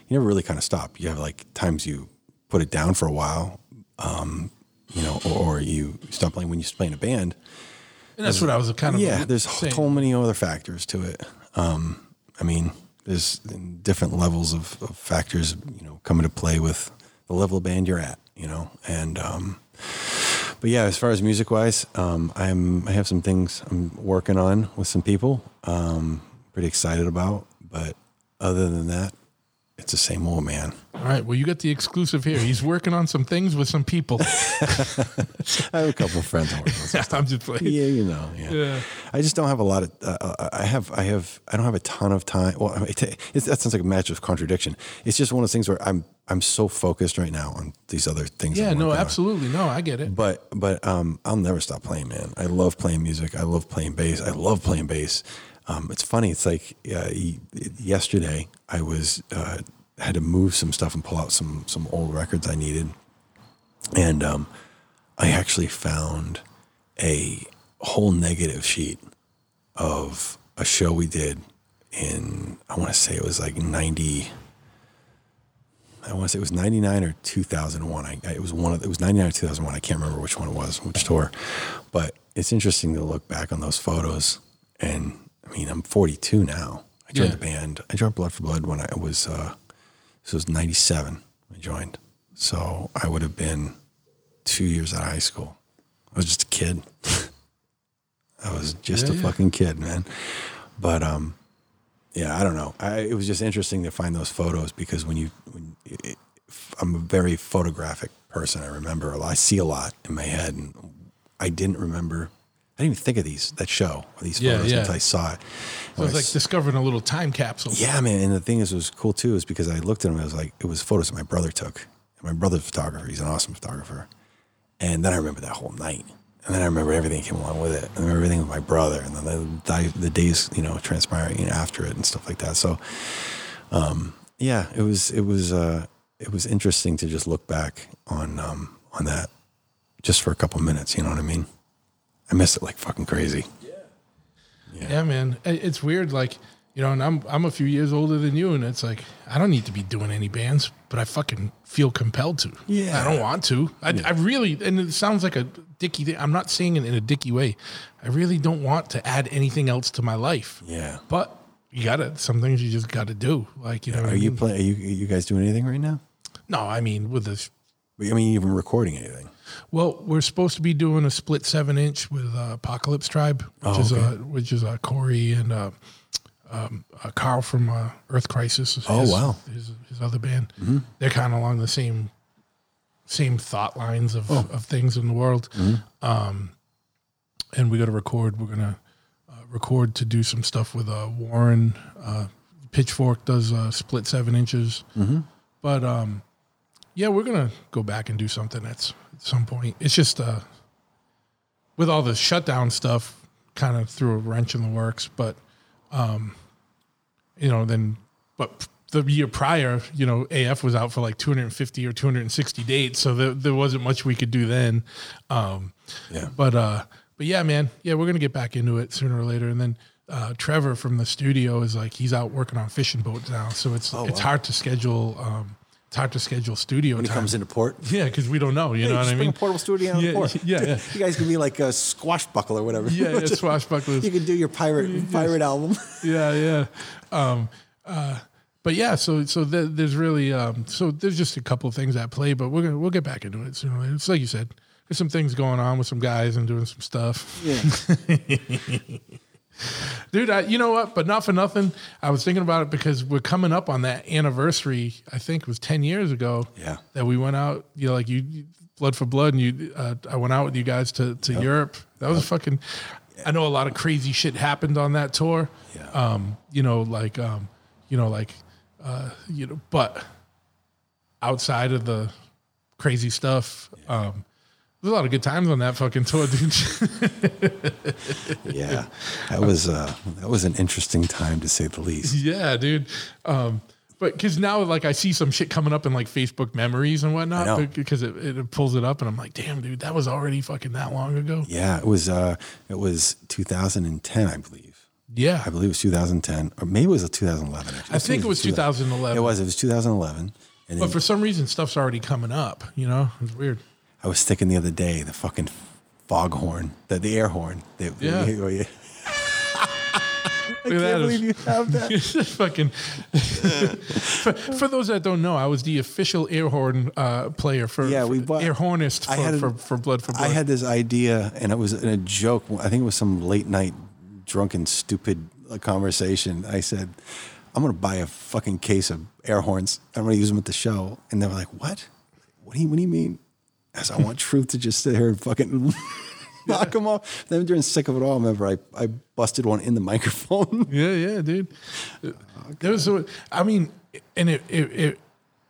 you never really kind of stop. You have like times you put it down for a while, um, you know, or, or you stop playing when you play in a band. And that's what I was kind of Yeah, there's saying. so many other factors to it. Um, I mean, there's different levels of, of factors, you know, come into play with the level of band you're at, you know, and um, but yeah, as far as music wise, um, I'm I have some things I'm working on with some people. Um, pretty excited about, but other than that, it's the same old man. All right. Well, you got the exclusive here. He's working on some things with some people. [LAUGHS] I have a couple of friends working on some I'm just playing. yeah, you know, yeah. Yeah. I just don't have a lot of. Uh, uh, I have, I have, I don't have a ton of time. Well, I mean, it's, that sounds like a match of contradiction. It's just one of those things where I'm, I'm so focused right now on these other things. Yeah. No. working on. Absolutely. No. I get it. But, but, um, I'll never stop playing, man. I love playing music. I love playing bass. I love playing bass. Um, it's funny. It's like uh, yesterday I was uh, had to move some stuff and pull out some some old records I needed, and um, I actually found a whole negative sheet of a show we did in I want to say it was like ninety. I want to say it was ninety nine or two thousand one. I, I it was one of it was ninety nine or two thousand one. I can't remember which one it was, which tour, but it's interesting to look back on those photos. And I mean, I'm forty two now. I joined Yeah. the band. I joined Blood for Blood when I was uh, this was ninety seven. I joined, so I would have been two years out of high school. I was just a kid. [LAUGHS] I was just Yeah, a yeah. fucking kid, man. But um, yeah, I don't know. I, it was just interesting to find those photos because when you, when it, I'm a very photographic person. I remember a lot. I see a lot in my head, and I didn't remember. I didn't even think of these that show or these Yeah, photos yeah. until I saw it. So When it's I like s- discovering a little time capsule. yeah, man. And the thing is, was cool too, is because I looked at them. It was like it was photos that my brother took. My brother's a photographer. He's an awesome photographer. And then I remember that whole night. And then I remember everything that came along with it. I remember everything with my brother, and then the, the days, you know, transpiring after it and stuff like that. So, um, yeah, it was it was uh, it was interesting to just look back on um, on that just for a couple minutes. You know what I mean? I miss it like fucking crazy. Yeah, yeah, man. I- It's weird. Like, you know, and I'm I'm a few years older than you, and it's like I don't need to be doing any bands, but I fucking feel compelled to. Yeah. I don't want to. I, I really, and it sounds like a dicky thing. I'm not saying it in a dicky way. I really don't want to add anything else to my life. Yeah. But you gotta. Some things you just gotta do. Like, you know, Are I you mean? play? Are you are you guys doing anything right now? No, I mean with this. I mean, even recording anything? Well, we're supposed to be doing a split seven inch with uh, Apocalypse Tribe, which Oh, is okay. uh, which is uh, Corey and uh, um, uh, Karl from uh, Earth Crisis. is Oh, his, wow. Mm-hmm. His, his other band. They're kind of along the same same thought lines of, Oh. of things in the world. Mm-hmm. Um, and we got to record. We're gonna uh, record to do some stuff with uh, Warren. Uh, Pitchfork does uh, split seven inches, Mm-hmm. but um, yeah, we're gonna go back and do something at, s- at some point. It's just uh, with all the shutdown stuff, kind of threw a wrench in the works. But um, you know, then but the year prior, you know, AF was out for like 250 or 260 dates, so there, there wasn't much we could do then. Um, Yeah. but uh, but yeah, man, yeah, we're gonna get back into it sooner or later, and then. Uh, Trevor from the studio is like he's out working on fishing boats now, so it's it's wow. hard to schedule. Um, it's hard to schedule studio When he time. comes into port, [LAUGHS] Yeah, because we don't know. You know what I Bring a mean? portable studio on Yeah, port. [LAUGHS] yeah, yeah. [LAUGHS] You guys can be like a squashbuckle or whatever. Yeah, yeah, swashbucklers. you can do your pirate pirate album. yeah, yeah. Um, uh, but yeah, so so there, there's really um, so there's just a couple of things at play, but we're gonna we'll get back into it sooner later. It's like you said, there's some things going on with some guys and doing some stuff, Yeah. Dude. I, you know what? But not for nothing. I was thinking about it because we're coming up on that anniversary. I think it was ten years ago. Yeah. that we went out. You know, like you, you- blood for blood, and you. Uh, I went out with you guys to to Europe. That was fucking. I know a lot of crazy shit happened on that tour. Yeah. Um, you know, like, um, you know, like, uh, you know, but outside of the crazy stuff, um, there's a lot of good times on that fucking tour, dude. [LAUGHS] Yeah. That was uh that was an interesting time to say the least. yeah, dude. Um, but because now, like, I see some shit coming up in like Facebook memories and whatnot because it, it pulls it up, and I'm like, damn, dude, that was already fucking that long ago. Yeah, it was uh it was 2010, I believe. Yeah, I believe it was 2010 or maybe it was 2011 actually. I think it was 2011. It was it was 2011 and But then for some reason, stuff's already coming up. You know, it's weird. I was sticking the other day the fucking foghorn, the the air horn. The, Yeah. I can't that. believe you have that. [LAUGHS] It's just fucking. [LAUGHS] for, for those that don't know, I was the official air horn uh, player for Yeah, we for- bought- air hornist for, a- for, for Blood for Blood. I had this idea, and it was in a joke. I think it was some late night, drunken, stupid uh, conversation. I said, "I'm going to buy a fucking case of air horns. I'm going to use them at the show." And they were like, "What? What do you What do you mean?" I said, "I want Truth to just sit here and fucking." [LAUGHS] Knock them off. Then during sick of it all, I remember I, I busted one in the microphone. [LAUGHS] Yeah, yeah, dude. There was, so, I mean, and it, it, it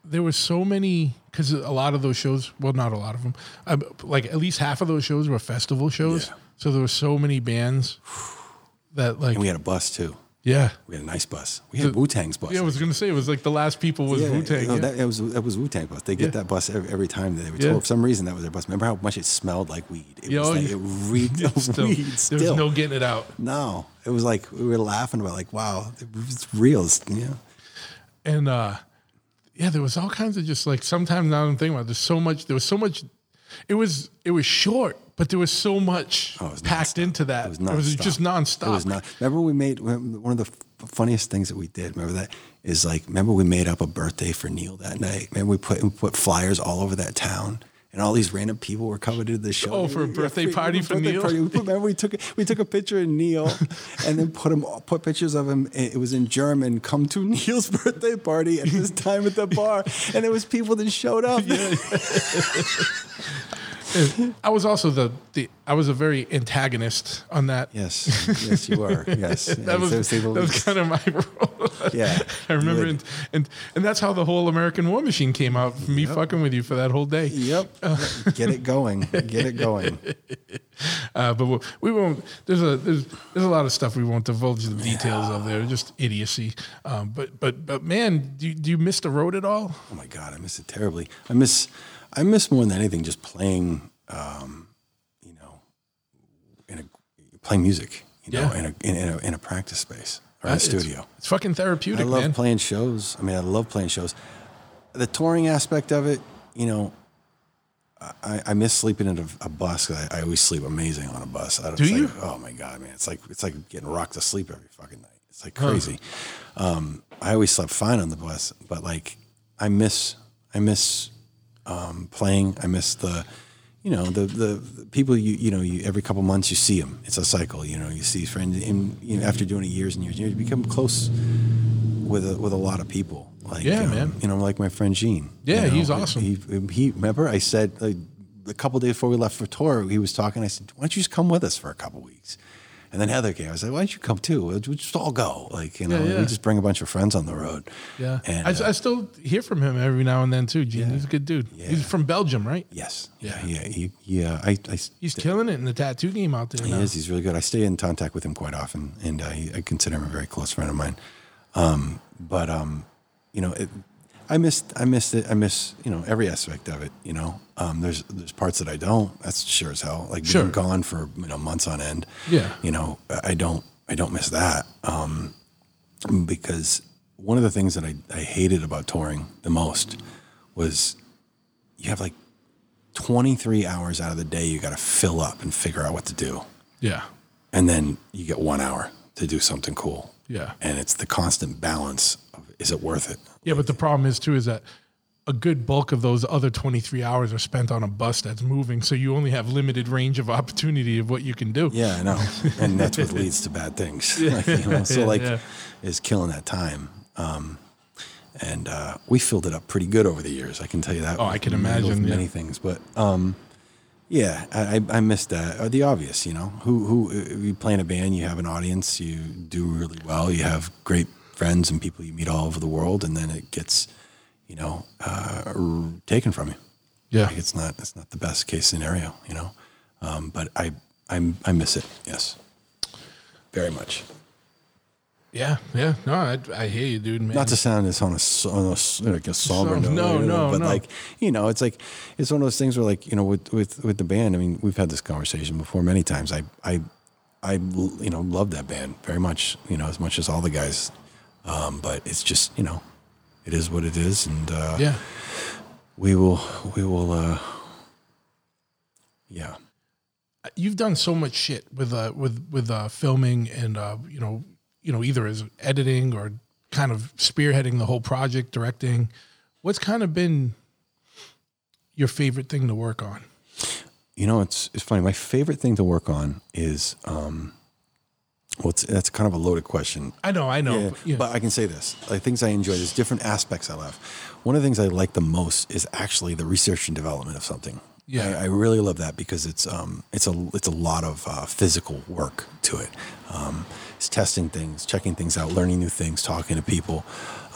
there were so many because a lot of those shows, well, not a lot of them, um, like at least half of those shows were festival shows. Yeah. So there were so many bands that, like, And we had a bus too. Yeah, We had a nice bus. We had Wu Tang's bus. yeah. I was gonna say it was like the last people was Yeah, Wu Tang. no, yeah. that, it was that was Wu Tang bus. They get Yeah. that bus every, every time they would Yeah. For some reason, that was their bus. Remember how much it smelled like weed? It oh, like, it [LAUGHS] reeked of Still, weed. there was no getting it out. no. It was like we were laughing about like, wow, it's real. Yeah, and uh yeah there was all kinds of just like sometimes now i'm thinking about it, there's so much there was so much it was it was short but there was so much Oh, was packed nonstop. into that It was it was just nonstop It was not. Remember we made one of the funniest things that we did. Remember that is like remember we made up a birthday for Neil that night. Remember we put we put flyers all over that town. And all these random people were coming to the show. Oh, for a Yeah, birthday party for birthday Neil? party. Remember, we took we took a picture of Neil, [LAUGHS] and then put him put pictures of him. It was in German. Come to Neil's [LAUGHS] birthday party at this time at the bar, and there was people that showed up. [LAUGHS] i was also the, the i was a very antagonist on that Yes, yes, you are. [LAUGHS] Yes, that was, that was kind of my [LAUGHS] role. Yeah, I remember, and, and and that's how the whole American War Machine came out. Me fucking with you for that whole day. Yep. [LAUGHS] Get it going. Get it going. Uh, but we'll, we won't. There's a there's there's a lot of stuff we won't divulge the details of. There, just idiocy. Um, but but but man, do you, do you miss the road at all? Oh my god, I miss it terribly. I miss I miss more than anything just playing um, you know in a playing music, you know, Yeah. in a in, in a in a practice space or in a Uh, it's- studio. It's, fucking therapeutic. I love man. playing shows. I mean, I love playing shows. The touring aspect of it, you know, I, I miss sleeping in a, a bus. I, I always sleep amazing on a bus. I, Do you? Like, oh my god, man! It's like it's like getting rocked to sleep every fucking night. It's like crazy. Um, I always slept fine on the bus, but like I miss I miss um, playing. I miss the you know the, the the people you you know you every couple months you see them. It's a cycle. You know you see friends, and you know after doing it years and years, and years, you become close with a, with a lot of people. Like Yeah, um, man. You know, like my friend Gene. Yeah, you know, he's awesome. He, he remember I said like, a couple days before we left for tour, he was talking. I said, "Why don't you just come with us for a couple weeks?" And then Heather came. I said, "Why don't you come too? We'll just all go. Like you know, Yeah, yeah. we just bring a bunch of friends on the road." Yeah, And, I, uh, I still hear from him every now and then too. Gene, he's a good dude. He's from Belgium, right? Yes. Yeah. Yeah. Yeah. He, yeah. I. I He's killing it in the tattoo game out there. He now. is. He's really good. I stay in contact with him quite often, and uh, he, I consider him a very close friend of mine. Um, but um, you know, it, I missed. I missed it. I miss you know every aspect of it. You know, um, there's there's parts that I don't. That's sure as hell. Like Sure. being gone for you know months on end. Yeah. You know, I don't. I don't miss that. Um, because one of the things that I, I hated about touring the most was you have like 23 hours out of the day you got to fill up and figure out what to do Yeah, and then you get one hour to do something cool. Yeah. And it's the constant balance is it worth it? yeah. But the problem is too is that a good bulk of those other twenty three hours are spent on a bus that's moving, so you only have limited range of opportunity of what you can do. Yeah, I know. [LAUGHS] and that's what leads to bad things. Like, [LAUGHS] you know, so like yeah. is killing that time. Um, and uh, we filled it up pretty good over the years. I can tell you that. Oh, I can imagine, many things, but um, yeah, I, I missed that. Or the obvious, you know, who who if you play in a band, you have an audience, you do really well, you have great friends and people you meet all over the world, and then it gets, you know, uh, taken from you. Yeah. Like it's not it's not the best case scenario, you know. Um, but I I I miss it. Yes, very much. Yeah, yeah. No, I, I hear you, dude. Man. Not to sound this on a, on a like a somber note, no, know, no, but no. like you know, it's like it's one of those things where like you know with with with the band. I mean, we've had this conversation before many times. I I I you know love that band very much. You know, as much as all the guys. Um, but it's just you know, it is what it is, and uh, yeah. we will we will. Uh, yeah. You've done so much shit with uh with with uh filming and uh you know you know, either as editing or kind of spearheading the whole project, directing. What's kind of been your favorite thing to work on? You know, it's it's funny. My favorite thing to work on is um, well, it's, that's kind of a loaded question. I know, I know. Yeah, but, yeah. but I can say this: like things I enjoy. There's different aspects I love. One of the things I like the most is actually the research and development of something. Yeah. I, I really love that because it's um it's a it's a lot of uh, physical work to it. Um, it's testing things, checking things out, learning new things, talking to people.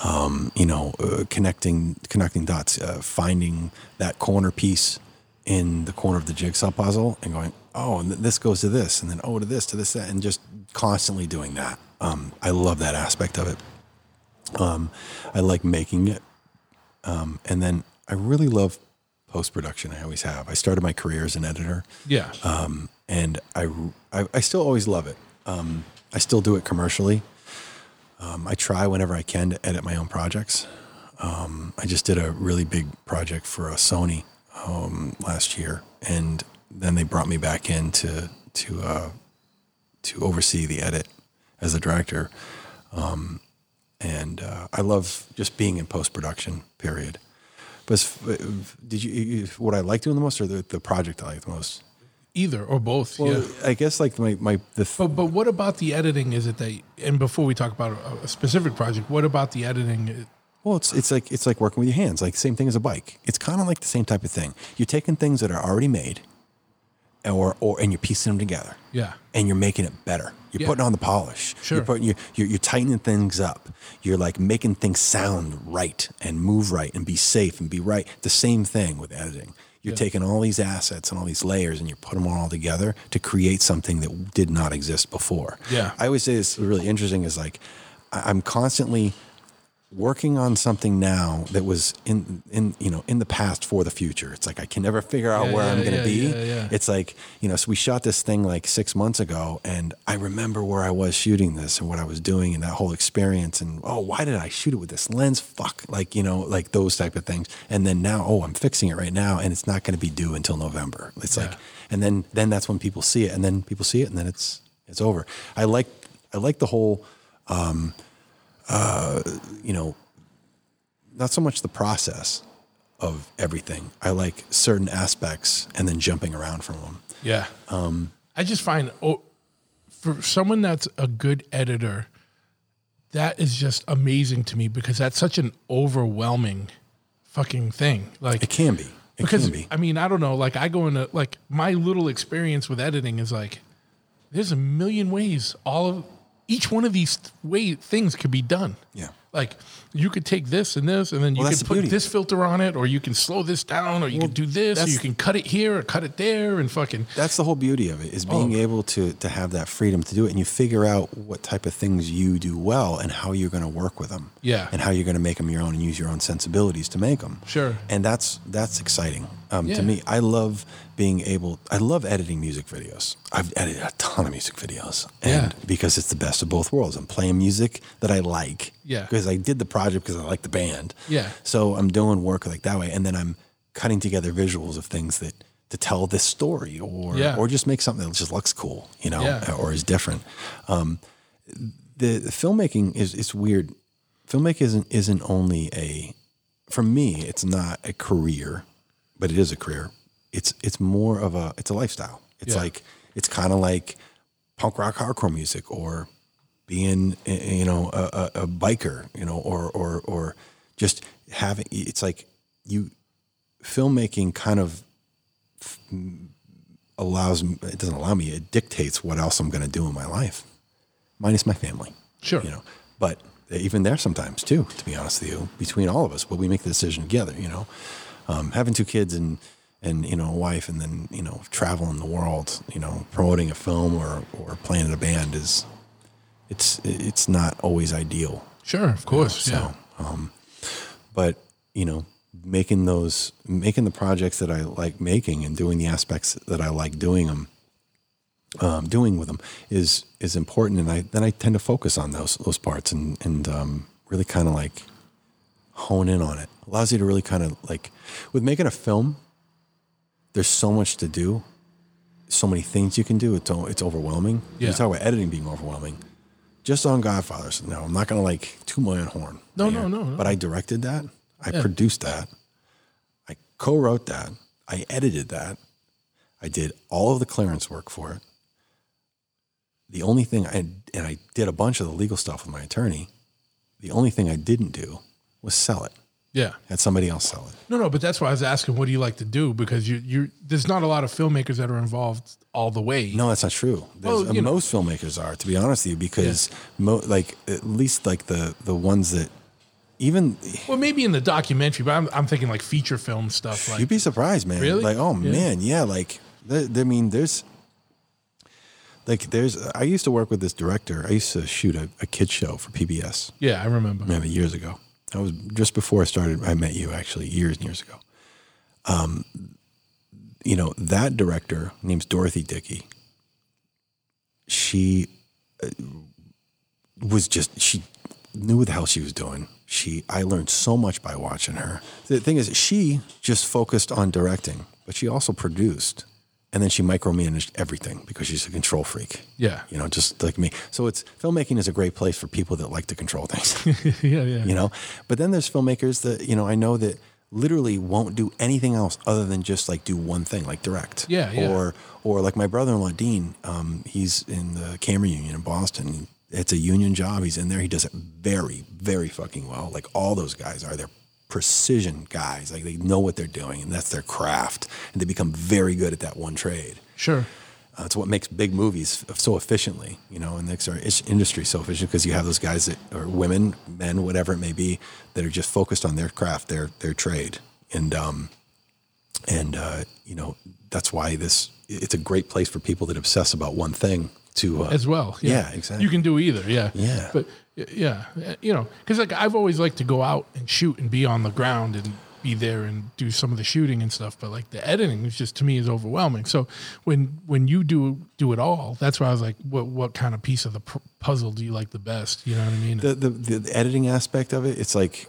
Um, you know, uh, connecting connecting dots, uh, finding that corner piece in the corner of the jigsaw puzzle, and going, oh, and this goes to this, and then oh to this to this, that, and just constantly doing that. Um, I love that aspect of it. Um, I like making it, um, and then I really love post production. I always have. I started my career as an editor, yeah. um, and I, I I still always love it. Um, I still do it commercially. Um, I try whenever I can to edit my own projects. Um, I just did a really big project for a Sony um, last year, and then they brought me back in to to uh, to oversee the edit as a director. Um, and uh, I love just being in post production. Period. But did you, what I like doing the most, or the, the project I like the most? Either or both. Well, yeah. I guess like my my the f- But but what about the editing? Is it that? And before we talk about a, a specific project, what about the editing? Well, it's it's like it's like working with your hands, like same thing as a bike. It's kind of like the same type of thing. You're taking things that are already made, or or and you're piecing them together. Yeah. and you're making it better. You're Yeah. putting on the polish. Sure. You're putting you're, you're you're tightening things up. You're like making things sound right and move right and be safe and be right. The same thing with editing. You're Yeah. taking all these assets and all these layers and you're putting them all together to create something that did not exist before. Yeah. I always say this really interesting is like I'm constantly working on something now that was in in you know in the past for the future. It's like I can never figure out Yeah, where yeah, I'm going to yeah, be. It's like you know, so we shot this thing like six months ago, and I remember where I was shooting this and what I was doing and that whole experience. And oh, why did I shoot it with this lens? Fuck, like you know, like those type of things. And then now, oh, I'm fixing it right now, and it's not going to be due until November. It's like, and then then that's when people see it, and then people see it, and then it's it's over. I like I like the whole, um, uh, you know, not so much the process of everything. I like certain aspects and then jumping around from them. Yeah. Um, I just find oh, for someone that's a good editor, that is just amazing to me because that's such an overwhelming fucking thing. Like It can be. It because can be. I mean, I don't know. Like I go into like my little experience with editing is like there's a million ways all of each one of these way things could be done. Yeah. Like you could take this and this, and then you Well, can put beauty. this filter on it, or you can slow this down, or you can do this, or you can cut it here or cut it there, and fucking That's the whole beauty of it is being Oh. able to to have that freedom to do it and you figure out what type of things you do well and how you're going to work with them. Yeah. And how you're going to make them your own and use your own sensibilities to make them. Sure. And that's that's exciting. Um, Yeah. to me, I love being able I love editing music videos. I've edited a ton of music videos. And Yeah. because it's the best of both worlds. I'm playing music that I like. Yeah. Because I did the project because I like the band. Yeah. So I'm doing work like that way, and then I'm cutting together visuals of things that to tell this story, or Yeah. or just make something that just looks cool, you know, Yeah. or is different. Um, the, the filmmaking is it's weird. Filmmaking isn't isn't only a for me. It's not a career, but it is a career. It's it's more of a it's a lifestyle. It's Yeah. like it's kind of like punk rock hardcore music or being you know a, a, biker you know or or or just having it's like you filmmaking kind of allows it doesn't allow me it dictates what else i'm going to do in my life minus my family Sure. you know but even there sometimes too to be honest with you between all of us but we make the decision together you know um, having two kids and and you know a wife and then you know traveling the world you know promoting a film or or playing in a band is it's it's not always ideal. Sure, of course, yeah. so um but you know making those making the projects that i like making and doing the aspects that i like doing them um, doing with them is is important. And i then i tend to focus on those those parts and and um, really kind of like hone in on it. Allows you to really kind of like with making a film there's so much to do. So many things you can do it's it's overwhelming. Yeah. you talk about editing being overwhelming just on Godfathers. No, I'm not going to like two million horn. No, no, no, no. But I directed that. I Yeah. produced that. I co-wrote that. I edited that. I did all of the clearance work for it. The only thing I and I did a bunch of the legal stuff with my attorney. The only thing I didn't do was sell it. Yeah. Had somebody else sell it. No, no, but that's why I was asking, what do you like to do? Because you, you, there's not a lot of filmmakers that are involved all the way. No, that's not true. Well, know- most filmmakers are, to be honest with you, because mo- like at least like the the ones that even Well, maybe in the documentary, but I'm, I'm thinking like feature film stuff. Like, you'd be surprised, man. Really? Like, oh Yeah. man, yeah. Like, th- I mean, there's like there's. I used to work with this director. I used to shoot a, a kid show for PBS. yeah, I remember. Maybe years ago. That was just before I started. I met you actually years and years ago. Um, you know that director name's Dorothy Dickey. She uh, was just she knew what the hell she was doing. She I learned so much by watching her. The thing is, she just focused on directing, but she also produced, and then she micromanaged everything because she's a control freak. Yeah. You know, just like me. So it's filmmaking is a great place for people that like to control things [LAUGHS] yeah, yeah. you know but then there's filmmakers that you know i know that literally won't do anything else other than just like do one thing like direct Yeah, yeah. or or like my brother-in-law dean um, he's in the camera union in boston it's a union job he's in there he does it very very fucking well like all those guys are they're precision guys like they know what they're doing and that's their craft and they become very good at that one trade Sure. uh, it's what makes big movies so efficiently, you know, and makes our industry so efficient because you have those guys that are women, men, whatever it may be, that are just focused on their craft, their their trade, and um, and uh, you know that's why this it's a great place for people that obsess about one thing to uh, As well. Yeah, exactly. You can do either. Yeah. Yeah. But yeah, uh, you know, because like I've always liked to go out and shoot and be on the ground and be there and do some of the shooting and stuff. But like the editing is just to me is overwhelming. So when when you do do it all, that's why I was like, what what kind of piece of the puzzle do you like the best? You know what I mean? the, the the the editing aspect of it, it's like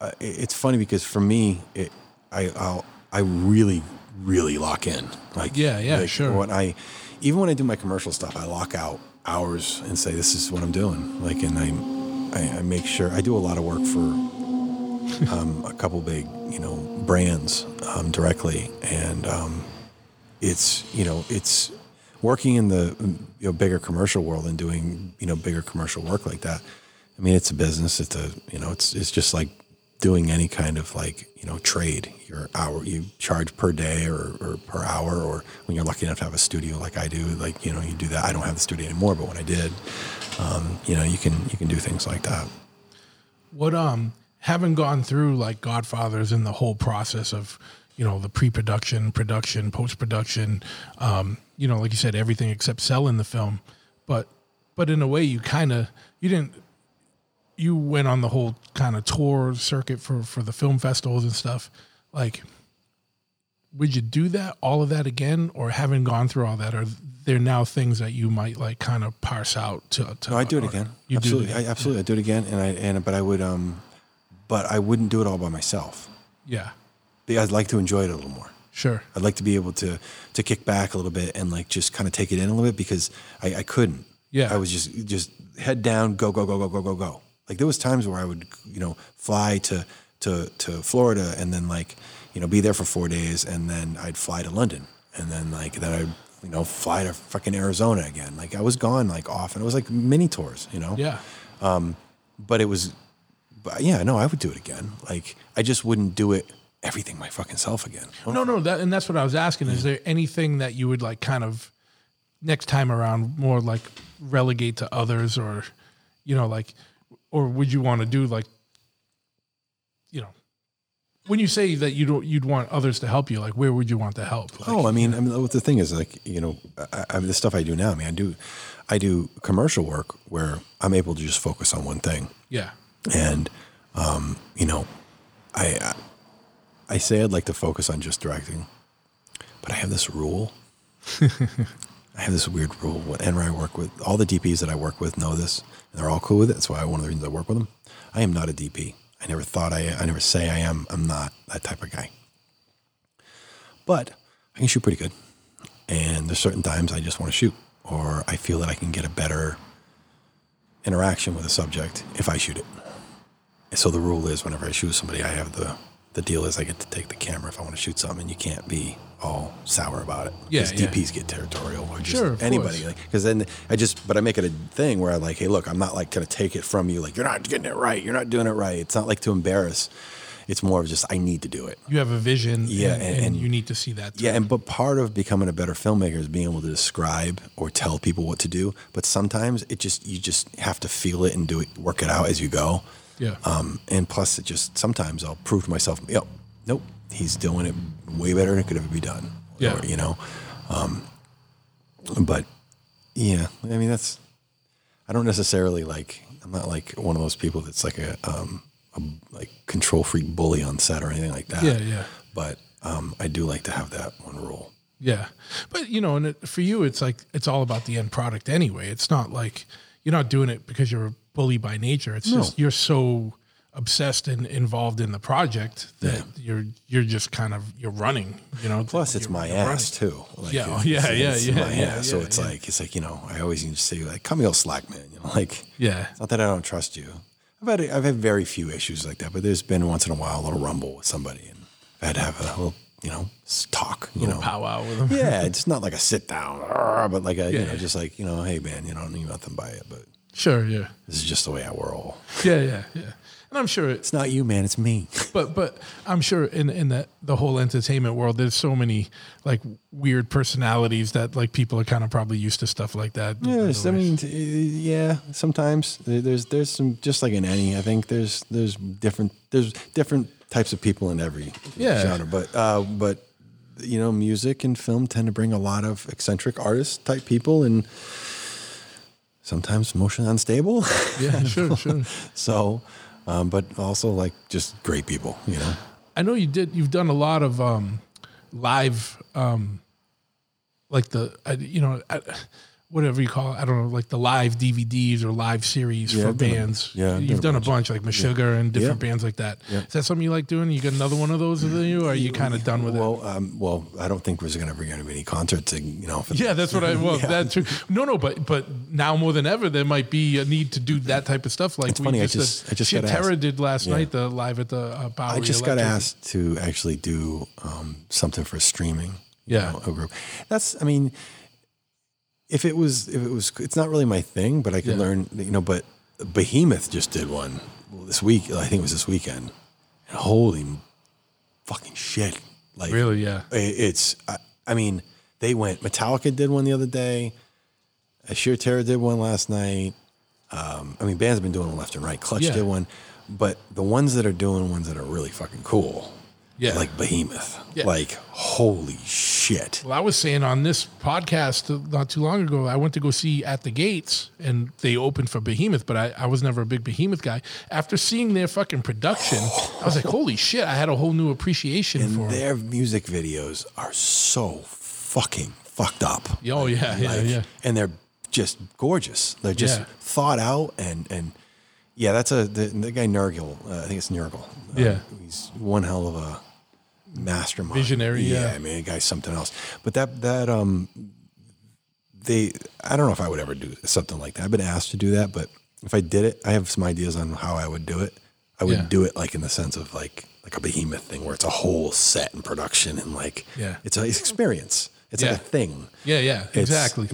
uh, it's funny because for me, it I I'll, I really really lock in. Like Yeah, yeah, like sure. When I even when I do my commercial stuff, I lock out hours and say this is what I'm doing. Like, and I I, I make sure I do a lot of work for [LAUGHS] um, a couple big you know brands um, directly, and um, it's you know it's working in the you know bigger commercial world and doing you know bigger commercial work like that. I mean, it's a business. It's a you know it's it's just like doing any kind of like you know trade. Your hour you charge per day or, or per hour, or when you're lucky enough to have a studio like I do, like you know you do that. I don't have the studio anymore, but when I did, um, you know you can you can do things like that. what um having gone through like Godfathers and the whole process of you know the pre-production, production, post-production, um, you know, like you said, everything except selling the film, but but in a way, you kind of you didn't you went on the whole kind of tour circuit for for the film festivals and stuff. Like, would you do that all of that again, or having gone through all that, are there now things that you might like kind of parse out to? to No, I do it again. You absolutely, do. it again. I, absolutely, I do it again, and I and but I would um, but I wouldn't do it all by myself. yeah, I'd like to enjoy it a little more. sure. I'd like to be able to to kick back a little bit and like just kind of take it in a little bit because I, I couldn't. Yeah. I was just just head down, go go go go go go go. Like there was times where I would you know fly to to to Florida and then like you know be there for four days and then I'd fly to London and then like then I'd you know fly to fucking Arizona again. Like I was gone like often. it was like mini tours, you know. Yeah. Um, But it was, but yeah, no, I would do it again. Like I just wouldn't do it everything my fucking self again. No, no, that and that's what I was asking. Is there anything that you would like kind of next time around more like relegate to others or you know, like or would you want to do like you know when you say that you don't you'd want others to help you, like where would you want the help? Like, Oh, I mean, I mean, what the thing is, like, you know, I, I, the stuff I do now. I mean, I do, I do commercial work where I'm able to just focus on one thing, yeah. and, um, you know, I, I, I say I'd like to focus on just directing, but I have this rule. [LAUGHS] I have this weird rule. Whenever I work with all the DPs that I work with know this, and they're all cool with it. That's why one of the reasons I work with them. I am not a DP. I never thought I. I never say I am. I'm not that type of guy. But I can shoot pretty good, and there's certain times I just want to shoot, or I feel that I can get a better interaction with a subject if I shoot it. So the rule is whenever I shoot somebody, I have the the deal is I get to take the camera if I want to shoot something, and you can't be all sour about it. Yeah, 'Cause yeah. DPs get territorial or just Sure, anybody. course. Like, because then I just, but I make it a thing where I like, hey, look, I'm not like gonna take it from you. Like you're not getting it right. You're not doing it right. It's not like to embarrass. It's more of just I need to do it. You have a vision, Yeah, and, and- and and- you need to see that. Yeah, and but part of becoming a better filmmaker is being able to describe or tell people what to do. But sometimes it just you just have to feel it and do it, work it out as you go. yeah, Um, and plus, it just sometimes I'll prove to myself, yep, nope, he's doing it way better than it could ever be done. Yeah. Or, you know. Um, but yeah, I mean that's. I don't necessarily like. I'm not like one of those people that's like a, um, a like control freak bully on set or anything like that. Yeah, yeah. But um, I do like to have that one rule. Yeah, but you know, and it, for you, it's like it's all about the end product anyway. It's not like you're not doing it because you're a bully by nature. It's just you're so obsessed and involved in the project that you're you're just kind of you're running. You know, Plus, it's my ass too. Like, Yeah, it's- yeah, it's- yeah, it's yeah, my yeah. So it's yeah. like it's like you know I always need to say like, "Come here, slack man." You know, [LAUGHS] like Yeah. It's not that I don't trust you. I've had I've had very few issues like that, but there's been once in a while a little rumble with somebody, and I had to have a little you know talk. You know, powwow with them. yeah, [LAUGHS] it's not like a sit down, but like a you know just like you know, hey man, you know, I don't need nothing by it, but Sure. Yeah. this is just the way I roll. Yeah. Yeah. Yeah. And I'm sure it's It's not you, man. It's me. [LAUGHS] but but I'm sure in in the the whole entertainment world, there's so many like weird personalities that like people are kind of probably used to stuff like that. Yes, I mean, yeah. Sometimes there's there's some just like in any. I think there's there's different there's different types of people in every Yeah. genre. But uh, but you know, music and film tend to bring a lot of eccentric artist type people and sometimes emotionally unstable. yeah, sure, sure. [LAUGHS] so, um, but also like just great people. You know. I know you did. You've done a lot of um, live, um, like the uh, you know whatever you call it. I don't know, like the live DVDs or live series Yeah, for I've done a- bands. yeah, I've you've done a a bunch, like Meshuggah and different Yeah. bands like that. Is Yeah. that something you like doing? You got another one of those with you, or are you kind of done with it? Well, um, well, I don't think we're going to bring any concerts. You know. For Yeah, that's what I. Well, [LAUGHS] Yeah. that's true. No, no, but but now more than ever, there might be a need to do that type of stuff. Like It's funny, I just- did- I just got Terra asked. did last Yeah. night, the live at the uh, Bowery. I just got asked to actually do um, something for streaming. you Yeah. know, a group. That's. I mean, if it was, if it was, it's not really my thing, but I could Yeah. learn. You know, but Behemoth just did one this week. I think it was this weekend. And holy fucking shit! Like Really, yeah. it's. I, I mean, they went. Metallica did one the other day. Sheer Terror did one last night. Um, I mean, bands have been doing them left and right. Clutch Yeah. did one, but the ones that are doing ones that are really fucking cool, Yeah. like Behemoth, Yeah. like holy shit. Well, I was saying on this podcast not too long ago, I went to go see At the Gates and they opened for Behemoth, but I, I was never a big Behemoth guy. After seeing their fucking production, I was like, [LAUGHS] holy shit, I had a whole new appreciation And for their music videos are so fucking fucked up. Oh, yeah, yeah, Like, yeah. And they're just gorgeous. They're just Yeah. thought out and and yeah, that's a the, the guy Nergal. Uh, I think it's Nergal. Uh, Yeah. he's one hell of a mastermind, Visionary, yeah. I mean, guy's something else. But that that um, they I don't know if I would ever do something like that. I've been asked to do that, but if I did it, I have some ideas on how I would do it. I would Yeah. do it like in the sense of like like a behemoth thing where it's a whole set and production and like Yeah. it's a it's experience. It's Yeah. like a thing. Yeah, yeah, It's- exactly.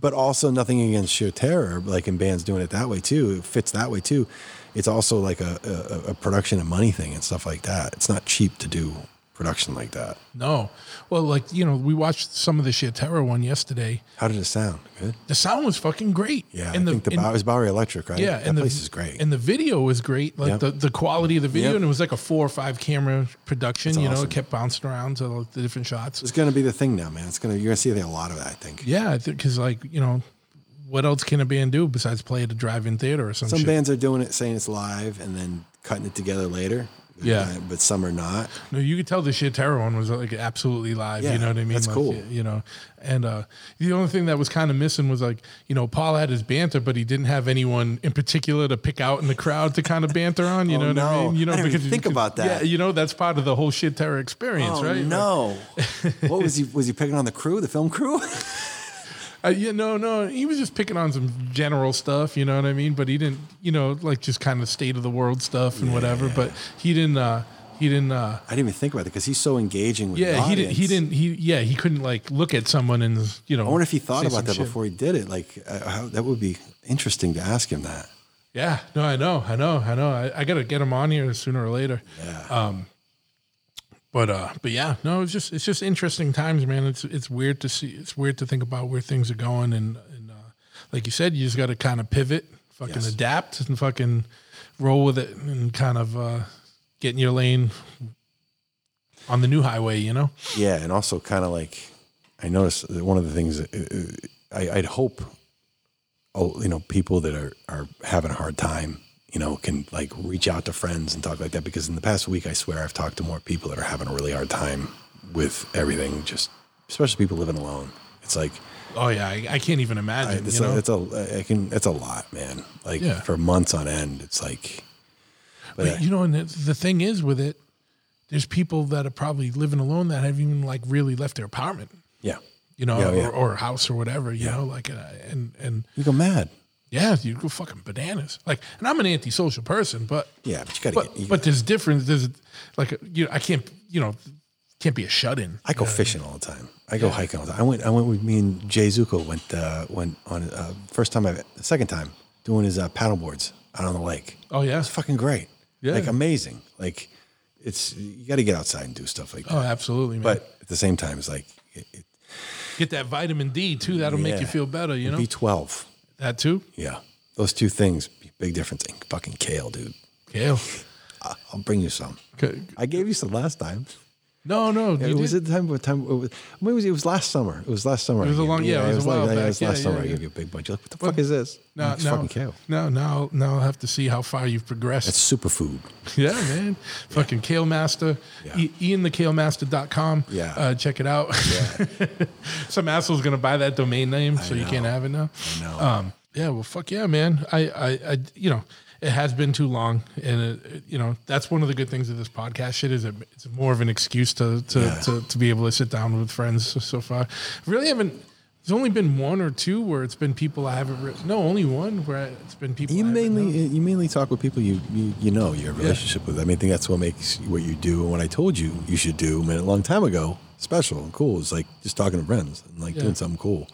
But also nothing against sheer terror, like in bands doing it that way too. It fits that way too. It's also like a, a, a production and money thing and stuff like that. It's not cheap to do production like that. No. Well, like, you know, we watched some of the Shit one yesterday. How did it sound? Good. The sound was fucking great. Yeah, and I think the and- it was Bowery Electric, right? Yeah, that and the, place is great. And the video was great. Like Yep. the, the quality of the video, Yep. and it was like a four or five camera production. That's you know, it kept bouncing around to the different shots. it's going to be the thing now, man. It's going to you're going to see a lot of that. I think. Yeah, I think because like you know, what else can a band do besides play at a drive-in theater or some, Some shit? bands are doing it, saying it's live, and then cutting it together later. Yeah. Uh, but some are not. No, you could tell the Sheer Terror one was like absolutely live. Yeah, you know what I mean? that's Like, cool. You, know, and uh, the only thing that was kind of missing was like you know Paul had his banter, but he didn't have anyone in particular to pick out in the crowd to kind of banter on. You Oh, know what I mean? You know, I didn't because think about that. Yeah, you know that's part of the whole Sheer Terror experience, oh right? no! what was he? [LAUGHS] Was he picking on the crew, the film crew? [LAUGHS] Uh, yeah, no, no. He was just picking on some general stuff, you know what I mean? But he didn't, you know, like just kind of state of the world stuff and whatever. But he didn't. uh He didn't. uh I didn't even think about it because he's so engaging with Yeah, he didn't. He didn't. He yeah, he couldn't like look at someone and you know. I wonder if he thought about that shit. before he did it. Like, uh, how, that would be interesting to ask him that. Yeah, no, I know, I know, I know. I, I got to get him on here sooner or later. Yeah. Um, but uh, but yeah, no, it's just it's just interesting times, man. It's it's weird to see. It's weird to think about where things are going, and and uh, like you said, you just got to kind of pivot, fucking Yes. adapt, and fucking roll with it, and kind of uh, get in your lane on the new highway. You know? Yeah, and also kind of like I noticed that one of the things that, uh, I, I'd hope, oh, you know, people that are are having a hard time, you know, can like reach out to friends and talk like that. Because in the past week, I swear I've talked to more people that are having a really hard time with everything. Just especially people living alone. It's like Oh yeah, I, I can't even I, imagine. it's, you know? a, it's a I can it's a lot, man. Like Yeah. for months on end, it's like. But, But you know, and the, the thing is with it, there's people that are probably living alone that haven't even like really left their apartment, yeah, you know, Yeah, yeah. Or, or house or whatever, you know, like, and and you go mad. Yeah, you go fucking bananas. Like, and I'm an antisocial person, but Yeah, but you gotta but get. You but there's difference. There's like, you know, I can't, you know, can't be a shut in. I go fishing all the time. I go hiking all the time. I went. I went with me and Jay Zuko went uh, went on uh, first time I the second time doing his uh, paddle boards out on the lake. Oh yeah, It's fucking great. Yeah. like amazing. Like it's you got to get outside and do stuff like that. oh absolutely, man. but at the same time, it's like it, it, get that vitamin D too. That'll make you feel better. You know B twelve. That too. Yeah, those two things big difference. in fucking kale, dude. Kale. I'll bring you some. Okay. I gave you some last time. No, no, Yeah, it was did. at the time. What time? It was, when was it? It was last summer. It was last summer. It was I a long- you- yeah, it was a while yeah, back. It was Yeah, last summer. yeah, I gave you a big bunch. You're like, what the fuck is this? Now, it's now, fucking kale. now, now, now I'll have to see how far you've progressed. It's superfood. [LAUGHS] Yeah, man. Fucking Kale Master. Yeah. E- IanTheKaleMaster.com. Yeah. Uh, check it out. [LAUGHS] Some asshole's going to buy that domain name, so you can't have it now. I know. Um, yeah, well, fuck yeah, man. I, I, I, you know, it has been too long, and it, it- you know that's one of the good things of this podcast. Shit is it, it's more of an excuse to to, Yeah. to to be able to sit down with friends so, so far. Really haven't. There's only been one or two where it's been people I haven't. Re- no, only one where it's been people. You I mainly you mainly talk with people you you, you know you have a relationship with. I mean, I think that's what makes what you do and what I told you you should do man, a long time ago special and cool. It's like just talking to friends and like Yeah. doing something cool.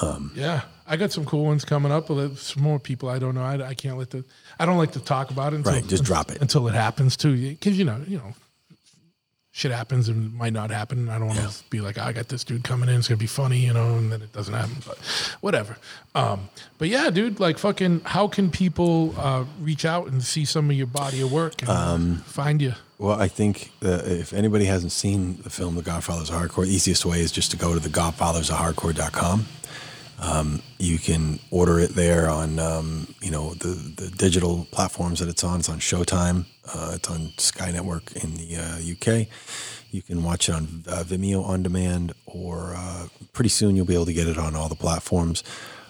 Um, yeah, I got some cool ones coming up. But there's some more people I don't know. I, I can't let the. I don't like to talk about it. Until, Right, just drop it. until it happens too. Because you know, you know, shit happens and might not happen. I don't want to be like, I got this dude coming in. It's gonna be funny, you know, and then it doesn't happen. But whatever. Um, but yeah, dude, like fucking. How can people uh, reach out and see some of your body of work and Um, find you? Well, I think that if anybody hasn't seen the film The Godfathers of Hardcore, the easiest way is just to go to thegodfathersofhardcore.com. Um, you can order it there on um, you know the the digital platforms that it's on. It's on Showtime. Uh, it's on Sky Network in the uh, UK. You can watch it on uh, Vimeo on demand, or uh, pretty soon you'll be able to get it on all the platforms.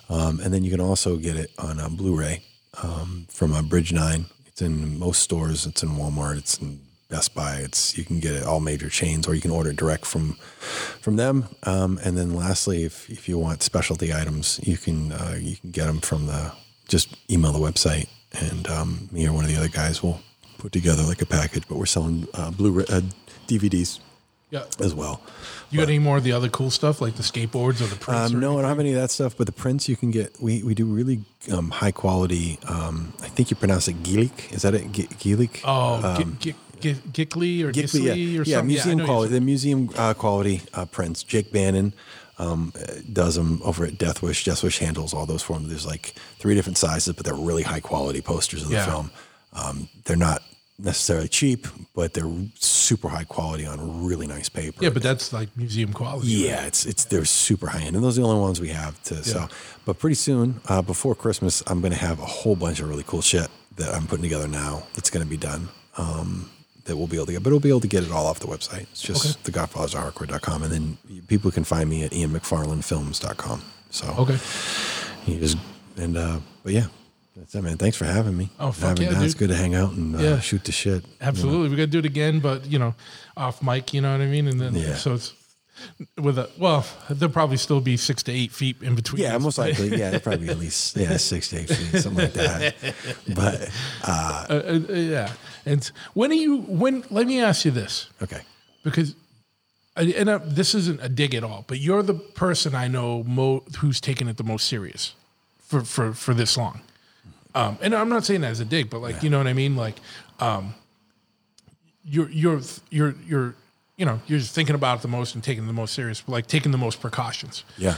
Um, and then you can also get it on uh, Blu-ray um, from uh, Bridge Nine. It's in most stores. It's in Walmart. It's in Best Buy. It's you can get it all major chains, or you can order it direct from from them. Um, and then lastly, if if you want specialty items, you can uh, you can get them from the just email the website, and um, me or one of the other guys will put together like a package. But we're selling uh, Blu-ray uh, DVDs Yeah. as well. You got any more of the other cool stuff like the skateboards or the prints? Um, no, I don't have any of that stuff. But the prints you can get, we, we do really um, high quality. Um, I think you pronounce it Gilik. Is that it? Gi- Gilik? Oh, um, Gi- Gi- Gi- Gickly or Gickly, Gisley yeah, or yeah, something? museum know quality. The museum uh, quality uh, prints. Jake Bannon um, does them over at Death Wish. Death Wish handles all those for them. There's like three different sizes, but they're really high quality posters of the Yeah. film. Um, they're not necessarily cheap, but they're super high quality on really nice paper. Yeah, but that's like museum quality. Yeah, it's it's they're super high end, and those are the only ones we have to sell. But pretty soon, uh, before Christmas, I'm going to have a whole bunch of really cool shit that I'm putting together now. That's going to be done. Um, that we'll be able to get, but we'll be able to get it all off the website. It's just the thegodfathersofhardcore.com, and then people can find me at ianmcfarlandfilms.com. So Okay. you just and uh, but yeah, that's it, man. Thanks for having me. Oh, fuck having, yeah, It's dude. good to hang out and uh, Yeah. shoot the shit. you know. Absolutely. We got to do it again, but, you know, off mic, you know what I mean? And then, Yeah. so it's, with a well, there'll probably still be six to eight feet in between. Yeah, most likely. Yeah, they're probably at least yeah six to eight feet, something like that. [LAUGHS] But uh, Uh, uh, yeah. And when are you? When? Let me ask you this. okay, because and uh, this isn't a dig at all, but you're the person I know mo- who's taken it the most serious for for for this long. Um, and I'm not saying that as a dig, but like you know what I mean. Like, um, you're you're you're you're you know you're just thinking about it the most and taking the most serious, like taking the most precautions. yeah.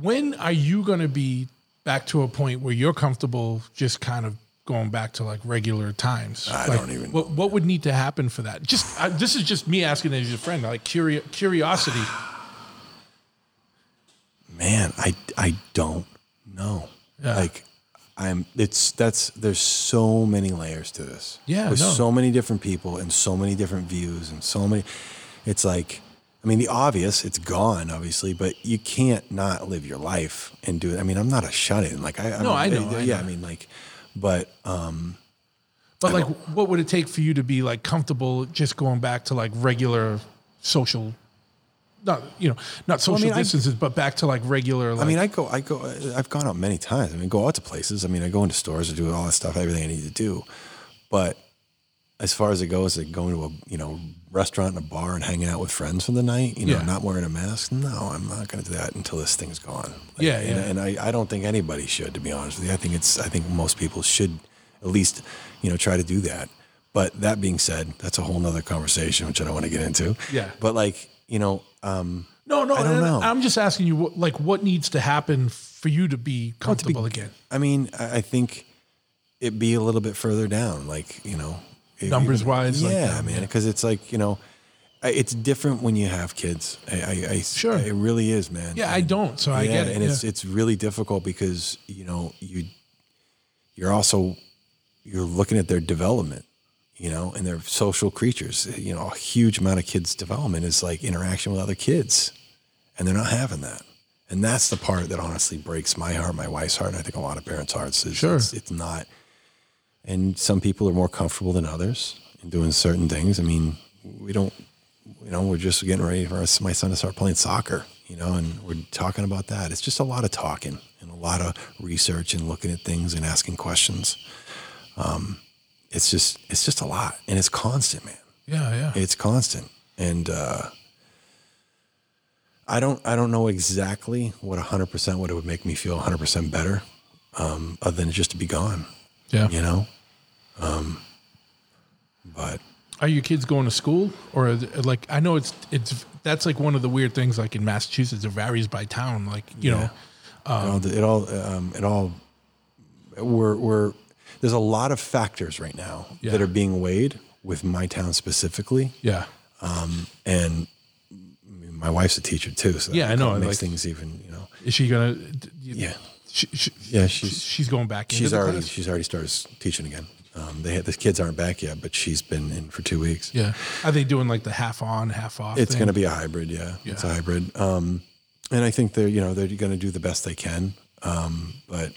When are you going to be back to a point where you're comfortable just kind of going back to like regular times? I Like, don't even What, what would need to happen for that? Just I, this is just me asking as your friend, like curio- curiosity. Man, I I don't know. Yeah. Like I'm it's that's there's so many layers to this. Yeah, With no. so many different people and so many different views and so many it's like I mean the obvious, it's gone obviously, but you can't not live your life and do it. I mean, I'm not a shut in. Like I I'm, No, I know, I yeah, know. I mean like but um But like, what would it take for you to be like comfortable just going back to like regular social, not you know, not social mean, I- distances, but back to like regular. Like, I mean, I go, I go, I've gone out many times. I mean, go out to places. I mean, I go into stores, I do all that stuff, everything I need to do. But as far as it goes, like going to a you know restaurant and a bar and hanging out with friends for the night, you know, Yeah. not wearing a mask. No, I'm not going to do that until this thing's gone. Like, Yeah, and, yeah. and I, I don't think anybody should, to be honest with you. I think it's, I think most people should at least, you know, try to do that. But that being said, that's a whole nother conversation, which I don't want to get into. Yeah. But like, you know, um, no, no, I don't know. I'm just asking you, what, like, what needs to happen for you to be comfortable again? I mean, I I think it'd be a little bit further down, like you know, Numbers wise, Yeah, that, man, because it's like you know, it's different when you have kids. I, I, I Sure. it really is, man. Yeah, I don't, so I get it, and it's yeah. it's really difficult because you know you you're also you're looking at their development. You know, and they're social creatures. You know, a huge amount of kids' development is like interaction with other kids, and they're not having that. And that's the part that honestly breaks my heart, my wife's heart, and I think a lot of parents' hearts. Is Sure. it's, it's not. And some people are more comfortable than others in doing certain things. I mean, we don't, you know, we're just getting ready for us, my son to start playing soccer, you know, and we're talking about that. It's just a lot of talking and a lot of research and looking at things and asking questions. Um, it's just, it's just a lot, and it's constant, man Yeah, yeah. it's constant and uh i don't i don't know exactly what 100% what it would make me feel 100% better um other than just to be gone yeah. you know? Um but Are your kids going to school? Or it, like I know it's it's that's like one of the weird things like in Massachusetts it varies by town like you know? It all it all um it all we're we're there's a lot of factors right now Yeah. that are being weighed with my town specifically. Yeah. And my wife's a teacher too so Yeah, I know, makes like- things even you know. is she gonna Yeah. She, she, Yeah, she's- she's going back she's already class? she's already started teaching again. Um they had, the kids aren't back yet but she's been in for two weeks. Yeah. Are they doing like the half on half off It's going to be a hybrid, yeah. It's a hybrid, um, and I think they're you know they're going to do the best they can, um, but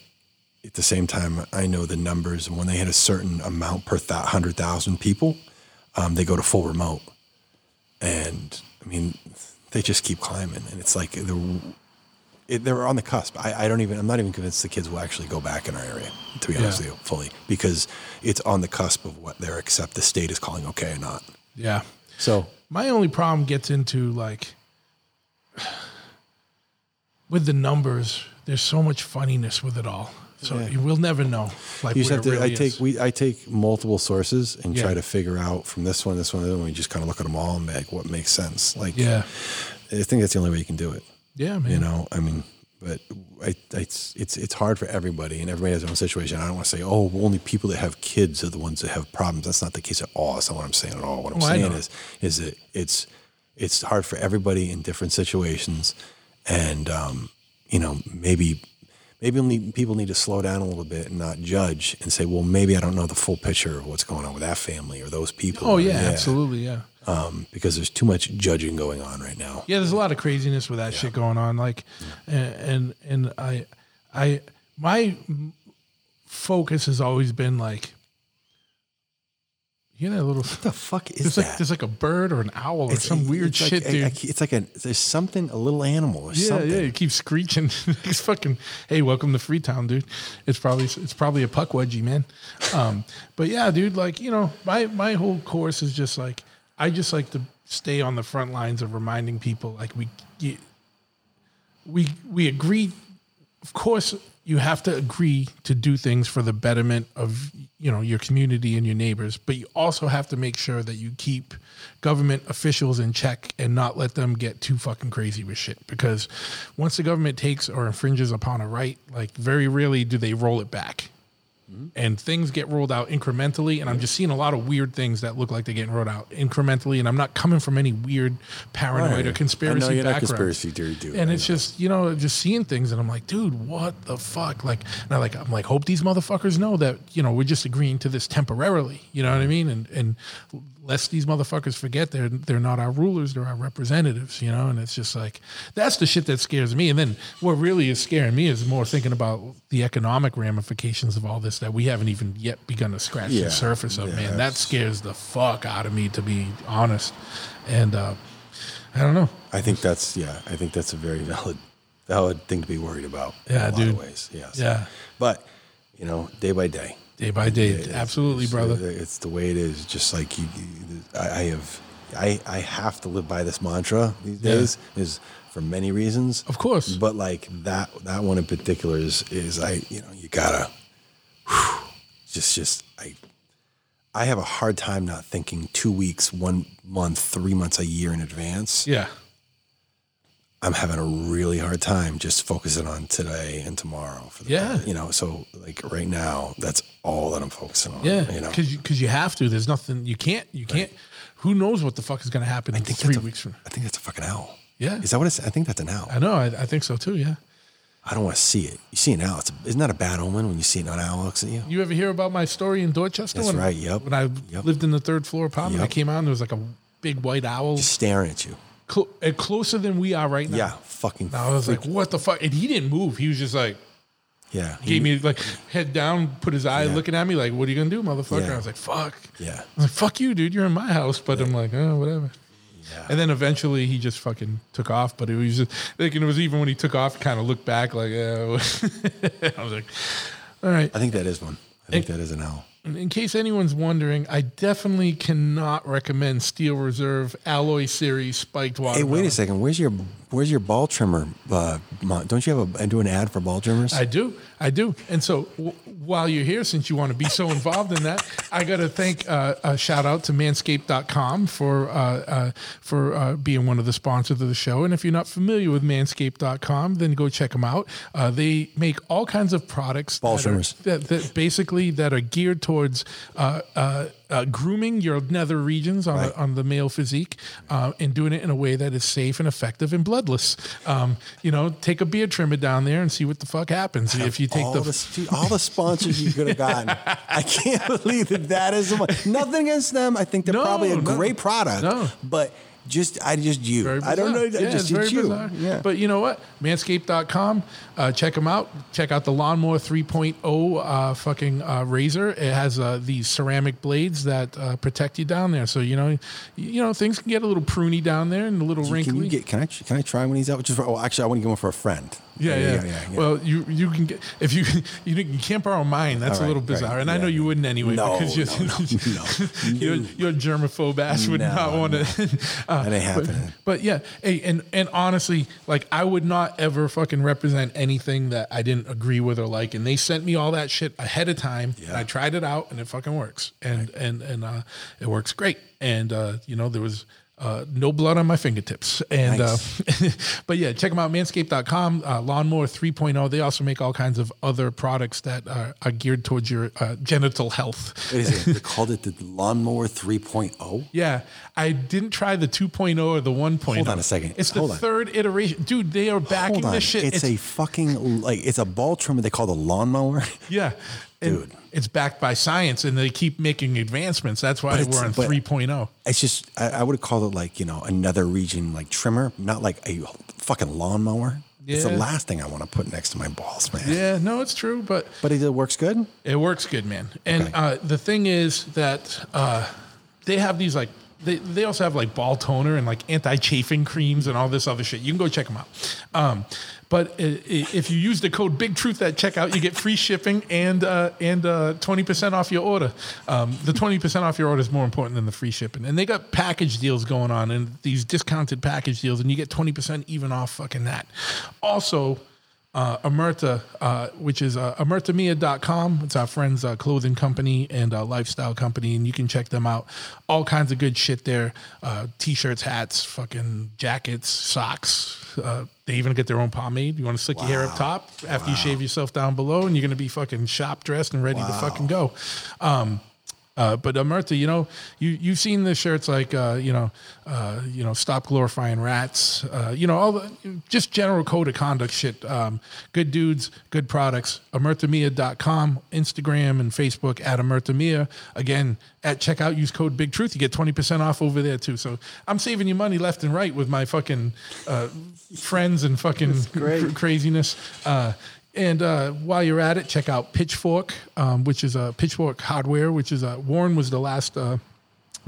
at the same time, I know the numbers, and when they hit a certain amount per th- hundred thousand people, um, they go to full remote, and I mean they just keep climbing, and it's like the it, they're on the cusp. I, I don't even. I'm not even convinced the kids will actually go back in our area. To be honest Yeah. with you, fully because it's on the cusp of what they're accept the state is calling okay or not. yeah So My only problem gets into like [SIGHS] with the numbers. There's so much funniness with it all, so Yeah. you will never know. Like You just what have to. really I take is. we I take multiple sources and Yeah. try to figure out from this one, this one, and we just kind of look at them all and make what makes sense. Like, yeah, I think that's the only way you can do it. Yeah, man. You know, I mean, but I, I, it's it's it's hard for everybody, and everybody has their own situation. I don't want to say, oh, only people that have kids are the ones that have problems. That's not the case at all. That's not what I'm saying at all. What I'm I saying is is that it's it's hard for everybody in different situations, and um, you know, maybe maybe people need to slow down a little bit and not judge and say, well, maybe I don't know the full picture of what's going on with that family or those people. Oh yeah, absolutely, yeah. Um, because there's too much judging going on right now. Yeah, there's a lot of craziness with that shit going on. Like, and, and and I, I, my focus has always been like, You know that little? What the fuck is There's that? like there's like a bird or an owl or some weird it's like- shit, I- dude. I- it's like a there's something a little animal or yeah, something. Yeah, yeah. It keeps screeching. [LAUGHS] it's fucking. Hey, welcome to Freetown, dude. It's probably it's probably a pukwudgie, man. Um, but yeah, dude. Like you know, my my whole course is just like I just like to stay on the front lines of reminding people like we we we agree. Of course, you have to agree to do things for the betterment of you know your community and your neighbors, but you also have to make sure that you keep government officials in check and not let them get too fucking crazy with shit. Because once the government takes or infringes upon a right, like very rarely do they roll it back and things get rolled out incrementally. And I'm just seeing a lot of weird things that look like they're getting rolled out incrementally. And I'm not coming from any weird paranoid or conspiracy I know you're not background. conspiracy theory dude. And I it's know. just you know just seeing things, and I'm like, dude, what the fuck? Like, and I like I'm like, hope these motherfuckers know that you know we're just agreeing to this temporarily. You know what I mean? And and lest these motherfuckers forget they're they're not our rulers, they're our representatives. You know, and it's just like that's the shit that scares me. And then what really is scaring me is more thinking about the economic ramifications of all this that we haven't even yet begun to scratch Yeah. the surface of. Yeah, man, that scares the fuck out of me, to be honest. And uh, I don't know. I think that's yeah. I think that's a very valid valid thing to be worried about. Yeah, in a dude. Lot of ways. Yes. Yeah. But you know, day by day. Day by day, It is- absolutely, it's, brother. It's the way it is. Just like you, I, I have, I, I have to live by this mantra these Yeah. days. Is for many reasons, Of course. But like that, that one in particular is, is I, you know, you gotta, whew, just, just I, I have a hard time not thinking two weeks, one month, three months, a year in advance. Yeah. I'm having a really hard time just focusing on today and tomorrow. For the, Yeah. You know, so like right now, that's all that I'm focusing on. Yeah, You know, because you, 'cause you have to. There's nothing you can't. You can't. Who knows what the fuck is going to happen in think three that's a- weeks from? I think that's a fucking owl. Yeah. Is that what it's? I think that's an owl. I know. I, I think so too. Yeah. I don't want to see it. You see an owl. It's isn't that a bad omen when you see an owl looks at you? You ever hear about my story in Dorchester? That's when, right, yep, When I yep. lived in the third floor apartment, I came out and there was like a big white owl, Just staring at you. Uh, closer than we are right now. Yeah, fucking. And I was like, what the fuck? And he didn't move. He was just like, yeah, He, gave me like head down, put his eye Yeah. looking at me like, what are you going to do, motherfucker? Yeah. I was like, fuck. Yeah, I was like, fuck you, dude. You're in my house. But I'm like, oh, whatever. yeah. And then eventually he just fucking took off. But it was just like, and it was even when he took off, kind of looked back like, oh. [LAUGHS] I was like, all right. I think that is one. I think that is an owl. In case anyone's wondering, I definitely cannot recommend Steel Reserve Alloy Series Spiked Water. Hey, wait a second. Where's your Where's your ball trimmer? Uh, don't you have a do an ad for ball trimmers? I do, I do. And so w- while you're here, since you want to be so involved in that, I got to thank uh, a shout out to Manscaped.com for uh, uh, for uh, being one of the sponsors of the show. And if you're not familiar with Manscaped.com, then go check them out. Uh, they make all kinds of products Ball that are- trimmers. that, that basically that are geared towards. Uh, grooming your nether regions on, Right. the, on the male physique uh, and doing it in a way that is safe and effective and bloodless. Um, you know, take a beard trimmer down there and see what the fuck happens if you take all the. the, dude, all the sponsors you could have gotten. [LAUGHS] I can't believe that that is the one. Nothing against them. I think they're No, probably a no. great product. No. But just I just you. I don't know. Yeah, just it's it's you. bizarre. Yeah. But you know what? Manscaped.com. Uh, check them out. Check out the Lawnmower 3.0 uh, fucking uh, razor. It has uh, these ceramic blades that uh, protect you down there. So you know, you know things can get a little pruny down there and a little can wrinkly. you get? Can I? Can I try when he's out? Just for, oh, actually, I want to get one for a friend. Yeah, yeah, yeah. Well, you you can get if you [LAUGHS] you, you can't borrow mine. That's All a little right, right, bizarre, and I know you wouldn't anyway No, because you're, no, [LAUGHS] no, you're, [LAUGHS] you're germaphobe ass would No, not want to. Uh, That ain't happening. but yeah, hey, and and honestly, like I would not ever fucking represent anything that I didn't agree with or like. And they sent me all that shit ahead of time. And Yeah. I tried it out, and it fucking works, and and and uh, it works great. And uh, you know there was. Uh, no blood on my fingertips. And Nice. uh, [LAUGHS] but yeah, check them out, manscaped.com, uh, lawnmower 3.0. They also make all kinds of other products that are, are geared towards your uh, genital health. What is it? [LAUGHS] They called it the lawnmower 3.0. Yeah, I didn't try the 2.0 or the 1.0. Hold on a second. It's the Hold on. third iteration. Dude, they are backing this shit. It's, a fucking like it's a ball trimmer. They call the lawnmower. yeah. Dude. It's backed by science and they keep making advancements. That's why we're on but- 3.0. It's just I, I would have called it like you know another region like trimmer, not like a fucking lawnmower. It's the last thing I want to put next to my balls, man. Yeah, no, it's true, but But it works good. It works good, man. And Okay. uh, the thing is that uh, they have these like they, they also have like ball toner and like anti-chafing creams and all this other shit. You can go check them out. Um, but if you use the code Big Truth at checkout, you get free shipping and uh, and twenty percent off your order. Um, the twenty percent off your order is more important than the free shipping. And they got package deals going on and these discounted package deals, and you get twenty percent even off fucking that. Also uh, Omerta, uh, which is uh, omertamia.com. It's our friend's uh, clothing company and uh, lifestyle company, and you can check them out. All kinds of good shit there uh, t shirts, hats, fucking jackets, socks. Uh, they even get their own pomade. You want to slick your hair up top after you shave yourself down below, and you're going to be fucking shop dressed and ready to fucking go. Um, uh, but Omerta, you know, you you've seen the shirts like uh, you know, uh, you know, stop glorifying rats. Uh, you know, all the just general code of conduct shit. Um, good dudes, good products. Omertamia.com, Instagram and Facebook at Omertamia. Again, at checkout, use code Big Truth. You get twenty percent off over there too. So I'm saving you money left and right with my fucking uh, friends and fucking cr- craziness. And uh, while you're at it, check out Pitchfork, um, which is a Pitchfork Hardware, which is uh, Warren was the last uh,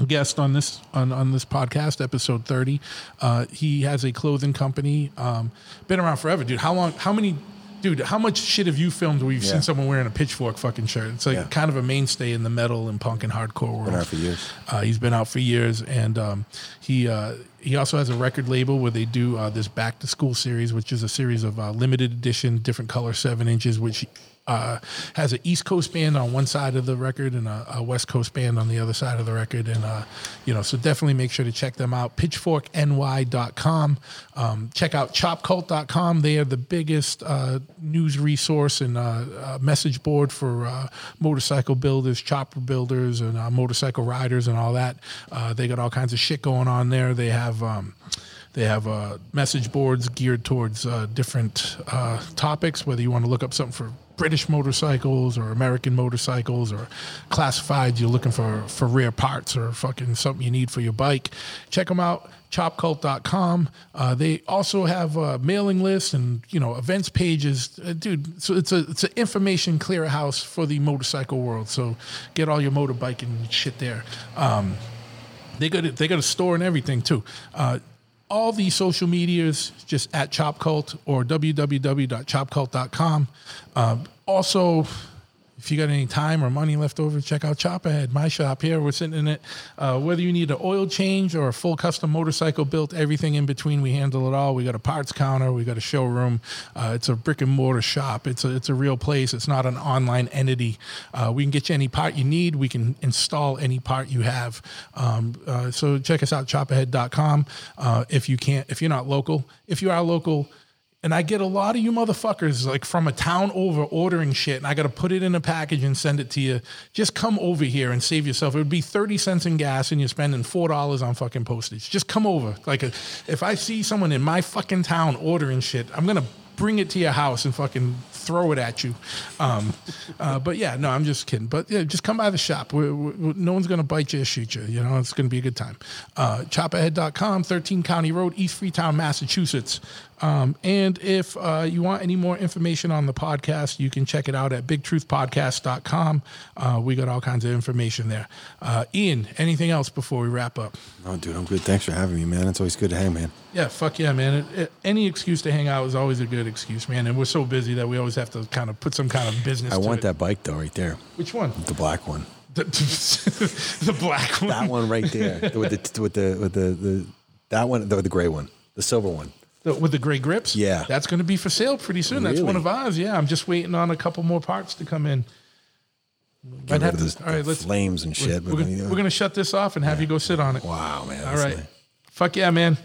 guest on this on, on this podcast, episode thirty. Uh, he has a clothing company, um, been around forever, dude. How long? How many? Dude, how much shit have you filmed where you've Yeah. seen someone wearing a pitchfork fucking shirt? It's like Yeah. kind of a mainstay in the metal and punk and hardcore world. Been around for years. Uh, he's been out for years, and um, he uh, he also has a record label where they do uh, this back to school series, which is a series of uh, limited edition, different color seven inches, which uh, has an East Coast band on one side of the record and a, a West Coast band on the other side of the record, and uh, you know, so definitely make sure to check them out. PitchforkNY.com. Um, check out ChopCult.com. They are the biggest uh, news resource and uh, uh, message board for uh, motorcycle builders, chopper builders, and motorcycle riders, and all that. They got all kinds of shit going on there. They have. Um, they have uh, message boards geared towards uh, different uh, topics, whether you want to look up something for British motorcycles or American motorcycles or classifieds, you're looking for, for rare parts or fucking something you need for your bike. Check them out, chopcult.com. Uh, they also have uh, mailing lists and, you know, events pages. Uh, dude, so it's a it's an information clearinghouse for the motorcycle world. So get all your motorbiking shit there. Um, they got a, they got a store and everything too. Uh, all the social medias just at Chop Cult or www.chopcult.com. Um, also, if you got any time or money left over, check out Choppahead, my shop here. We're sitting in it. Uh, whether you need an oil change or a full custom motorcycle built, everything in between, we handle it all. We got a parts counter, we got a showroom. Uh, it's a brick and mortar shop. It's a it's a real place. It's not an online entity. Uh, we can get you any part you need. We can install any part you have. Um, uh, so check us out, choppahead.com. Uh, if you can't, if you're not local, if you are local. And I get a lot of you motherfuckers like from a town over ordering shit, and I got to put it in a package and send it to you. Just come over here and save yourself. It would be thirty cents in gas, and you're spending four dollars on fucking postage. Just come over. Like, a, if I see someone in my fucking town ordering shit, I'm gonna bring it to your house and fucking throw it at you. Um, [LAUGHS] uh, but yeah, no, I'm just kidding. But yeah, just come by the shop. we we no one's going to bite you or shoot you. You know, it's going to be a good time. Uh, choppahead.com, 13 County Road, East Freetown, Massachusetts. Um, and if uh, you want any more information on the podcast, you can check it out at bigtruthpodcast.com. Uh, we got all kinds of information there. Uh, Ian, anything else before we wrap up? Oh, dude, I'm good. Thanks for having me, man. It's always good to hang, man. Yeah, fuck yeah, man. It, it- any excuse to hang out is always a good excuse, man. And we're so busy that we always have to kind of put some kind of business. I to want it. that bike though, right there, Which one? the black one. The, [LAUGHS] the black one. That one right there, with the with the with the, the that one, the, the gray one, the silver one. The- with the gray grips. Yeah. that's going to be for sale pretty soon. That's one of ours. Yeah, I'm just waiting on a couple more parts to come in. Get I'd rid have of to- this, all right, let's- flames and shit. We're, gonna- we're going to shut this off and have you go sit on it. wow, man. All right. nice. Fuck yeah, man.